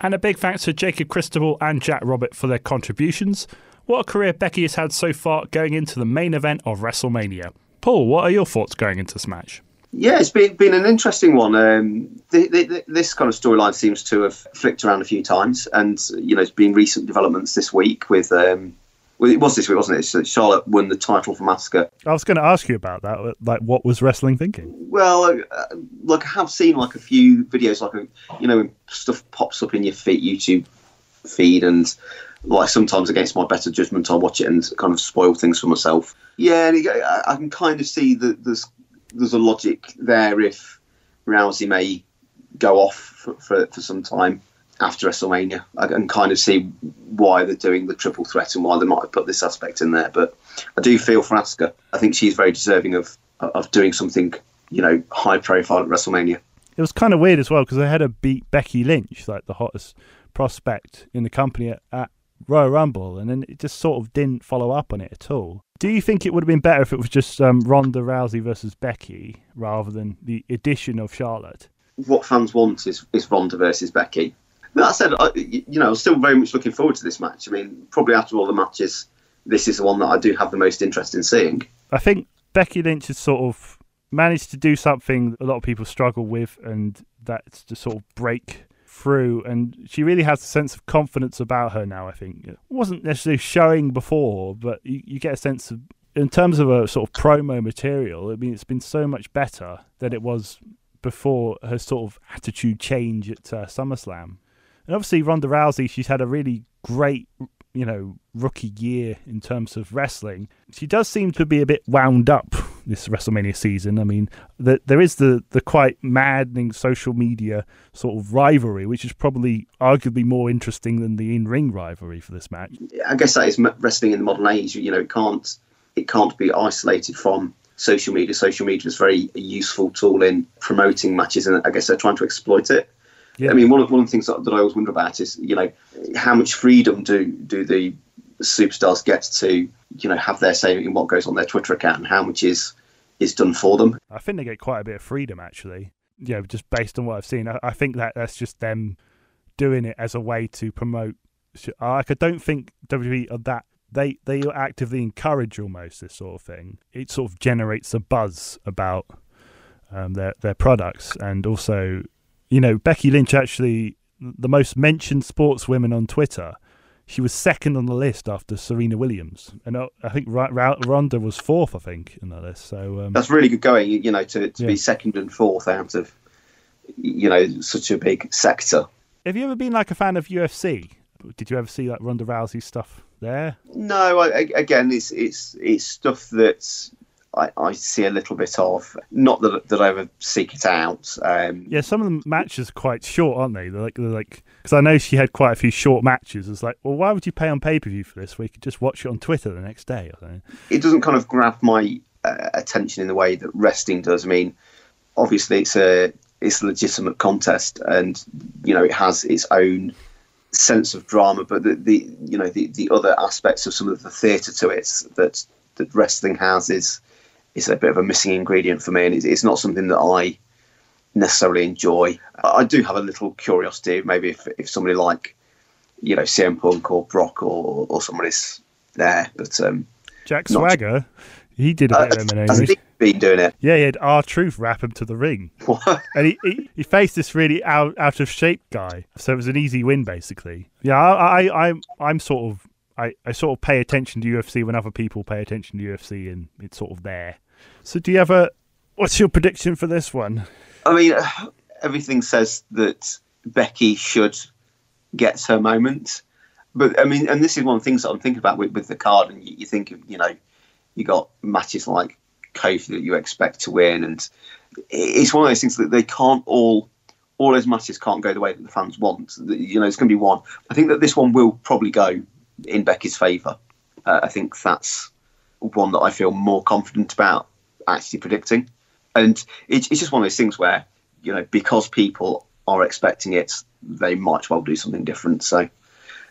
B: And a big thanks to Jacob Christopher and Jack Robert for their contributions. What a career Becky has had so far going into the main event of WrestleMania. Paul, what are your thoughts going into this match?
A: Yeah, it's been been an interesting one. Um, the, the, this kind of storyline seems to have flicked around a few times, and you know, there's been recent developments this week with. Um, well, it was this week, wasn't it? So Charlotte won the title from Asuka.
B: I was going to ask you about that. Like, what was wrestling thinking?
A: Well, uh, look, I have seen like a few videos, like a, you know, when stuff pops up in your feed, YouTube feed, and like sometimes against my better judgment, I watch it and kind of spoil things for myself. Yeah, and I I can kind of see that there's there's a logic there if Rousey may go off for, for, for some time after WrestleMania. I can kind of see why they're doing the triple threat and why they might have put this aspect in there. But I do feel for Asuka. I think she's very deserving of of doing something, you know, high profile at WrestleMania.
B: It was kind of weird as well because they had her beat Becky Lynch, like the hottest prospect in the company at, at Royal Rumble, and then it just sort of didn't follow up on it at all. Do you think it would have been better if it was just um, Ronda Rousey versus Becky rather than the addition of Charlotte?
A: What fans want is, is Ronda versus Becky. That said, I, you know, I'm still very much looking forward to this match. I mean, probably after all the matches, this is the one that I do have the most interest in seeing.
B: I think Becky Lynch has sort of managed to do something a lot of people struggle with, and that's to sort of break through. And she really has a sense of confidence about her now. I think it wasn't necessarily showing before, but you, you get a sense of, in terms of a sort of promo material. I mean, it's been so much better than it was before her sort of attitude change at uh, SummerSlam. And obviously, Ronda Rousey, she's had a really great, you know, rookie year in terms of wrestling. She does seem to be a bit wound up this WrestleMania season. I mean, the, there is the, the quite maddening social media sort of rivalry, which is probably arguably more interesting than the in ring rivalry for this match.
A: I guess that is wrestling in the modern age. You know, it can't it can't be isolated from social media. Social media is very a useful tool in promoting matches, and I guess they're trying to exploit it.
B: Yeah.
A: I mean, one of one of the things that, that I always wonder about is, you know, how much freedom do do the superstars get to, you know, have their say in what goes on their Twitter account, and how much is is done for them.
B: I think they get quite a bit of freedom actually. You know, just based on what I've seen. I, I think that that's just them doing it as a way to promote. Like I don't think WWE are that they they actively encourage almost this sort of thing. It sort of generates a buzz about um, their their products, and also, you know, Becky Lynch actually the most mentioned sportswomen on Twitter. She was second on the list after Serena Williams, and uh, I think Ronda was fourth. I think in the list. So um,
A: That's really good going. You know, to to
B: Yeah.
A: be second and fourth out of, you know, such a big sector.
B: Have you ever been like a fan of UFC? Did you ever see like Ronda Rousey stuff there?
A: No, I, again, it's it's it's stuff that I, I see a little bit of. Not that that I ever seek it out. Um,
B: Yeah, some of the matches are quite short, aren't they? They're like they're like because I know she had quite a few short matches. It's like, well, why would you pay on pay per view for this? We could just watch it on Twitter the next day or something.
A: it doesn't kind of grab my uh, attention in the way that wrestling does. I mean, obviously it's a it's a legitimate contest, and you know it has its own sense of drama. But the, the you know the, the other aspects of some of the theatre to it that that wrestling has is is a bit of a missing ingredient for me, and it's, it's not something that I necessarily enjoy. I do have a little curiosity, maybe if if somebody like you know CM Punk or Brock or or somebody's there, but um,
B: Jack
A: Not-
B: Swagger, He did a
A: Uh,
B: bit of MMA.
A: has Steve been doing it?
B: Yeah, he had R Truth wrap him to the ring, What? and he, he he faced this really out out of shape guy, so it was an easy win basically. Yeah, I, I I'm I'm sort of I, I sort of pay attention to UFC when other people pay attention to UFC, and it's sort of there. So, do you have a what's your prediction for this one?
A: I mean, everything says that Becky should get her moment. But I mean, and this is one of the things that I'm thinking about with, with the card. And you, you think of, you know, you got matches like Kofi that you expect to win, and it's one of those things that they can't all, all those matches can't go the way that the fans want. You know, it's going to be one. I think that this one will probably go in Becky's favour. Uh, I think that's one that I feel more confident about actually predicting. And it's, it's just one of those things where, you know, because people are expecting it, they might well do something different. So,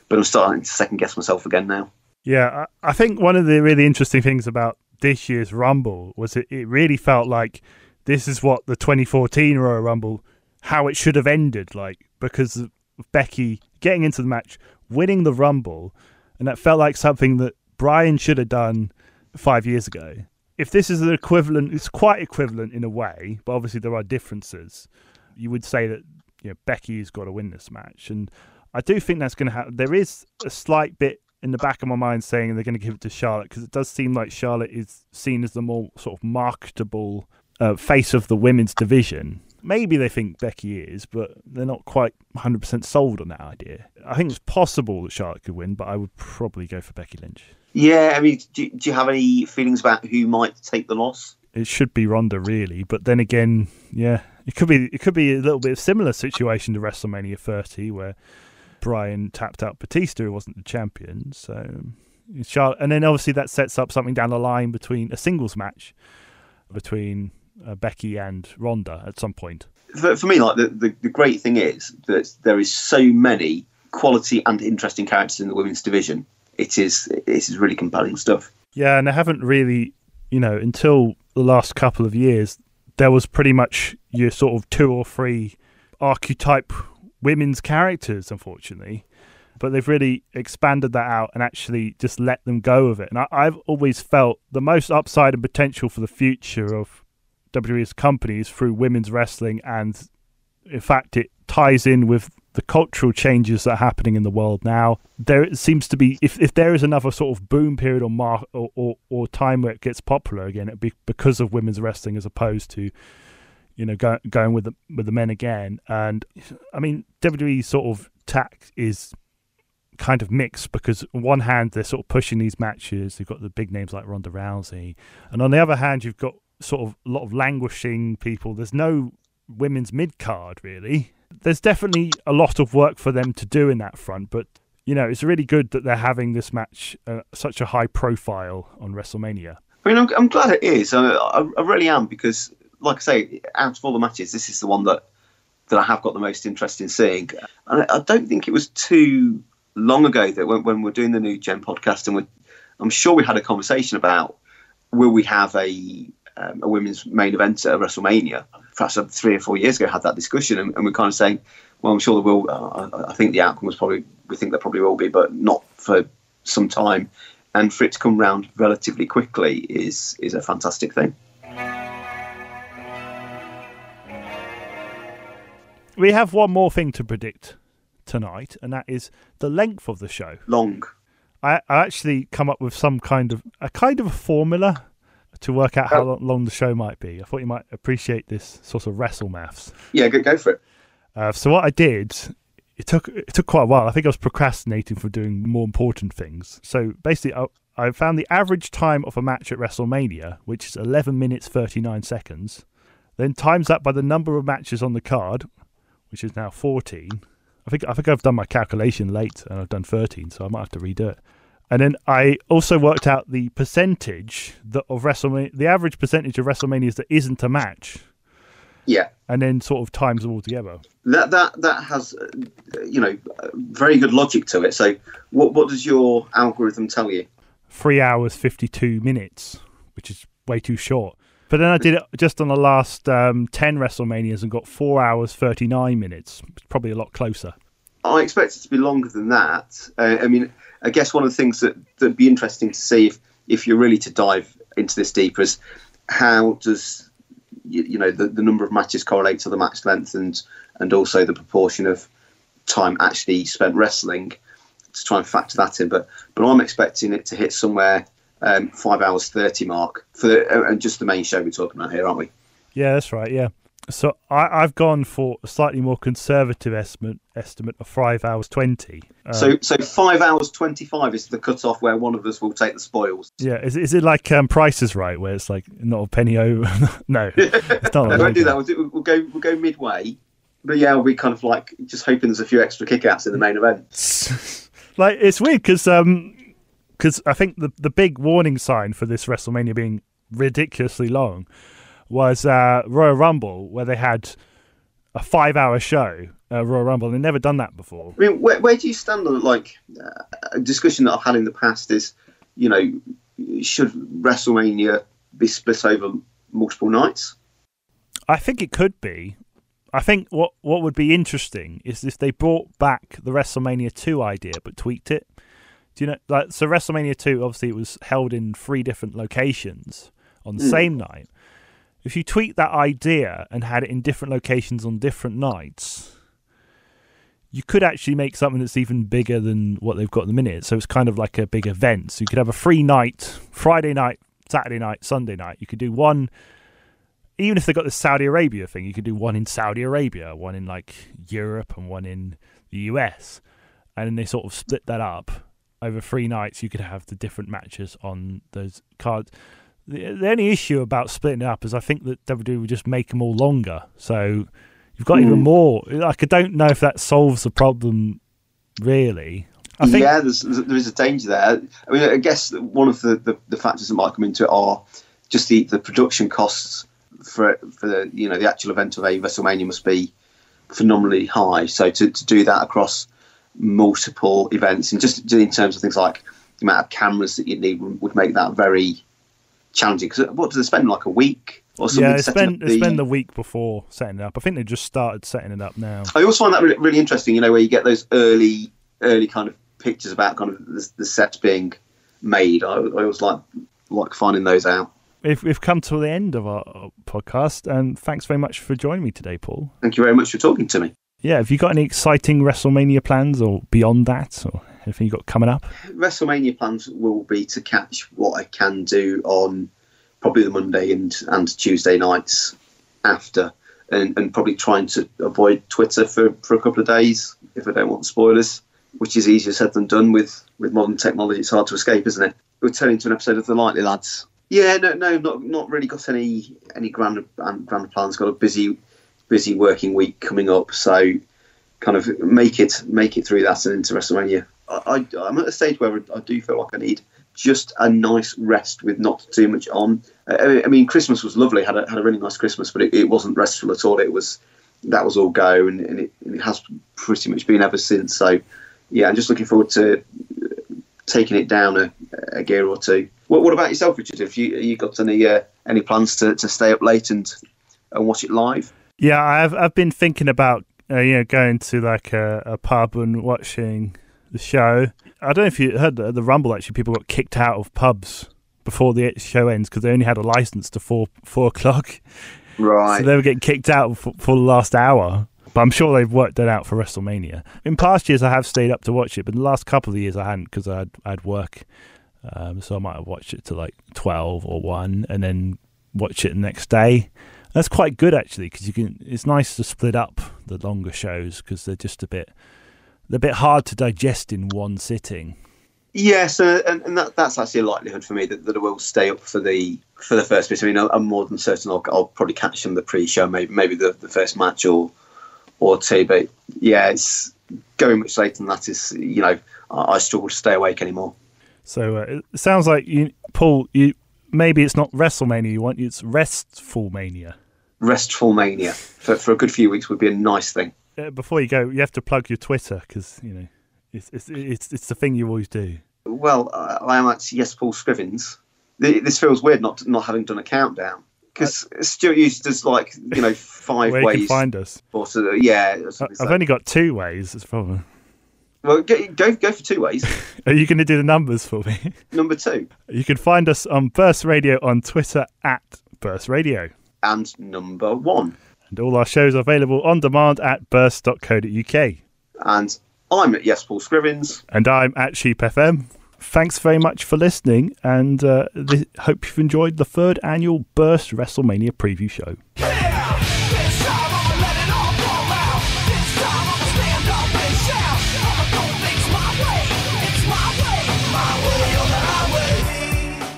A: but I'm starting to second guess myself again now.
B: Yeah, I, think one of the really interesting things about this year's Rumble was it, it really felt like this is what the 2014 Royal Rumble, how it should have ended, like because Becky getting into the match, winning the Rumble, and that felt like something that Bryan should have done five years ago. If this is an equivalent, it's quite equivalent in a way, but obviously there are differences. You would say that you know Becky's got to win this match, and I do think that's going to happen. There is a slight bit in the back of my mind saying they're going to give it to Charlotte because it does seem like Charlotte is seen as the more sort of marketable uh, face of the women's division. Maybe they think Becky is, but they're not quite 100% sold on that idea. I think it's possible that Charlotte could win, but I would probably go for Becky Lynch.
A: Yeah, I mean, do, do you have any feelings about who might take the loss?
B: It should be Ronda, really, but then again, yeah, it could be. It could be a little bit of similar situation to WrestleMania 30, where Bryan tapped out Batista, who wasn't the champion. So, Charlotte, and then obviously that sets up something down the line between a singles match between uh, Becky and Ronda at some point.
A: For, for me, like the, the, the great thing is that there is so many quality and interesting characters in the women's division. It is it is really compelling stuff.
B: Yeah, and I haven't really, you know, until the last couple of years, there was pretty much your sort of two or three archetype women's characters, unfortunately. But they've really expanded that out and actually just let them go with it. And I, I've always felt the most upside and potential for the future of WWE's companies through women's wrestling, and in fact, it ties in with the cultural changes that are happening in the world now. There seems to be, if, if there is another sort of boom period or, mar- or, or or time where it gets popular again, it'd be because of women's wrestling as opposed to, you know, go, going with the with the men again. And I mean, WWE sort of tack is kind of mixed because on one hand they're sort of pushing these matches. You've got the big names like Ronda Rousey, and on the other hand you've got sort of a lot of languishing people. There's no women's mid card really. There's definitely a lot of work for them to do in that front, but you know it's really good that they're having this match uh, such a high profile on WrestleMania.
A: I mean, I'm, I'm glad it is. I, I, really am because, like I say, out of all the matches, this is the one that that I have got the most interest in seeing. And I, I don't think it was too long ago that when, when we're doing the new Gen podcast, and I'm sure we had a conversation about will we have a um, a women's main event at WrestleMania? Perhaps three or four years ago, had that discussion, and, and we're kind of saying, well, I'm sure there will. Uh, I, I think the outcome was probably we think there probably will be, but not for some time. And for it to come round relatively quickly is is a fantastic thing.
B: We have one more thing to predict tonight, and that is the length of the show.
A: Long.
B: I, I actually come up with some kind of a kind of a formula to work out how lo- long the show might be. I thought you might appreciate this sort of wrestle maths.
A: Yeah, go, go for it.
B: Uh, so what I did, it took it took quite a while. I think I was procrastinating for doing more important things. So basically, I, I found the average time of a match at WrestleMania, which is 11 minutes 39 seconds. Then times that by the number of matches on the card, which is now 14. I think I think I've done my calculation late and I've done 13, so I might have to redo it. And then I also worked out the percentage that of WrestleMania, the average percentage of WrestleManias that isn't a match,
A: Yeah,
B: and then sort of times them all together.
A: that that that has uh, you know very good logic to it. So, what what does your algorithm tell you?
B: Three hours fifty-two minutes, which is way too short. But then I did it just on the last um, ten WrestleManias and got four hours thirty-nine minutes. It's probably a lot closer.
A: I expect it to be longer than that. Uh, I mean, I guess one of the things that that'd be interesting to see if if you're really to dive into this deeper is how does you, you know the, the number of matches correlate to the match length and and also the proportion of time actually spent wrestling to try and factor that in. But but I'm expecting it to hit somewhere um, five hours thirty mark for the, and just the main show we're talking about here, aren't we?
B: Yeah, that's right. Yeah. So I, I've gone for a slightly more conservative estimate estimate of five hours twenty. Um,
A: So so five hours twenty five is the cut off where one of us will take the spoils.
B: yeah, is, is it like um, Price is Right, where it's like not a penny over? no, it's not.
A: No, don't do
B: that.
A: that. We'll, do, we'll go we'll go midway. But yeah, we'll be kind of like just hoping there's a few extra kickouts in the main event.
B: like it's weird because um because I think the the big warning sign for this WrestleMania being ridiculously long was uh Royal Rumble where they had a five hour show uh, Royal Rumble and they'd never done that before.
A: I mean, where, where do you stand on like uh, a discussion that I've had in the past is, you know, should WrestleMania be split over multiple nights?
B: I think it could be. I think what what would be interesting is if they brought back the WrestleMania 2 idea but tweaked it. Do you know like so WrestleMania 2 obviously it was held in three different locations on the
A: Mm.
B: same night. If you tweak that idea and had it in different locations on different nights, you could actually make something that's even bigger than what they've got at the minute. So it's kind of like a big event. So you could have a free night, Friday night, Saturday night, Sunday night. You could do one even if they've got the Saudi Arabia thing, you could do one in Saudi Arabia, one in like Europe, and one in the US, and then they sort of split that up over three nights. You could have the different matches on those cards. The, the only issue about splitting it up is I think that WWE would just make them all longer, so you've got even
A: Mm.
B: more. Like I don't know if that solves the problem really. I think
A: yeah, there's, there's- a danger there. I mean, I guess one of the, the, the factors that might come into it are just the, the production costs for for the you know the actual event of a WrestleMania must be phenomenally high. So to, to do that across multiple events and just in terms of things like the amount of cameras that you need would make that very challenging. Because what do they spend like a week or something?
B: yeah, they spend
A: up
B: they spend the week before setting it up. I think they just started setting it up now.
A: I also find that really, really interesting. You know, where you get those early, early kind of pictures about kind of the, the sets being made. I, I always like like finding those out.
B: We've, we've come to the end of our podcast, and thanks very much for joining me today, Paul.
A: Thank you very much for talking to me.
B: Yeah, have you got any exciting WrestleMania plans or beyond that, or anything you got coming up?
A: WrestleMania plans will be to catch what I can do on probably the Monday and, and Tuesday nights after, and, and probably trying to avoid Twitter for, for a couple of days if I don't want spoilers, which is easier said than done with, with modern technology. It's hard to escape, isn't it? We're turning to an episode of The Likely Lads. Yeah, no, no, not not really got any any grand grand plans. Got a busy busy working week coming up, so kind of make it make it through that and into WrestleMania. I, I'm at a stage where I do feel like I need just a nice rest with not too much on. I, I mean, Christmas was lovely. had a, had a really nice Christmas, but it, it wasn't restful at all. It was that was all go, and, and, it, and it has pretty much been ever since. So, yeah, I'm just looking forward to taking it down a, a gear or two. What, what about yourself, Richard? Have you you got any uh, any plans to, to stay up late and and watch it live?
B: Yeah, I've I've been thinking about uh, you know going to like a, a pub and watching the show. I don't know if you heard the, the Rumble. Actually, people got kicked out of pubs before the show ends because they only had a license to four four o'clock.
A: Right.
B: So they were getting kicked out for, for the last hour. But I'm sure they've worked that out for WrestleMania. In past years, I have stayed up to watch it, but in the last couple of years, I hadn't because I'd I'd work. Um, so I might have watched it to like twelve or one, and then watch it the next day. That's quite good actually because you can. It's nice to split up the longer shows because they're just a bit they're a bit hard to digest in one sitting.
A: Yes, uh, and, and that, that's actually a likelihood for me that, that I will stay up for the for the first bit. I mean, I'm I'm more than certain I'll, I'll probably catch them the pre-show, maybe maybe the, the first match or or two. But yeah, it's going much later than that is you know I, I struggle to stay awake anymore.
B: So uh, it sounds like you, Paul. You maybe it's not WrestleMania you want; it's Restful Mania.
A: Restful mania for for a good few weeks would be a nice thing.
B: Uh, before you go, you have to plug your Twitter because you know it's, it's it's it's the thing you always do.
A: Well, I, I am actually yes, Paul Scrivens. Th- This feels weird not not having done a countdown because Stuart usually does like you know five
B: Where you
A: ways.
B: can find us.
A: or so, yeah, or
B: I-
A: something
B: I've
A: like-
B: only got two ways. It's probably
A: Well, go, go, go for two ways.
B: Are you going to do the numbers for me?
A: Number two.
B: You can find us on Burst Radio on Twitter at Burst Radio.
A: And number one.
B: And all our shows are available on demand at burst.co.uk.
A: And I'm at Yes Paul Scrivens.
B: And I'm at Sheep FM. Thanks very much for listening, and uh, th- hope you've enjoyed the third annual Burst WrestleMania preview show.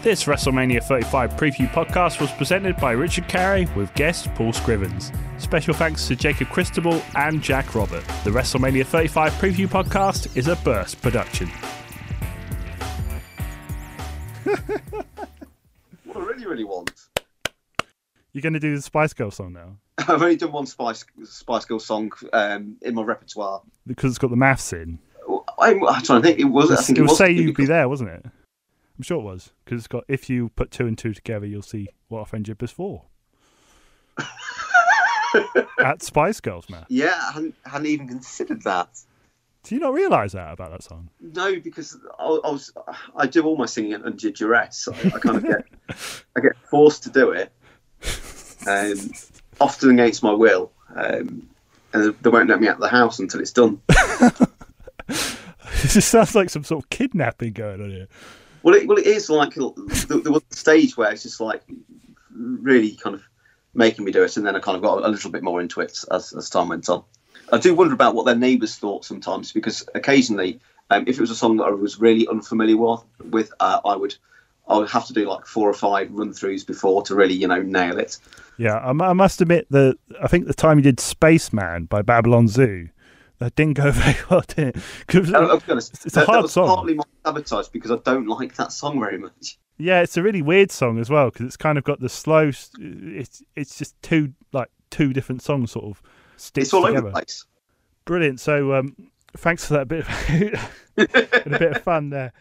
B: This WrestleMania 35 preview podcast was presented by Richard Carey with guest Paul Scrivens. Special thanks to Jacob Christabel and Jack Robert. The WrestleMania 35 preview podcast is a Burst production.
A: What I really, really want.
B: You're going to do the Spice Girl song now
A: I've only done one Spice Spice Girl song um, in my repertoire.
B: because it's got the maths in.
A: I'm, I'm trying to think. It was. I think
B: it
A: it
B: will
A: was
B: say you'd be there, wasn't it? I'm sure it was because it's got if you put two and two together, you'll see what a friendship is for. At Spice Girls, Matt.
A: Yeah, I hadn't, hadn't even considered that.
B: Do you not realise that about that song?
A: No, because I, I was I do all my singing under duress. I, I kind of get I get forced to do it, um, often against my will, um, and they won't let me out of the house until it's done.
B: It just sounds like some sort of kidnapping going on here.
A: Well, it, well, it is like there was a stage where it's just like really kind of making me do it, and then I kind of got a little bit more into it as, as time went on. I do wonder about what their neighbours thought sometimes because occasionally, um, if it was a song that I was really unfamiliar with, uh, I would I would have to do like four or five run throughs before to really you know nail it.
B: Yeah, I, I must admit that I think the time you did Spaceman by Babylon Zoo, that didn't go very well, did it? 'Cause
A: I'll, I'll be honest,
B: it's, it's a
A: that, that was
B: song.
A: partly my sabotage because I don't like that song very much.
B: Yeah, it's a really weird song as well because it's kind of got the slow. It's it's just two like two different songs sort of stitched
A: It's all
B: together.
A: over the place.
B: Brilliant. So um, thanks for that bit of, a bit of fun there.